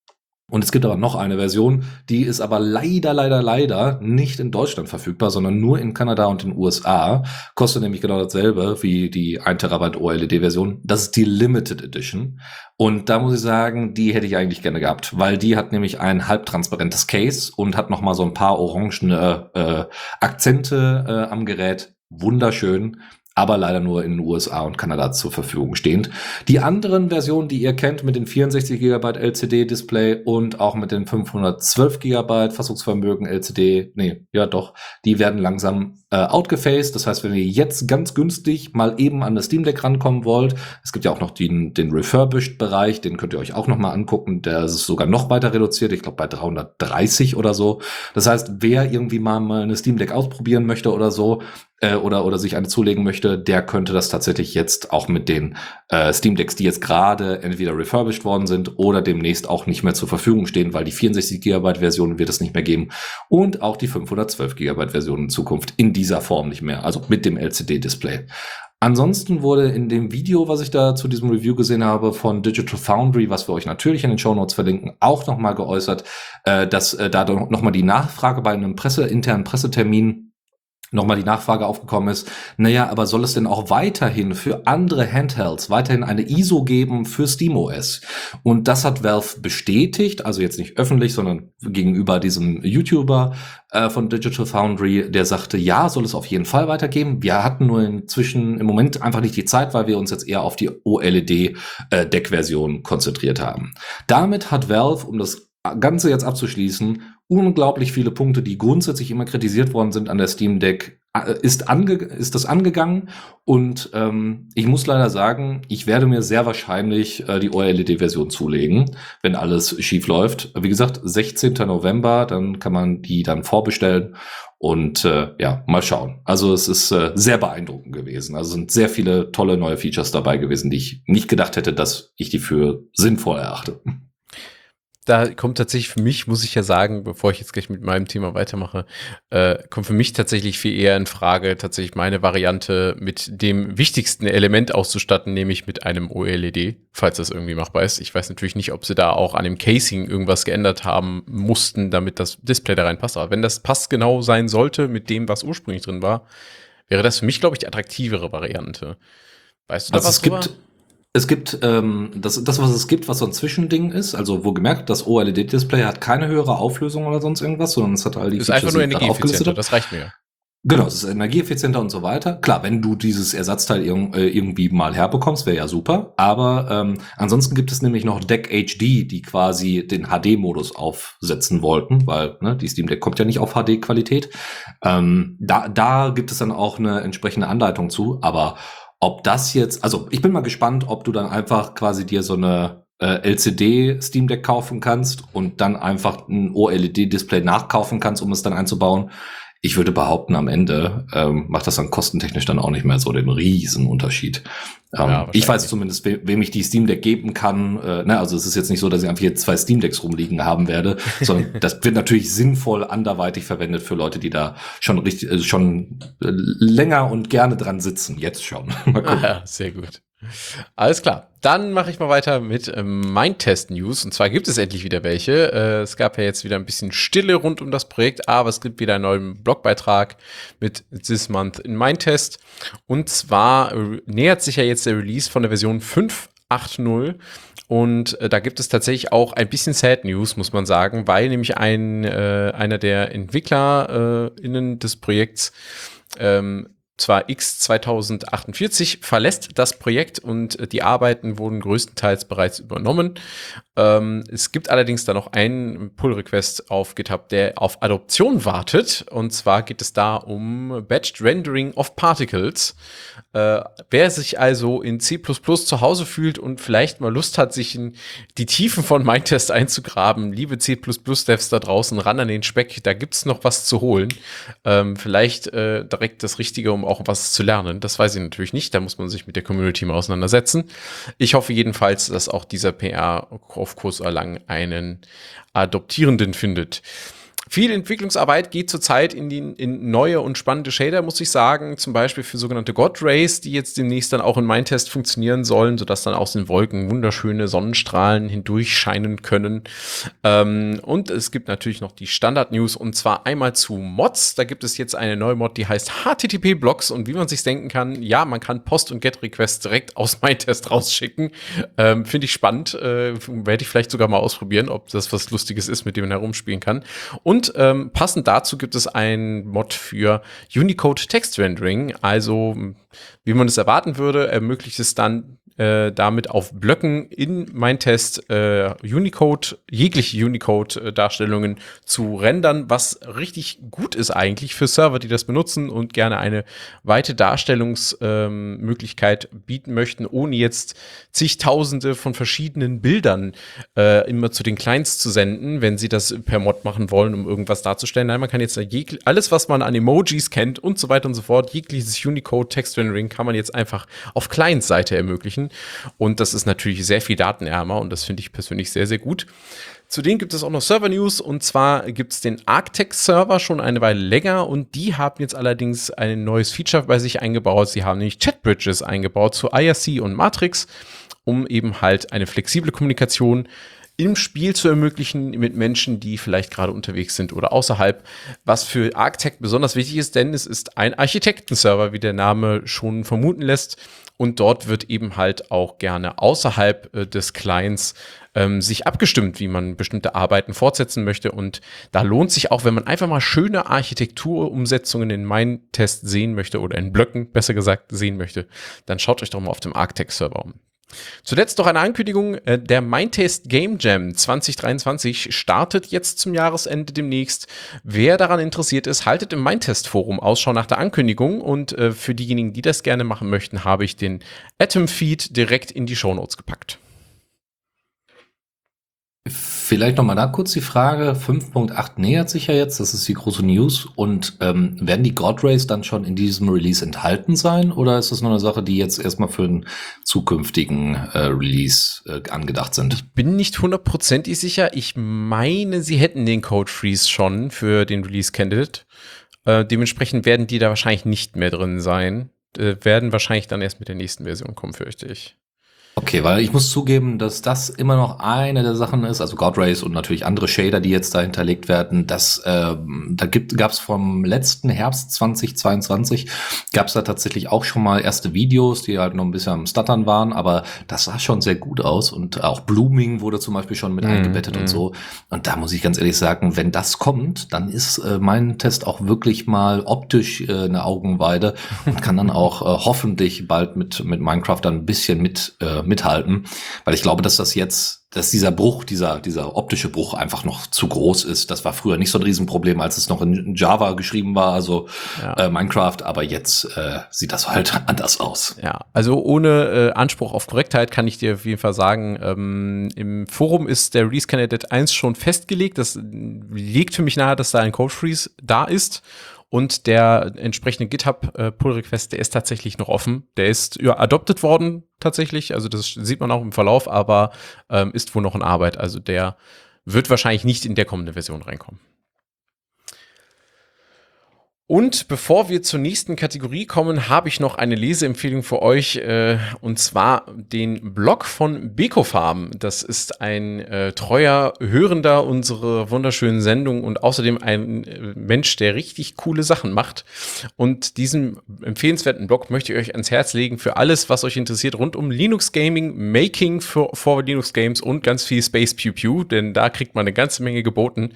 Und es gibt aber noch eine Version, die ist aber leider, leider, leider nicht in Deutschland verfügbar, sondern nur in Kanada und den USA. Kostet nämlich genau dasselbe wie die 1 Terabyte OLED-Version. Das ist die Limited Edition. Und da muss ich sagen, die hätte ich eigentlich gerne gehabt, weil die hat nämlich ein halbtransparentes Case und hat noch mal so ein paar orangene äh, Akzente äh, am Gerät. Wunderschön aber leider nur in den USA und Kanada zur Verfügung stehend. Die anderen Versionen, die ihr kennt, mit den 64 GB LCD-Display und auch mit den 512 GB Fassungsvermögen LCD, nee, ja doch, die werden langsam äh, outgefaced. Das heißt, wenn ihr jetzt ganz günstig mal eben an das Steam Deck rankommen wollt, es gibt ja auch noch den, den Refurbished-Bereich, den könnt ihr euch auch noch mal angucken. Der ist sogar noch weiter reduziert, ich glaube bei 330 oder so. Das heißt, wer irgendwie mal, mal eine Steam Deck ausprobieren möchte oder so, äh, oder, oder sich eine zulegen möchte, der könnte das tatsächlich jetzt auch mit den äh, Steam Decks, die jetzt gerade entweder refurbished worden sind oder demnächst auch nicht mehr zur Verfügung stehen, weil die 64 GB Version wird es nicht mehr geben und auch die 512 GB Version in Zukunft in dieser Form nicht mehr, also mit dem LCD Display. Ansonsten wurde in dem Video, was ich da zu diesem Review gesehen habe, von Digital Foundry, was wir euch natürlich in den Show Notes verlinken, auch nochmal geäußert, äh, dass äh, da nochmal die Nachfrage bei einem Presse, internen Pressetermin nochmal die Nachfrage aufgekommen ist, naja, aber soll es denn auch weiterhin für andere Handhelds weiterhin eine ISO geben für SteamOS? Und das hat Valve bestätigt, also jetzt nicht öffentlich, sondern gegenüber diesem YouTuber äh, von Digital Foundry, der sagte, ja, soll es auf jeden Fall weitergeben. Wir hatten nur inzwischen im Moment einfach nicht die Zeit, weil wir uns jetzt eher auf die OLED-Deck-Version äh, konzentriert haben. Damit hat Valve, um das Ganze jetzt abzuschließen, unglaublich viele Punkte, die grundsätzlich immer kritisiert worden sind an der Steam Deck, äh, ist, ange ist das angegangen und ähm, ich muss leider sagen, ich werde mir sehr wahrscheinlich äh, die OLED-Version zulegen, wenn alles schief läuft. Wie gesagt, 16. November, dann kann man die dann vorbestellen und äh, ja, mal schauen. Also es ist äh, sehr beeindruckend gewesen. Also sind sehr viele tolle neue Features dabei gewesen, die ich nicht gedacht hätte, dass ich die für sinnvoll erachte da kommt tatsächlich für mich, muss ich ja sagen, bevor ich jetzt gleich mit meinem Thema weitermache, äh, kommt für mich tatsächlich viel eher in Frage, tatsächlich meine Variante mit dem wichtigsten Element auszustatten, nämlich mit einem OLED, falls das irgendwie machbar ist. Ich weiß natürlich nicht, ob sie da auch an dem Casing irgendwas geändert haben mussten, damit das Display da reinpasst. Aber wenn das passt genau sein sollte mit dem, was ursprünglich drin war, wäre das für mich, glaube ich, die attraktivere Variante. Weißt du also was es gibt, es gibt ähm, das, das, was es gibt, was so ein Zwischending ist, also wo gemerkt, das OLED-Display hat keine höhere Auflösung oder sonst irgendwas, sondern es hat all die ist Features, einfach nur energieeffizienter, das reicht mir. Genau, es ist energieeffizienter und so weiter. Klar, wenn du dieses Ersatzteil irg äh, irgendwie mal herbekommst, wäre ja super. Aber ähm, ansonsten gibt es nämlich noch Deck HD, die quasi den HD-Modus aufsetzen wollten, weil ne, die Steam Deck kommt ja nicht auf HD-Qualität. Ähm, da, da gibt es dann auch eine entsprechende Anleitung zu, aber ob das jetzt, also ich bin mal gespannt, ob du dann einfach quasi dir so eine äh, LCD Steam Deck kaufen kannst und dann einfach ein OLED-Display nachkaufen kannst, um es dann einzubauen ich würde behaupten, am Ende ähm, macht das dann kostentechnisch dann auch nicht mehr so den riesen Unterschied. Ähm, ja, ich weiß zumindest, we wem ich die Steam Deck geben kann. Äh, ne, also es ist jetzt nicht so, dass ich einfach hier zwei Steam Decks rumliegen haben werde, sondern das wird natürlich sinnvoll anderweitig verwendet für Leute, die da schon richtig, äh, schon äh, länger und gerne dran sitzen. Jetzt schon. Mal gucken. Ja, sehr gut. Alles klar. Dann mache ich mal weiter mit ähm, Mindtest News. Und zwar gibt es endlich wieder welche. Äh, es gab ja jetzt wieder ein bisschen Stille rund um das Projekt, aber es gibt wieder einen neuen Blogbeitrag mit This Month in Mindtest. Und zwar äh, nähert sich ja jetzt der Release von der Version 5.8.0. Und äh, da gibt es tatsächlich auch ein bisschen Sad News, muss man sagen, weil nämlich ein, äh, einer der EntwicklerInnen äh, des Projekts ähm, zwar X2048 verlässt das Projekt und äh, die Arbeiten wurden größtenteils bereits übernommen. Ähm, es gibt allerdings da noch einen Pull-Request auf GitHub, der auf Adoption wartet. Und zwar geht es da um Batched Rendering of Particles. Äh, wer sich also in C++ zu Hause fühlt und vielleicht mal Lust hat, sich in die Tiefen von Mindtest einzugraben, liebe C++-Devs da draußen, ran an den Speck, da gibt es noch was zu holen. Ähm, vielleicht äh, direkt das Richtige, um auch was zu lernen. Das weiß ich natürlich nicht, da muss man sich mit der Community mal auseinandersetzen. Ich hoffe jedenfalls, dass auch dieser PR auf Kurs erlangen einen Adoptierenden findet. Viel Entwicklungsarbeit geht zurzeit in, die, in neue und spannende Shader, muss ich sagen. Zum Beispiel für sogenannte God Rays, die jetzt demnächst dann auch in Mindtest funktionieren sollen, sodass dann aus den Wolken wunderschöne Sonnenstrahlen hindurchscheinen können. Ähm, und es gibt natürlich noch die Standard-News und zwar einmal zu Mods. Da gibt es jetzt eine neue Mod, die heißt HTTP-Blocks und wie man sich denken kann, ja, man kann Post- und Get-Requests direkt aus Mindtest rausschicken. Ähm, Finde ich spannend. Äh, Werde ich vielleicht sogar mal ausprobieren, ob das was Lustiges ist, mit dem man herumspielen kann. Und und ähm, passend dazu gibt es ein Mod für Unicode Text Rendering. Also, wie man es erwarten würde, ermöglicht es dann äh, damit auf Blöcken in mein Test äh, Unicode, jegliche Unicode-Darstellungen zu rendern, was richtig gut ist eigentlich für Server, die das benutzen und gerne eine weite Darstellungsmöglichkeit ähm, bieten möchten, ohne jetzt zigtausende von verschiedenen Bildern äh, immer zu den Clients zu senden, wenn sie das per Mod machen wollen, um irgendwas darzustellen. Nein, man kann jetzt alles, was man an Emojis kennt und so weiter und so fort, jegliches Unicode-Text-Rendering kann man jetzt einfach auf Client-Seite ermöglichen. Und das ist natürlich sehr viel datenärmer und das finde ich persönlich sehr, sehr gut. Zudem gibt es auch noch Server-News und zwar gibt es den Arctex-Server schon eine Weile länger und die haben jetzt allerdings ein neues Feature bei sich eingebaut. Sie haben nämlich Chat-Bridges eingebaut zu IRC und Matrix, um eben halt eine flexible Kommunikation im Spiel zu ermöglichen mit Menschen, die vielleicht gerade unterwegs sind oder außerhalb, was für Arctech besonders wichtig ist, denn es ist ein Architektenserver, wie der Name schon vermuten lässt. Und dort wird eben halt auch gerne außerhalb äh, des Clients ähm, sich abgestimmt, wie man bestimmte Arbeiten fortsetzen möchte. Und da lohnt sich auch, wenn man einfach mal schöne Architekturumsetzungen in meinen Test sehen möchte oder in Blöcken, besser gesagt, sehen möchte, dann schaut euch doch mal auf dem Arctech-Server um. Zuletzt noch eine Ankündigung, äh, der Mindtaste Game Jam 2023 startet jetzt zum Jahresende demnächst. Wer daran interessiert ist, haltet im Mindtest Forum Ausschau nach der Ankündigung und äh, für diejenigen, die das gerne machen möchten, habe ich den Atom Feed direkt in die Shownotes gepackt. Vielleicht noch mal da kurz die Frage, 5.8 nähert sich ja jetzt, das ist die große News. Und ähm, werden die God Rays dann schon in diesem Release enthalten sein? Oder ist das nur eine Sache, die jetzt erstmal für einen zukünftigen äh, Release äh, angedacht sind? Ich bin nicht hundertprozentig sicher. Ich meine, sie hätten den Code Freeze schon für den Release Candidate. Äh, dementsprechend werden die da wahrscheinlich nicht mehr drin sein. Äh, werden wahrscheinlich dann erst mit der nächsten Version kommen, fürchte ich. Okay, weil ich muss zugeben, dass das immer noch eine der Sachen ist, also God Rays und natürlich andere Shader, die jetzt da hinterlegt werden. Das, äh, da gibt, gab es vom letzten Herbst 2022 gab es da tatsächlich auch schon mal erste Videos, die halt noch ein bisschen am Stuttern waren, aber das sah schon sehr gut aus und auch Blooming wurde zum Beispiel schon mit mm, eingebettet mm. und mhm. so. Und da muss ich ganz ehrlich sagen, wenn das kommt, dann ist äh, mein Test auch wirklich mal optisch äh, eine Augenweide und kann dann auch äh, hoffentlich bald mit mit Minecraft dann ein bisschen mit äh, mithalten, weil ich glaube, dass das jetzt dass dieser Bruch, dieser, dieser optische Bruch einfach noch zu groß ist. Das war früher nicht so ein Riesenproblem, als es noch in Java geschrieben war, also ja. äh, Minecraft, aber jetzt äh, sieht das halt anders aus. Ja, also ohne äh, Anspruch auf Korrektheit kann ich dir auf jeden Fall sagen, ähm, im Forum ist der Release Candidate 1 schon festgelegt. Das liegt für mich nahe, dass da ein Code Freeze da ist. Und der entsprechende GitHub-Pull-Request, der ist tatsächlich noch offen. Der ist ja, adopted worden tatsächlich. Also das sieht man auch im Verlauf, aber ähm, ist wohl noch in Arbeit. Also der wird wahrscheinlich nicht in der kommenden Version reinkommen. Und bevor wir zur nächsten Kategorie kommen, habe ich noch eine Leseempfehlung für euch, äh, und zwar den Blog von Bekofarm. Das ist ein äh, treuer Hörender unserer wunderschönen Sendung und außerdem ein äh, Mensch, der richtig coole Sachen macht. Und diesen empfehlenswerten Blog möchte ich euch ans Herz legen für alles, was euch interessiert rund um Linux Gaming, Making für, for Linux Games und ganz viel Space Pew Pew, denn da kriegt man eine ganze Menge geboten,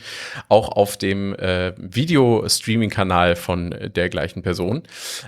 auch auf dem äh, Video-Streaming-Kanal von der gleichen Person.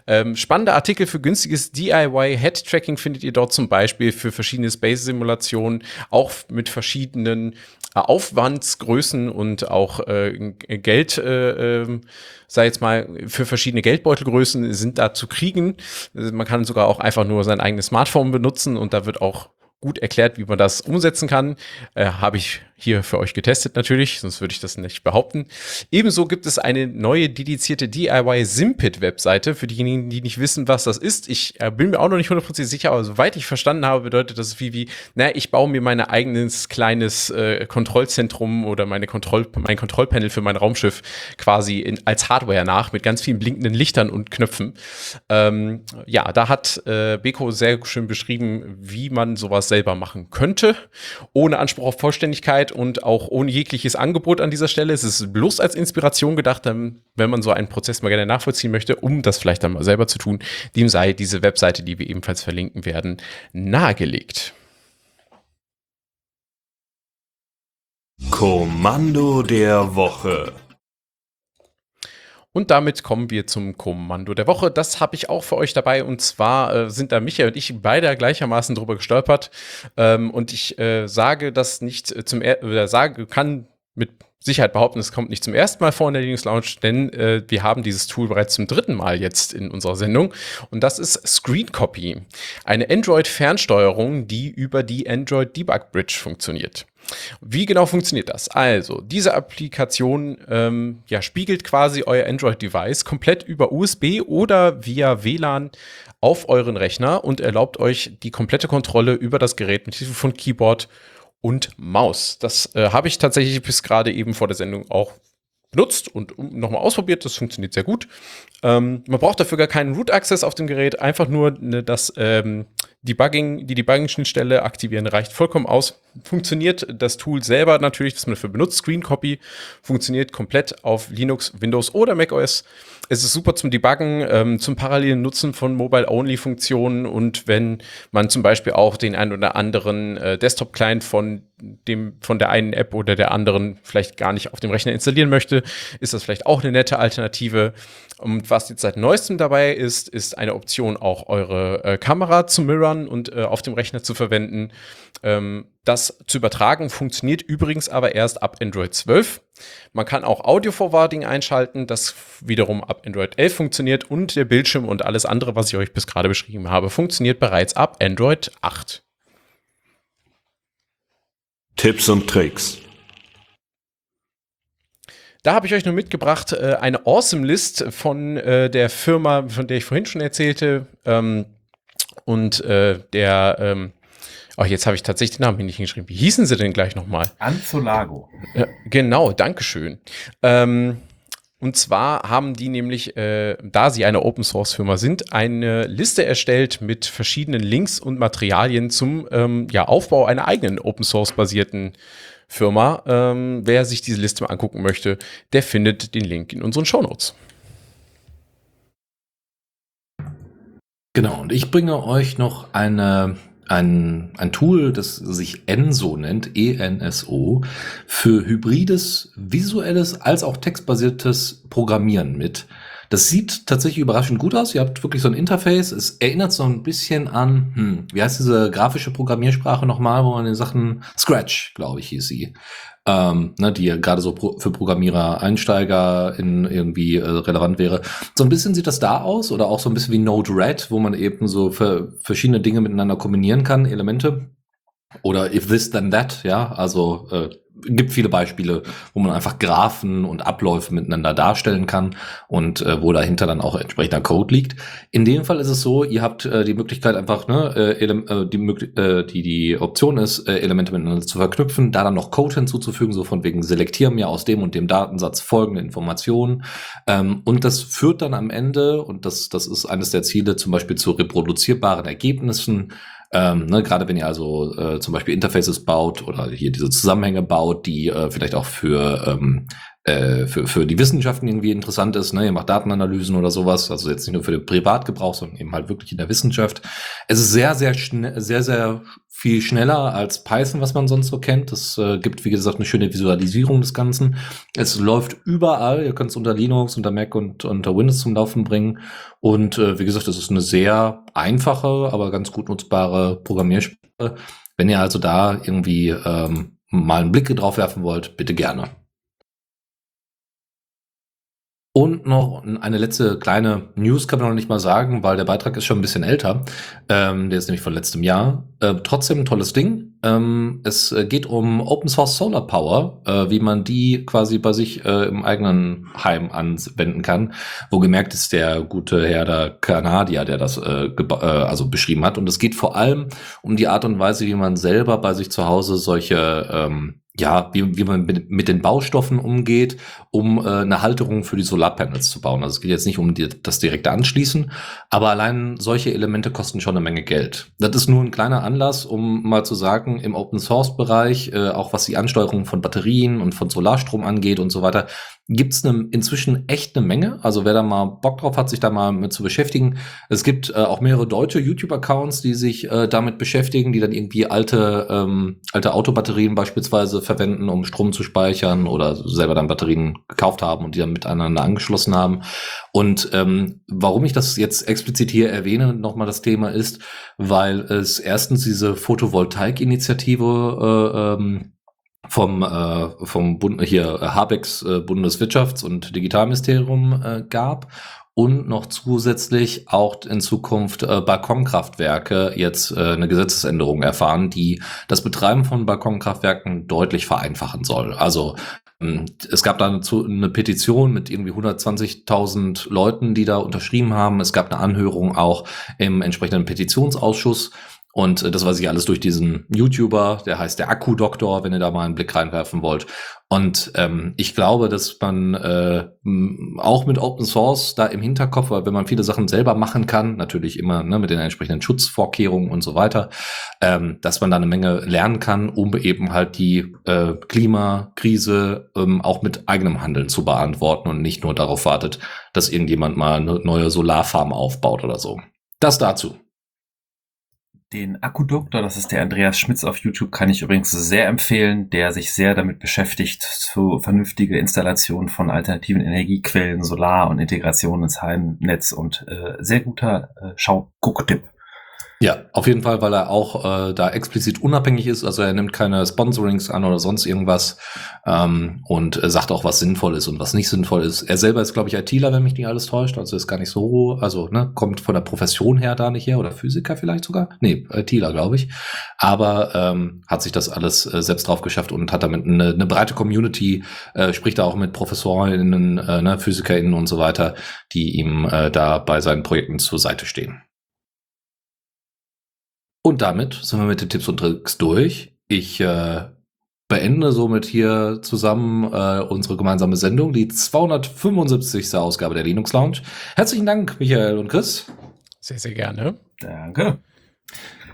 Ähm, spannende Artikel für günstiges DIY-Head-Tracking findet ihr dort zum Beispiel für verschiedene Space-Simulationen, auch mit verschiedenen äh, Aufwandsgrößen und auch äh, Geld, äh, äh, sei jetzt mal, für verschiedene Geldbeutelgrößen sind da zu kriegen. Also man kann sogar auch einfach nur sein eigenes Smartphone benutzen und da wird auch gut erklärt, wie man das umsetzen kann. Äh, Habe ich hier für euch getestet natürlich, sonst würde ich das nicht behaupten. Ebenso gibt es eine neue dedizierte DIY Simpit Webseite für diejenigen, die nicht wissen, was das ist. Ich äh, bin mir auch noch nicht hundertprozentig sicher, aber soweit ich verstanden habe, bedeutet das wie wie, na, ich baue mir mein eigenes kleines äh, Kontrollzentrum oder meine Kontroll mein Kontrollpanel für mein Raumschiff quasi in, als Hardware nach mit ganz vielen blinkenden Lichtern und Knöpfen. Ähm, ja, da hat äh, Beko sehr schön beschrieben, wie man sowas selber machen könnte, ohne Anspruch auf Vollständigkeit Zeit und auch ohne jegliches Angebot an dieser Stelle. Es ist bloß als Inspiration gedacht, wenn man so einen Prozess mal gerne nachvollziehen möchte, um das vielleicht dann mal selber zu tun. Dem sei diese Webseite, die wir ebenfalls verlinken werden, nahegelegt. Kommando der Woche. Und damit kommen wir zum Kommando der Woche. Das habe ich auch für euch dabei. Und zwar äh, sind da Michael und ich beide gleichermaßen drüber gestolpert. Ähm, und ich äh, sage das nicht zum er oder sage, kann mit Sicherheit behaupten, es kommt nicht zum ersten Mal vor in der Linux Lounge, denn äh, wir haben dieses Tool bereits zum dritten Mal jetzt in unserer Sendung. Und das ist Screen Copy. Eine Android-Fernsteuerung, die über die Android Debug Bridge funktioniert. Wie genau funktioniert das? Also, diese Applikation ähm, ja, spiegelt quasi euer Android-Device komplett über USB oder via WLAN auf euren Rechner und erlaubt euch die komplette Kontrolle über das Gerät mit Hilfe von Keyboard und Maus. Das äh, habe ich tatsächlich bis gerade eben vor der Sendung auch benutzt und nochmal ausprobiert. Das funktioniert sehr gut. Ähm, man braucht dafür gar keinen Root Access auf dem Gerät, einfach nur ne, das ähm, Debugging, die Debugging-Schnittstelle aktivieren reicht vollkommen aus. Funktioniert das Tool selber natürlich, das man dafür benutzt, Screen Copy, funktioniert komplett auf Linux, Windows oder macOS. Es ist super zum Debuggen, ähm, zum parallelen Nutzen von Mobile-Only-Funktionen und wenn man zum Beispiel auch den ein oder anderen äh, Desktop-Client von dem von der einen App oder der anderen vielleicht gar nicht auf dem Rechner installieren möchte, ist das vielleicht auch eine nette Alternative. Und was jetzt seit neuestem dabei ist, ist eine Option, auch eure äh, Kamera zu mirrorn und äh, auf dem Rechner zu verwenden. Ähm, das zu übertragen funktioniert übrigens aber erst ab Android 12. Man kann auch Audio Forwarding einschalten, das wiederum ab Android 11 funktioniert und der Bildschirm und alles andere, was ich euch bis gerade beschrieben habe, funktioniert bereits ab Android 8. Tipps und Tricks. Da habe ich euch nur mitgebracht äh, eine Awesome List von äh, der Firma, von der ich vorhin schon erzählte. Ähm, und äh, der, ähm, oh, jetzt habe ich tatsächlich den Namen nicht geschrieben. Wie hießen sie denn gleich nochmal? Anzolago. Äh, genau, Dankeschön. Ähm, und zwar haben die nämlich, äh, da sie eine Open Source Firma sind, eine Liste erstellt mit verschiedenen Links und Materialien zum ähm, ja, Aufbau einer eigenen Open Source basierten Firma. Ähm, wer sich diese Liste mal angucken möchte, der findet den Link in unseren Show Notes. Genau, und ich bringe euch noch eine, ein, ein Tool, das sich ENSO nennt, E-N-S-O, für hybrides, visuelles als auch textbasiertes Programmieren mit. Das sieht tatsächlich überraschend gut aus. Ihr habt wirklich so ein Interface. Es erinnert so ein bisschen an, hm, wie heißt diese grafische Programmiersprache nochmal, wo man den Sachen Scratch, glaube ich, hieß sie. Ähm, ne, die ja gerade so pro, für Programmierer, Einsteiger in irgendwie äh, relevant wäre. So ein bisschen sieht das da aus oder auch so ein bisschen wie Node-RED, wo man eben so für verschiedene Dinge miteinander kombinieren kann, Elemente. Oder if this then that, ja, also äh, gibt viele Beispiele, wo man einfach Graphen und Abläufe miteinander darstellen kann und äh, wo dahinter dann auch entsprechender Code liegt. In dem Fall ist es so, ihr habt äh, die Möglichkeit einfach, ne, äh, äh die, äh, die, die Option ist, äh, Elemente miteinander zu verknüpfen, da dann noch Code hinzuzufügen, so von wegen selektieren mir aus dem und dem Datensatz folgende Informationen. Ähm, und das führt dann am Ende, und das, das ist eines der Ziele, zum Beispiel zu reproduzierbaren Ergebnissen, ähm, ne, Gerade wenn ihr also äh, zum Beispiel Interfaces baut oder hier diese Zusammenhänge baut, die äh, vielleicht auch für ähm, äh, für, für die Wissenschaften irgendwie interessant ist. Ne? Ihr macht Datenanalysen oder sowas, also jetzt nicht nur für den Privatgebrauch, sondern eben halt wirklich in der Wissenschaft. Es ist sehr, sehr sehr, sehr viel schneller als Python, was man sonst so kennt. Es äh, gibt, wie gesagt, eine schöne Visualisierung des Ganzen. Es läuft überall. Ihr könnt es unter Linux, unter Mac und unter Windows zum Laufen bringen. Und äh, wie gesagt, es ist eine sehr einfache, aber ganz gut nutzbare Programmiersprache. Wenn ihr also da irgendwie ähm, mal einen Blick drauf werfen wollt, bitte gerne. Und noch eine letzte kleine News kann man noch nicht mal sagen, weil der Beitrag ist schon ein bisschen älter. Ähm, der ist nämlich von letztem Jahr. Äh, trotzdem ein tolles Ding. Ähm, es geht um Open Source Solar Power, äh, wie man die quasi bei sich äh, im eigenen Heim anwenden kann. Wo gemerkt ist der gute Herr der Kanadier, der das äh, äh, also beschrieben hat. Und es geht vor allem um die Art und Weise, wie man selber bei sich zu Hause solche ähm, ja, wie, wie man mit, mit den Baustoffen umgeht, um äh, eine Halterung für die Solarpanels zu bauen. Also es geht jetzt nicht um die, das direkte Anschließen, aber allein solche Elemente kosten schon eine Menge Geld. Das ist nur ein kleiner Anlass, um mal zu sagen, im Open Source Bereich, äh, auch was die Ansteuerung von Batterien und von Solarstrom angeht und so weiter, gibt's ne, inzwischen echt eine Menge. Also wer da mal Bock drauf hat, sich da mal mit zu beschäftigen. Es gibt äh, auch mehrere deutsche YouTube-Accounts, die sich äh, damit beschäftigen, die dann irgendwie alte, ähm, alte Autobatterien beispielsweise verwenden, um Strom zu speichern oder selber dann Batterien gekauft haben und die dann miteinander angeschlossen haben. Und ähm, warum ich das jetzt explizit hier erwähne, nochmal das Thema ist, weil es erstens diese Photovoltaik-Initiative äh, ähm, vom, äh, vom Bund, hier Habecks äh, Bundeswirtschafts- und Digitalministerium äh, gab und noch zusätzlich auch in Zukunft äh, Balkonkraftwerke jetzt äh, eine Gesetzesänderung erfahren, die das Betreiben von Balkonkraftwerken deutlich vereinfachen soll. Also ähm, es gab da eine, eine Petition mit irgendwie 120.000 Leuten, die da unterschrieben haben. Es gab eine Anhörung auch im entsprechenden Petitionsausschuss. Und äh, das weiß ich alles durch diesen YouTuber, der heißt der Akku-Doktor, wenn ihr da mal einen Blick reinwerfen wollt. Und ähm, ich glaube, dass man äh, auch mit Open Source da im Hinterkopf, weil wenn man viele Sachen selber machen kann, natürlich immer ne, mit den entsprechenden Schutzvorkehrungen und so weiter, ähm, dass man da eine Menge lernen kann, um eben halt die äh, Klimakrise ähm, auch mit eigenem Handeln zu beantworten und nicht nur darauf wartet, dass irgendjemand mal eine neue Solarfarm aufbaut oder so. Das dazu. Den Akkudoktor, das ist der Andreas Schmitz auf YouTube, kann ich übrigens sehr empfehlen, der sich sehr damit beschäftigt, zu vernünftige Installation von alternativen Energiequellen, Solar und Integration ins Heimnetz und äh, sehr guter äh, Schau-Guck-Tipp. Ja, auf jeden Fall, weil er auch äh, da explizit unabhängig ist. Also er nimmt keine Sponsorings an oder sonst irgendwas ähm, und äh, sagt auch, was sinnvoll ist und was nicht sinnvoll ist. Er selber ist, glaube ich, ITler, wenn mich nicht alles täuscht. Also ist gar nicht so, also ne, kommt von der Profession her da nicht her oder Physiker vielleicht sogar. Nee, ITler, glaube ich. Aber ähm, hat sich das alles äh, selbst drauf geschafft und hat damit eine, eine breite Community, äh, spricht da auch mit ProfessorInnen, äh, ne, PhysikerInnen und so weiter, die ihm äh, da bei seinen Projekten zur Seite stehen. Und damit sind wir mit den Tipps und Tricks durch. Ich äh, beende somit hier zusammen äh, unsere gemeinsame Sendung, die 275. Ausgabe der Linux Lounge. Herzlichen Dank, Michael und Chris. Sehr, sehr gerne. Danke.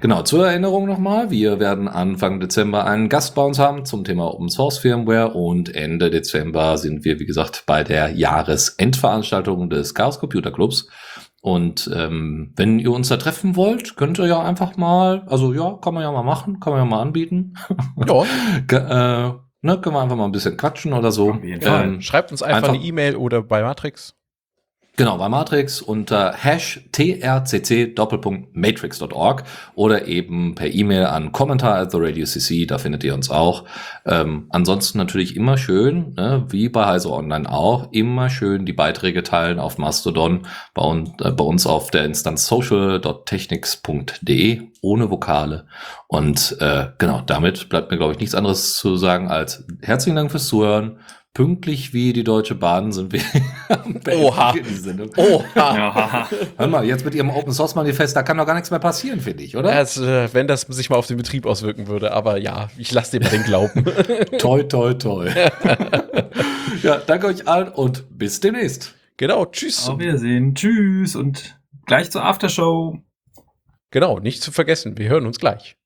Genau, zur Erinnerung nochmal, wir werden Anfang Dezember einen Gast bei uns haben zum Thema Open Source Firmware und Ende Dezember sind wir, wie gesagt, bei der Jahresendveranstaltung des Chaos Computer Clubs. Und ähm, wenn ihr uns da treffen wollt, könnt ihr ja einfach mal, also ja, kann man ja mal machen, kann man ja mal anbieten. Ja. Äh, ne, können wir einfach mal ein bisschen quatschen oder so. Auf jeden Fall. Ähm, Schreibt uns einfach, einfach- eine E-Mail oder bei Matrix. Genau, bei Matrix unter hash trcc Doppelpunkt matrix.org oder eben per E-Mail an Kommentar at the Radio CC, da findet ihr uns auch. Ähm, ansonsten natürlich immer schön, ne, wie bei Heise Online auch, immer schön die Beiträge teilen auf Mastodon, bei, un äh, bei uns auf der Instanz social.technics.de ohne Vokale. Und äh, genau, damit bleibt mir, glaube ich, nichts anderes zu sagen als herzlichen Dank fürs Zuhören. Pünktlich wie die Deutsche Bahn sind wir Oha. für die Sendung. Oha. Ja. Hör mal, jetzt mit Ihrem Open Source Manifest, da kann doch gar nichts mehr passieren, finde ich, oder? Also, äh, wenn das sich mal auf den Betrieb auswirken würde, aber ja, ich lasse dir mal den Glauben. Toi, toi, toi. ja, danke euch allen und bis demnächst. genau, tschüss. Auf Wiedersehen. Tschüss und gleich zur Aftershow. Genau, nicht zu vergessen, wir hören uns gleich.